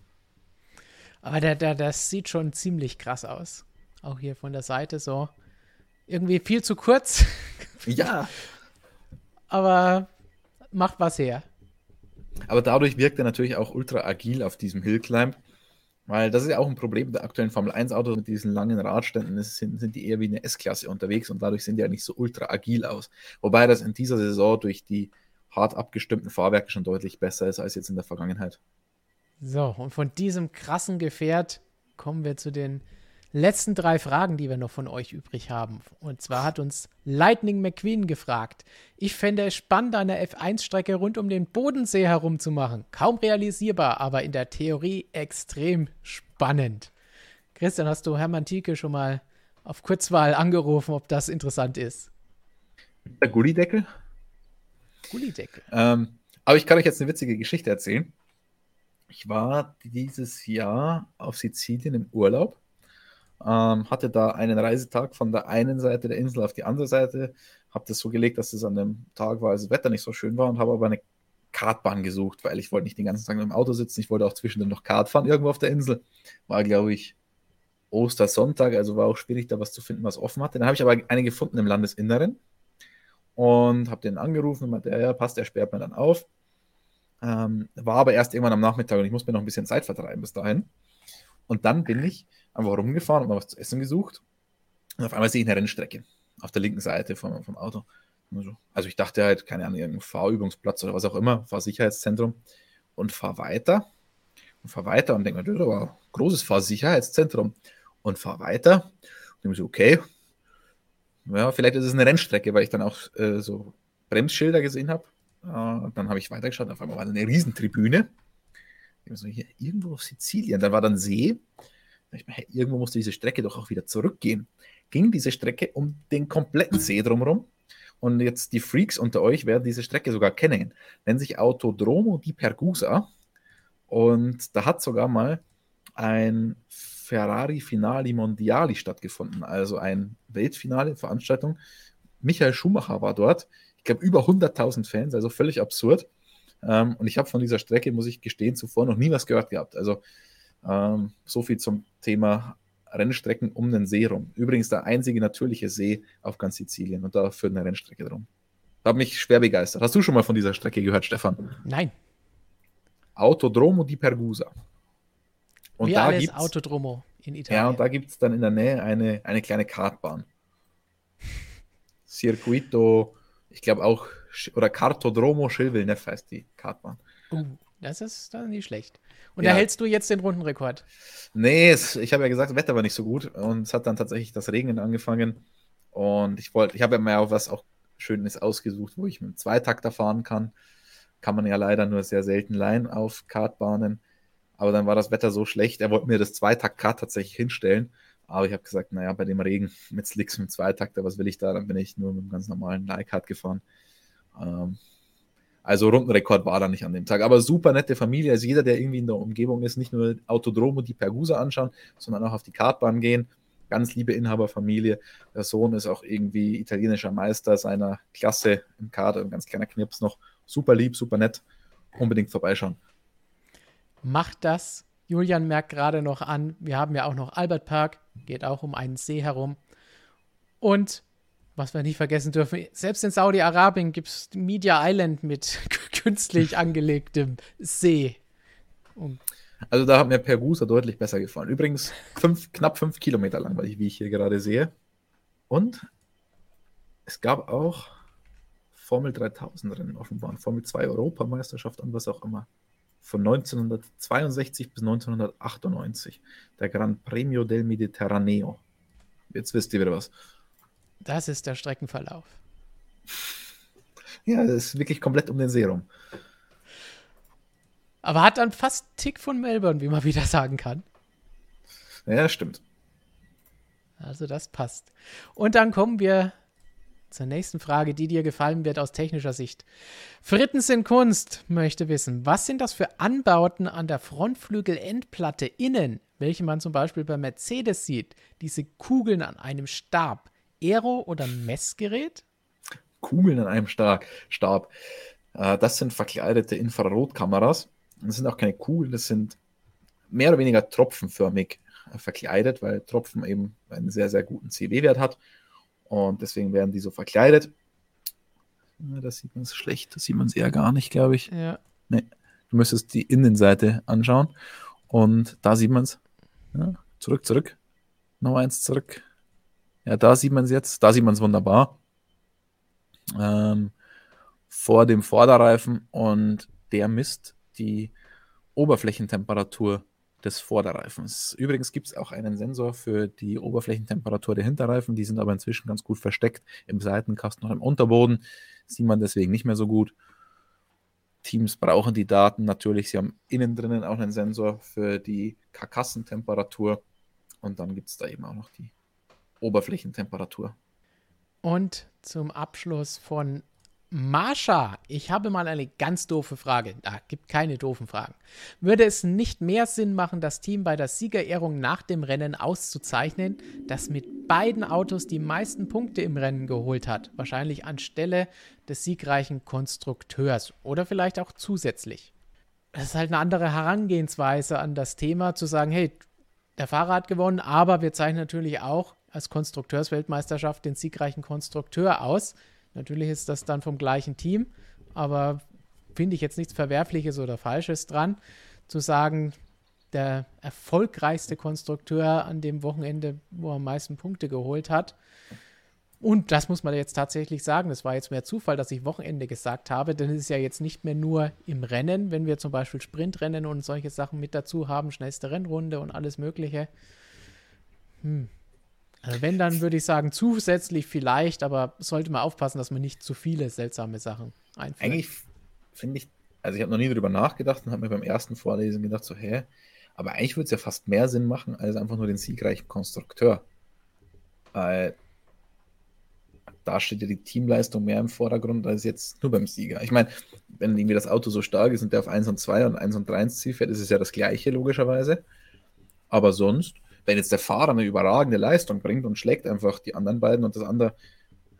Speaker 1: Aber der, der, das sieht schon ziemlich krass aus. Auch hier von der Seite so. Irgendwie viel zu kurz. [laughs]
Speaker 2: Ja.
Speaker 1: Aber macht was her.
Speaker 2: Aber dadurch wirkt er natürlich auch ultra agil auf diesem Hillclimb. Weil das ist ja auch ein Problem der aktuellen Formel 1 Autos mit diesen langen Radständen, sind, sind die eher wie eine S-Klasse unterwegs und dadurch sind die ja nicht so ultra agil aus. Wobei das in dieser Saison durch die hart abgestimmten Fahrwerke schon deutlich besser ist als jetzt in der Vergangenheit.
Speaker 1: So, und von diesem krassen Gefährt kommen wir zu den letzten drei Fragen, die wir noch von euch übrig haben. Und zwar hat uns Lightning McQueen gefragt. Ich fände es spannend, eine F1-Strecke rund um den Bodensee herumzumachen. Kaum realisierbar, aber in der Theorie extrem spannend. Christian, hast du Hermann Thielke schon mal auf Kurzwahl angerufen, ob das interessant ist?
Speaker 2: Der Gullideckel?
Speaker 1: Gullideckel.
Speaker 2: Ähm, aber ich kann euch jetzt eine witzige Geschichte erzählen. Ich war dieses Jahr auf Sizilien im Urlaub ähm, hatte da einen Reisetag von der einen Seite der Insel auf die andere Seite, habe das so gelegt, dass es an dem Tag war, als das Wetter nicht so schön war und habe aber eine Kartbahn gesucht, weil ich wollte nicht den ganzen Tag im Auto sitzen, ich wollte auch zwischendurch noch Kart fahren irgendwo auf der Insel. War, glaube ich, Ostersonntag, also war auch schwierig, da was zu finden, was offen hatte. Dann habe ich aber eine gefunden im Landesinneren und habe den angerufen und meinte, ja, passt, der sperrt mir dann auf. Ähm, war aber erst irgendwann am Nachmittag und ich muss mir noch ein bisschen Zeit vertreiben bis dahin. Und dann bin ich einfach rumgefahren und mal was zu essen gesucht. Und auf einmal sehe ich eine Rennstrecke auf der linken Seite vom, vom Auto. Also ich dachte halt, keine Ahnung, irgendein Fahrübungsplatz oder was auch immer, Fahrsicherheitszentrum. Und fahr weiter. Und fahr weiter und denke das war ein großes Fahrsicherheitszentrum. Und fahr weiter. Und denke mir so, okay, ja, vielleicht ist es eine Rennstrecke, weil ich dann auch äh, so Bremsschilder gesehen habe. Äh, dann habe ich weitergeschaut, auf einmal war eine Riesentribüne so hier irgendwo auf Sizilien, da war dann See. Ich meine, irgendwo musste diese Strecke doch auch wieder zurückgehen. ging diese Strecke um den kompletten See drumherum. Und jetzt die Freaks unter euch werden diese Strecke sogar kennen. Nennt sich Autodromo di Pergusa. Und da hat sogar mal ein Ferrari Finali Mondiali stattgefunden, also ein Weltfinale, Veranstaltung. Michael Schumacher war dort. Ich glaube, über 100.000 Fans, also völlig absurd. Ähm, und ich habe von dieser Strecke, muss ich gestehen, zuvor noch nie was gehört gehabt. Also ähm, so viel zum Thema Rennstrecken um den See rum. Übrigens der einzige natürliche See auf ganz Sizilien und da führt eine Rennstrecke drum. Habe mich schwer begeistert. Hast du schon mal von dieser Strecke gehört, Stefan?
Speaker 1: Nein.
Speaker 2: Autodromo di Pergusa.
Speaker 1: Und Wie da gibt's, Autodromo in Italien.
Speaker 2: Ja, und da gibt es dann in der Nähe eine, eine kleine Kartbahn. [laughs] Circuito, ich glaube auch, oder Cartodromo Schilvilneff heißt die Kartbahn.
Speaker 1: Uh, das ist dann nicht schlecht. Und ja. da hältst du jetzt den Rundenrekord?
Speaker 2: Nee, es, ich habe ja gesagt, das Wetter war nicht so gut und es hat dann tatsächlich das Regnen angefangen. Und ich wollte, ich habe ja mal auch was auch Schönes ausgesucht, wo ich mit dem Zweitakter fahren kann. Kann man ja leider nur sehr selten leihen auf Kartbahnen. Aber dann war das Wetter so schlecht, er wollte mir das Zweitakt-Kart tatsächlich hinstellen. Aber ich habe gesagt, naja, bei dem Regen mit Slicks mit Zweitakter, was will ich da? Dann bin ich nur mit einem ganz normalen Leihkart gefahren. Ähm, also Rundenrekord war da nicht an dem Tag. Aber super nette Familie. Also jeder, der irgendwie in der Umgebung ist, nicht nur Autodromo die Pergusa anschauen, sondern auch auf die Kartbahn gehen. Ganz liebe Inhaberfamilie. Der Sohn ist auch irgendwie italienischer Meister seiner Klasse im Kader, ein ganz kleiner Knips noch. Super lieb, super nett. Unbedingt vorbeischauen
Speaker 1: macht das. Julian merkt gerade noch an, wir haben ja auch noch Albert Park, geht auch um einen See herum. Und was wir nicht vergessen dürfen, selbst in Saudi-Arabien gibt es Media Island mit [laughs] künstlich angelegtem See.
Speaker 2: Und also da hat mir Pergusa deutlich besser gefallen. Übrigens fünf, knapp fünf Kilometer lang, wie ich hier gerade sehe. Und es gab auch Formel 3000 Rennen offenbar, Formel 2 Europameisterschaft und was auch immer von 1962 bis 1998. Der Gran Premio del Mediterraneo. Jetzt wisst ihr wieder was.
Speaker 1: Das ist der Streckenverlauf.
Speaker 2: Ja, das ist wirklich komplett um den See rum.
Speaker 1: Aber hat dann fast Tick von Melbourne, wie man wieder sagen kann.
Speaker 2: Ja, stimmt.
Speaker 1: Also das passt. Und dann kommen wir zur nächsten Frage, die dir gefallen wird aus technischer Sicht. Frittens in Kunst möchte wissen, was sind das für Anbauten an der Frontflügelendplatte innen, welche man zum Beispiel bei Mercedes sieht? Diese Kugeln an einem Stab. Aero- oder Messgerät?
Speaker 2: Kugeln an einem Stab. Stab. Äh, das sind verkleidete Infrarotkameras. Das sind auch keine Kugeln, das sind mehr oder weniger tropfenförmig verkleidet, weil Tropfen eben einen sehr, sehr guten CW-Wert hat und deswegen werden die so verkleidet. Das sieht man schlecht, das sieht man sehr gar nicht, glaube ich.
Speaker 1: Ja.
Speaker 2: Nee. Du müsstest die Innenseite anschauen. Und da sieht man es. Ja, zurück, zurück. Noch eins zurück. Ja, da sieht man es jetzt. Da sieht man es wunderbar. Ähm, vor dem Vorderreifen und der misst die Oberflächentemperatur des Vorderreifens. Übrigens gibt es auch einen Sensor für die Oberflächentemperatur der Hinterreifen. Die sind aber inzwischen ganz gut versteckt im Seitenkasten oder im Unterboden. Sieht man deswegen nicht mehr so gut. Teams brauchen die Daten natürlich. Sie haben innen drinnen auch einen Sensor für die Karkassentemperatur. Und dann gibt es da eben auch noch die Oberflächentemperatur.
Speaker 1: Und zum Abschluss von Marsha, ich habe mal eine ganz doofe Frage. Da gibt keine doofen Fragen. Würde es nicht mehr Sinn machen, das Team bei der Siegerehrung nach dem Rennen auszuzeichnen, das mit beiden Autos die meisten Punkte im Rennen geholt hat? Wahrscheinlich anstelle des siegreichen Konstrukteurs oder vielleicht auch zusätzlich. Das ist halt eine andere Herangehensweise an das Thema, zu sagen, hey, der Fahrer hat gewonnen, aber wir zeichnen natürlich auch als Konstrukteursweltmeisterschaft den siegreichen Konstrukteur aus Natürlich ist das dann vom gleichen Team, aber finde ich jetzt nichts Verwerfliches oder Falsches dran, zu sagen, der erfolgreichste Konstrukteur an dem Wochenende, wo er am meisten Punkte geholt hat. Und das muss man jetzt tatsächlich sagen, das war jetzt mehr Zufall, dass ich Wochenende gesagt habe, denn es ist ja jetzt nicht mehr nur im Rennen, wenn wir zum Beispiel Sprintrennen und solche Sachen mit dazu haben, schnellste Rennrunde und alles Mögliche. Hm, also wenn, dann würde ich sagen, zusätzlich vielleicht, aber sollte man aufpassen, dass man nicht zu viele seltsame Sachen einführt.
Speaker 2: Eigentlich finde ich, also ich habe noch nie darüber nachgedacht und habe mir beim ersten Vorlesen gedacht, so, hä? Aber eigentlich würde es ja fast mehr Sinn machen, als einfach nur den siegreichen Konstrukteur. Äh, da steht ja die Teamleistung mehr im Vordergrund als jetzt nur beim Sieger. Ich meine, wenn irgendwie das Auto so stark ist und der auf 1 und 2 und 1 und 3 ins Ziel fährt, ist es ja das gleiche, logischerweise. Aber sonst, wenn jetzt der Fahrer eine überragende Leistung bringt und schlägt einfach die anderen beiden und das andere,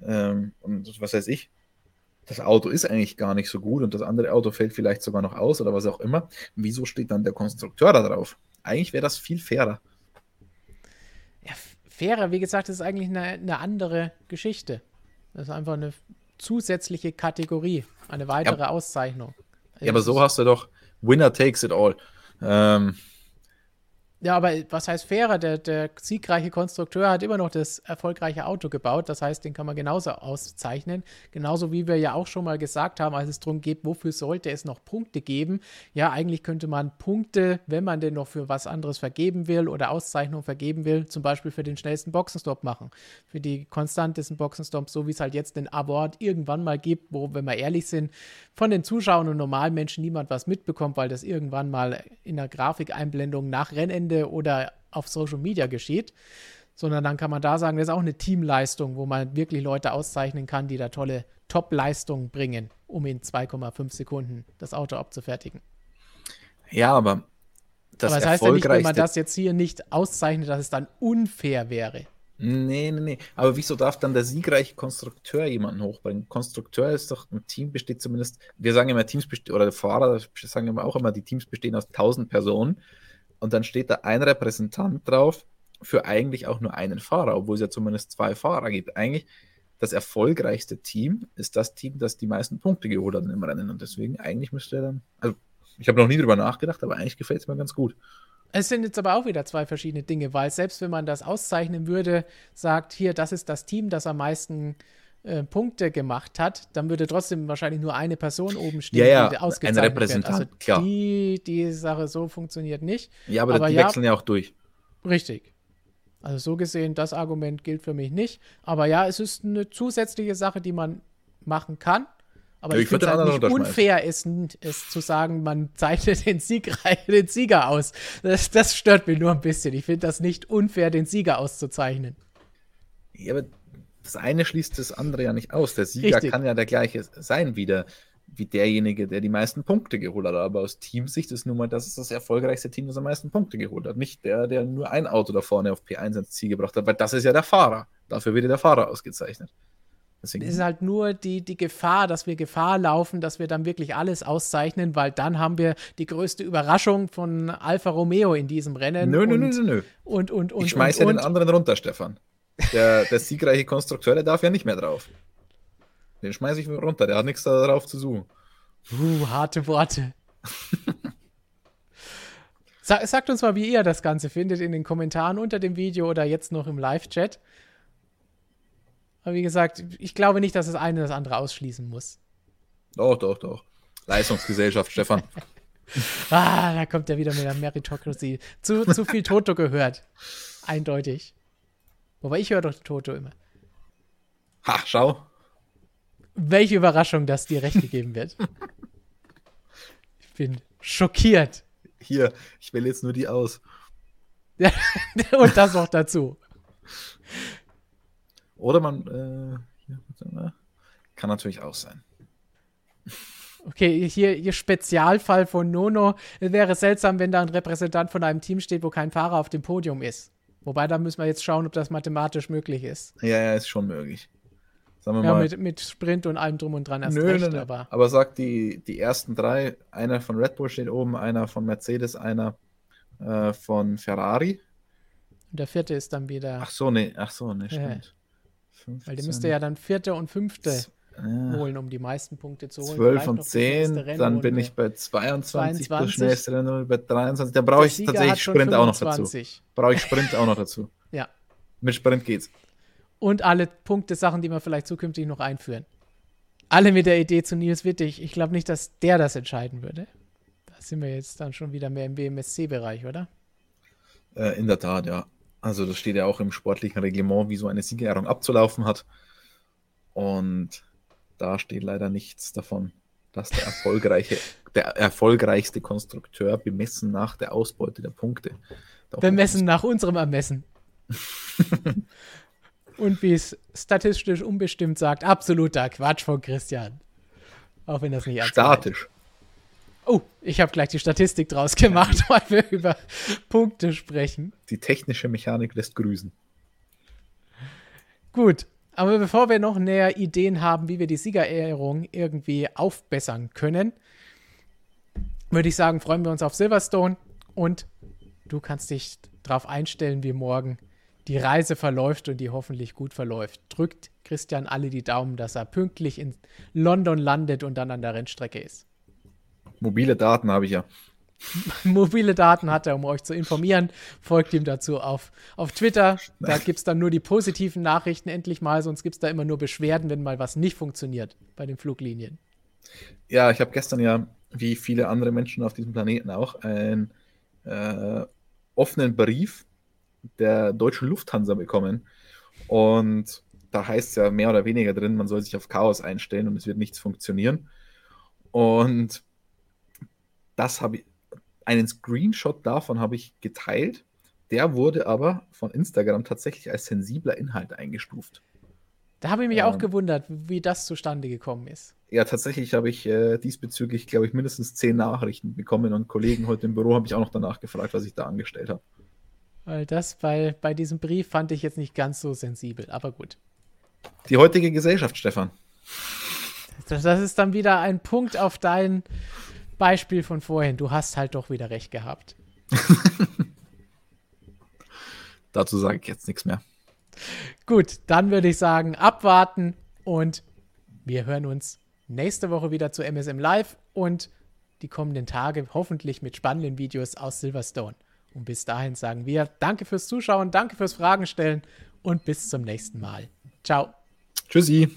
Speaker 2: ähm, und was weiß ich, das Auto ist eigentlich gar nicht so gut und das andere Auto fällt vielleicht sogar noch aus oder was auch immer, wieso steht dann der Konstrukteur da drauf? Eigentlich wäre das viel fairer.
Speaker 1: Ja, fairer, wie gesagt, ist eigentlich eine, eine andere Geschichte. Das ist einfach eine zusätzliche Kategorie, eine weitere ja. Auszeichnung.
Speaker 2: Ja, aber so hast du doch Winner takes it all. Ähm,
Speaker 1: ja, aber was heißt fairer? Der, der siegreiche Konstrukteur hat immer noch das erfolgreiche Auto gebaut. Das heißt, den kann man genauso auszeichnen. Genauso wie wir ja auch schon mal gesagt haben, als es darum geht, wofür sollte es noch Punkte geben. Ja, eigentlich könnte man Punkte, wenn man denn noch für was anderes vergeben will oder Auszeichnung vergeben will, zum Beispiel für den schnellsten Boxenstopp machen. Für die konstantesten Boxenstops, so wie es halt jetzt den Award irgendwann mal gibt, wo, wenn wir ehrlich sind, von den Zuschauern und normalen Menschen niemand was mitbekommt, weil das irgendwann mal in der Grafikeinblendung nach Rennende oder auf Social Media geschieht. Sondern dann kann man da sagen, das ist auch eine Teamleistung, wo man wirklich Leute auszeichnen kann, die da tolle Top-Leistungen bringen, um in 2,5 Sekunden das Auto abzufertigen.
Speaker 2: Ja, aber
Speaker 1: das, aber das heißt ja nicht, wenn man das jetzt hier nicht auszeichnet, dass es dann unfair wäre.
Speaker 2: Nee, nee, nee. Aber wieso darf dann der siegreiche Konstrukteur jemanden hochbringen? Konstrukteur ist doch, ein Team besteht zumindest, wir sagen immer Teams bestehen, oder Fahrer sagen immer auch immer, die Teams bestehen aus 1000 Personen. Und dann steht da ein Repräsentant drauf für eigentlich auch nur einen Fahrer, obwohl es ja zumindest zwei Fahrer gibt. Eigentlich das erfolgreichste Team ist das Team, das die meisten Punkte geholt hat im Rennen. Und deswegen eigentlich müsste er dann, also ich habe noch nie drüber nachgedacht, aber eigentlich gefällt es mir ganz gut.
Speaker 1: Es sind jetzt aber auch wieder zwei verschiedene Dinge, weil selbst wenn man das auszeichnen würde, sagt, hier, das ist das Team, das am meisten äh, Punkte gemacht hat, dann würde trotzdem wahrscheinlich nur eine Person oben stehen,
Speaker 2: ja, ja,
Speaker 1: die ausgezeichnet
Speaker 2: ein Repräsentant,
Speaker 1: wird. Also klar. Die, die Sache so funktioniert nicht.
Speaker 2: Ja, aber, aber die ja, wechseln ja auch durch.
Speaker 1: Richtig. Also so gesehen, das Argument gilt für mich nicht. Aber ja, es ist eine zusätzliche Sache, die man machen kann. Aber ja, ich, ich finde es halt nicht unfair, ist, ist zu sagen, man zeichnet den, Sieg, [laughs] den Sieger aus. Das, das stört mich nur ein bisschen. Ich finde das nicht unfair, den Sieger auszuzeichnen.
Speaker 2: Ja, aber das eine schließt das andere ja nicht aus. Der Sieger Richtig. kann ja der gleiche sein wie, der, wie derjenige, der die meisten Punkte geholt hat. Aber aus Teamsicht ist nun mal, das ist das erfolgreichste Team, das am meisten Punkte geholt hat. Nicht der, der nur ein Auto da vorne auf P1 ins Ziel gebracht hat, weil das ist ja der Fahrer. Dafür wird der Fahrer ausgezeichnet.
Speaker 1: Deswegen. Es ist halt nur die, die Gefahr, dass wir Gefahr laufen, dass wir dann wirklich alles auszeichnen, weil dann haben wir die größte Überraschung von Alfa Romeo in diesem Rennen.
Speaker 2: Nö, nö, nö, nö, nö.
Speaker 1: Und, und, und,
Speaker 2: ich schmeiß ja den anderen runter, Stefan. Der, der siegreiche Konstrukteur, der darf ja nicht mehr drauf. Den schmeiße ich runter, der hat nichts darauf zu suchen.
Speaker 1: Uh, harte Worte. Sag, sagt uns mal, wie ihr das Ganze findet in den Kommentaren unter dem Video oder jetzt noch im Live-Chat. Aber wie gesagt, ich glaube nicht, dass das eine das andere ausschließen muss.
Speaker 2: Doch, doch, doch. Leistungsgesellschaft, Stefan. [laughs]
Speaker 1: ah, da kommt er wieder mit der Meritocracy. Zu, zu viel Toto gehört. Eindeutig. Wobei ich höre doch Toto immer.
Speaker 2: Ha, schau.
Speaker 1: Welche Überraschung, dass dir recht gegeben wird. [laughs] ich bin schockiert.
Speaker 2: Hier, ich wähle jetzt nur die aus. [laughs]
Speaker 1: Und das noch dazu.
Speaker 2: Oder man, äh, kann natürlich auch sein.
Speaker 1: Okay, hier, hier Spezialfall von Nono. Es wäre seltsam, wenn da ein Repräsentant von einem Team steht, wo kein Fahrer auf dem Podium ist. Wobei, da müssen wir jetzt schauen, ob das mathematisch möglich ist.
Speaker 2: Ja, ja, ist schon möglich.
Speaker 1: Sagen wir ja, mal. Mit, mit Sprint und allem drum und dran erst
Speaker 2: nö, recht, nö. Aber, aber sagt die, die ersten drei, einer von Red Bull steht oben, einer von Mercedes, einer äh, von Ferrari.
Speaker 1: Und der vierte ist dann wieder.
Speaker 2: Ach so, nee, ach so, nee, stimmt.
Speaker 1: 15. Weil der müsste ja dann vierte und fünfte ja. holen, um die meisten Punkte zu holen.
Speaker 2: 12 und 10, dann bin ich bei 22, 22. das schnellste Rennen, bei 23. Da brauche ich tatsächlich Sprint 25. auch noch dazu. Brauche ich Sprint auch noch dazu. [laughs]
Speaker 1: Ja.
Speaker 2: Mit Sprint geht's.
Speaker 1: Und alle Punkte, Sachen, die wir vielleicht zukünftig noch einführen. Alle mit der Idee zu Nils Wittig. Ich glaube nicht, dass der das entscheiden würde. Da sind wir jetzt dann schon wieder mehr im BMSC-Bereich, oder?
Speaker 2: Äh, in der Tat, ja. Also das steht ja auch im sportlichen Reglement, wie so eine Siegerehrung abzulaufen hat. Und da steht leider nichts davon, dass der erfolgreiche, der erfolgreichste Konstrukteur bemessen nach der Ausbeute der Punkte.
Speaker 1: Bemessen nach unserem Ermessen. [laughs] Und wie es statistisch unbestimmt sagt, absoluter Quatsch von Christian. Auch wenn das nicht
Speaker 2: Statisch.
Speaker 1: Oh, ich habe gleich die Statistik draus gemacht, weil wir über Punkte sprechen.
Speaker 2: Die technische Mechanik lässt grüßen.
Speaker 1: Gut, aber bevor wir noch näher Ideen haben, wie wir die Siegerehrung irgendwie aufbessern können, würde ich sagen, freuen wir uns auf Silverstone und du kannst dich darauf einstellen, wie morgen die Reise verläuft und die hoffentlich gut verläuft. Drückt Christian alle die Daumen, dass er pünktlich in London landet und dann an der Rennstrecke ist.
Speaker 2: Mobile Daten habe ich ja. [laughs]
Speaker 1: Mobile Daten hat er, um euch zu informieren. Folgt ihm dazu auf, auf Twitter. Da gibt es dann nur die positiven Nachrichten endlich mal, sonst gibt es da immer nur Beschwerden, wenn mal was nicht funktioniert bei den Fluglinien.
Speaker 2: Ja, ich habe gestern ja, wie viele andere Menschen auf diesem Planeten auch, einen äh, offenen Brief der deutschen Lufthansa bekommen. Und da heißt es ja mehr oder weniger drin, man soll sich auf Chaos einstellen und es wird nichts funktionieren. Und das habe ich, einen Screenshot davon habe ich geteilt. Der wurde aber von Instagram tatsächlich als sensibler Inhalt eingestuft.
Speaker 1: Da habe ich mich ähm, auch gewundert, wie das zustande gekommen ist.
Speaker 2: Ja, tatsächlich habe ich äh, diesbezüglich, glaube ich, mindestens zehn Nachrichten bekommen und Kollegen heute im Büro habe ich auch noch danach gefragt, was ich da angestellt habe.
Speaker 1: Weil das bei, bei diesem Brief fand ich jetzt nicht ganz so sensibel, aber gut.
Speaker 2: Die heutige Gesellschaft, Stefan.
Speaker 1: Das, das ist dann wieder ein Punkt auf dein Beispiel von vorhin. Du hast halt doch wieder recht gehabt. [laughs]
Speaker 2: Dazu sage ich jetzt nichts mehr.
Speaker 1: Gut, dann würde ich sagen, abwarten und wir hören uns nächste Woche wieder zu MSM Live und die kommenden Tage hoffentlich mit spannenden Videos aus Silverstone. Und bis dahin sagen wir Danke fürs Zuschauen, danke fürs Fragen stellen und bis zum nächsten Mal. Ciao.
Speaker 2: Tschüssi.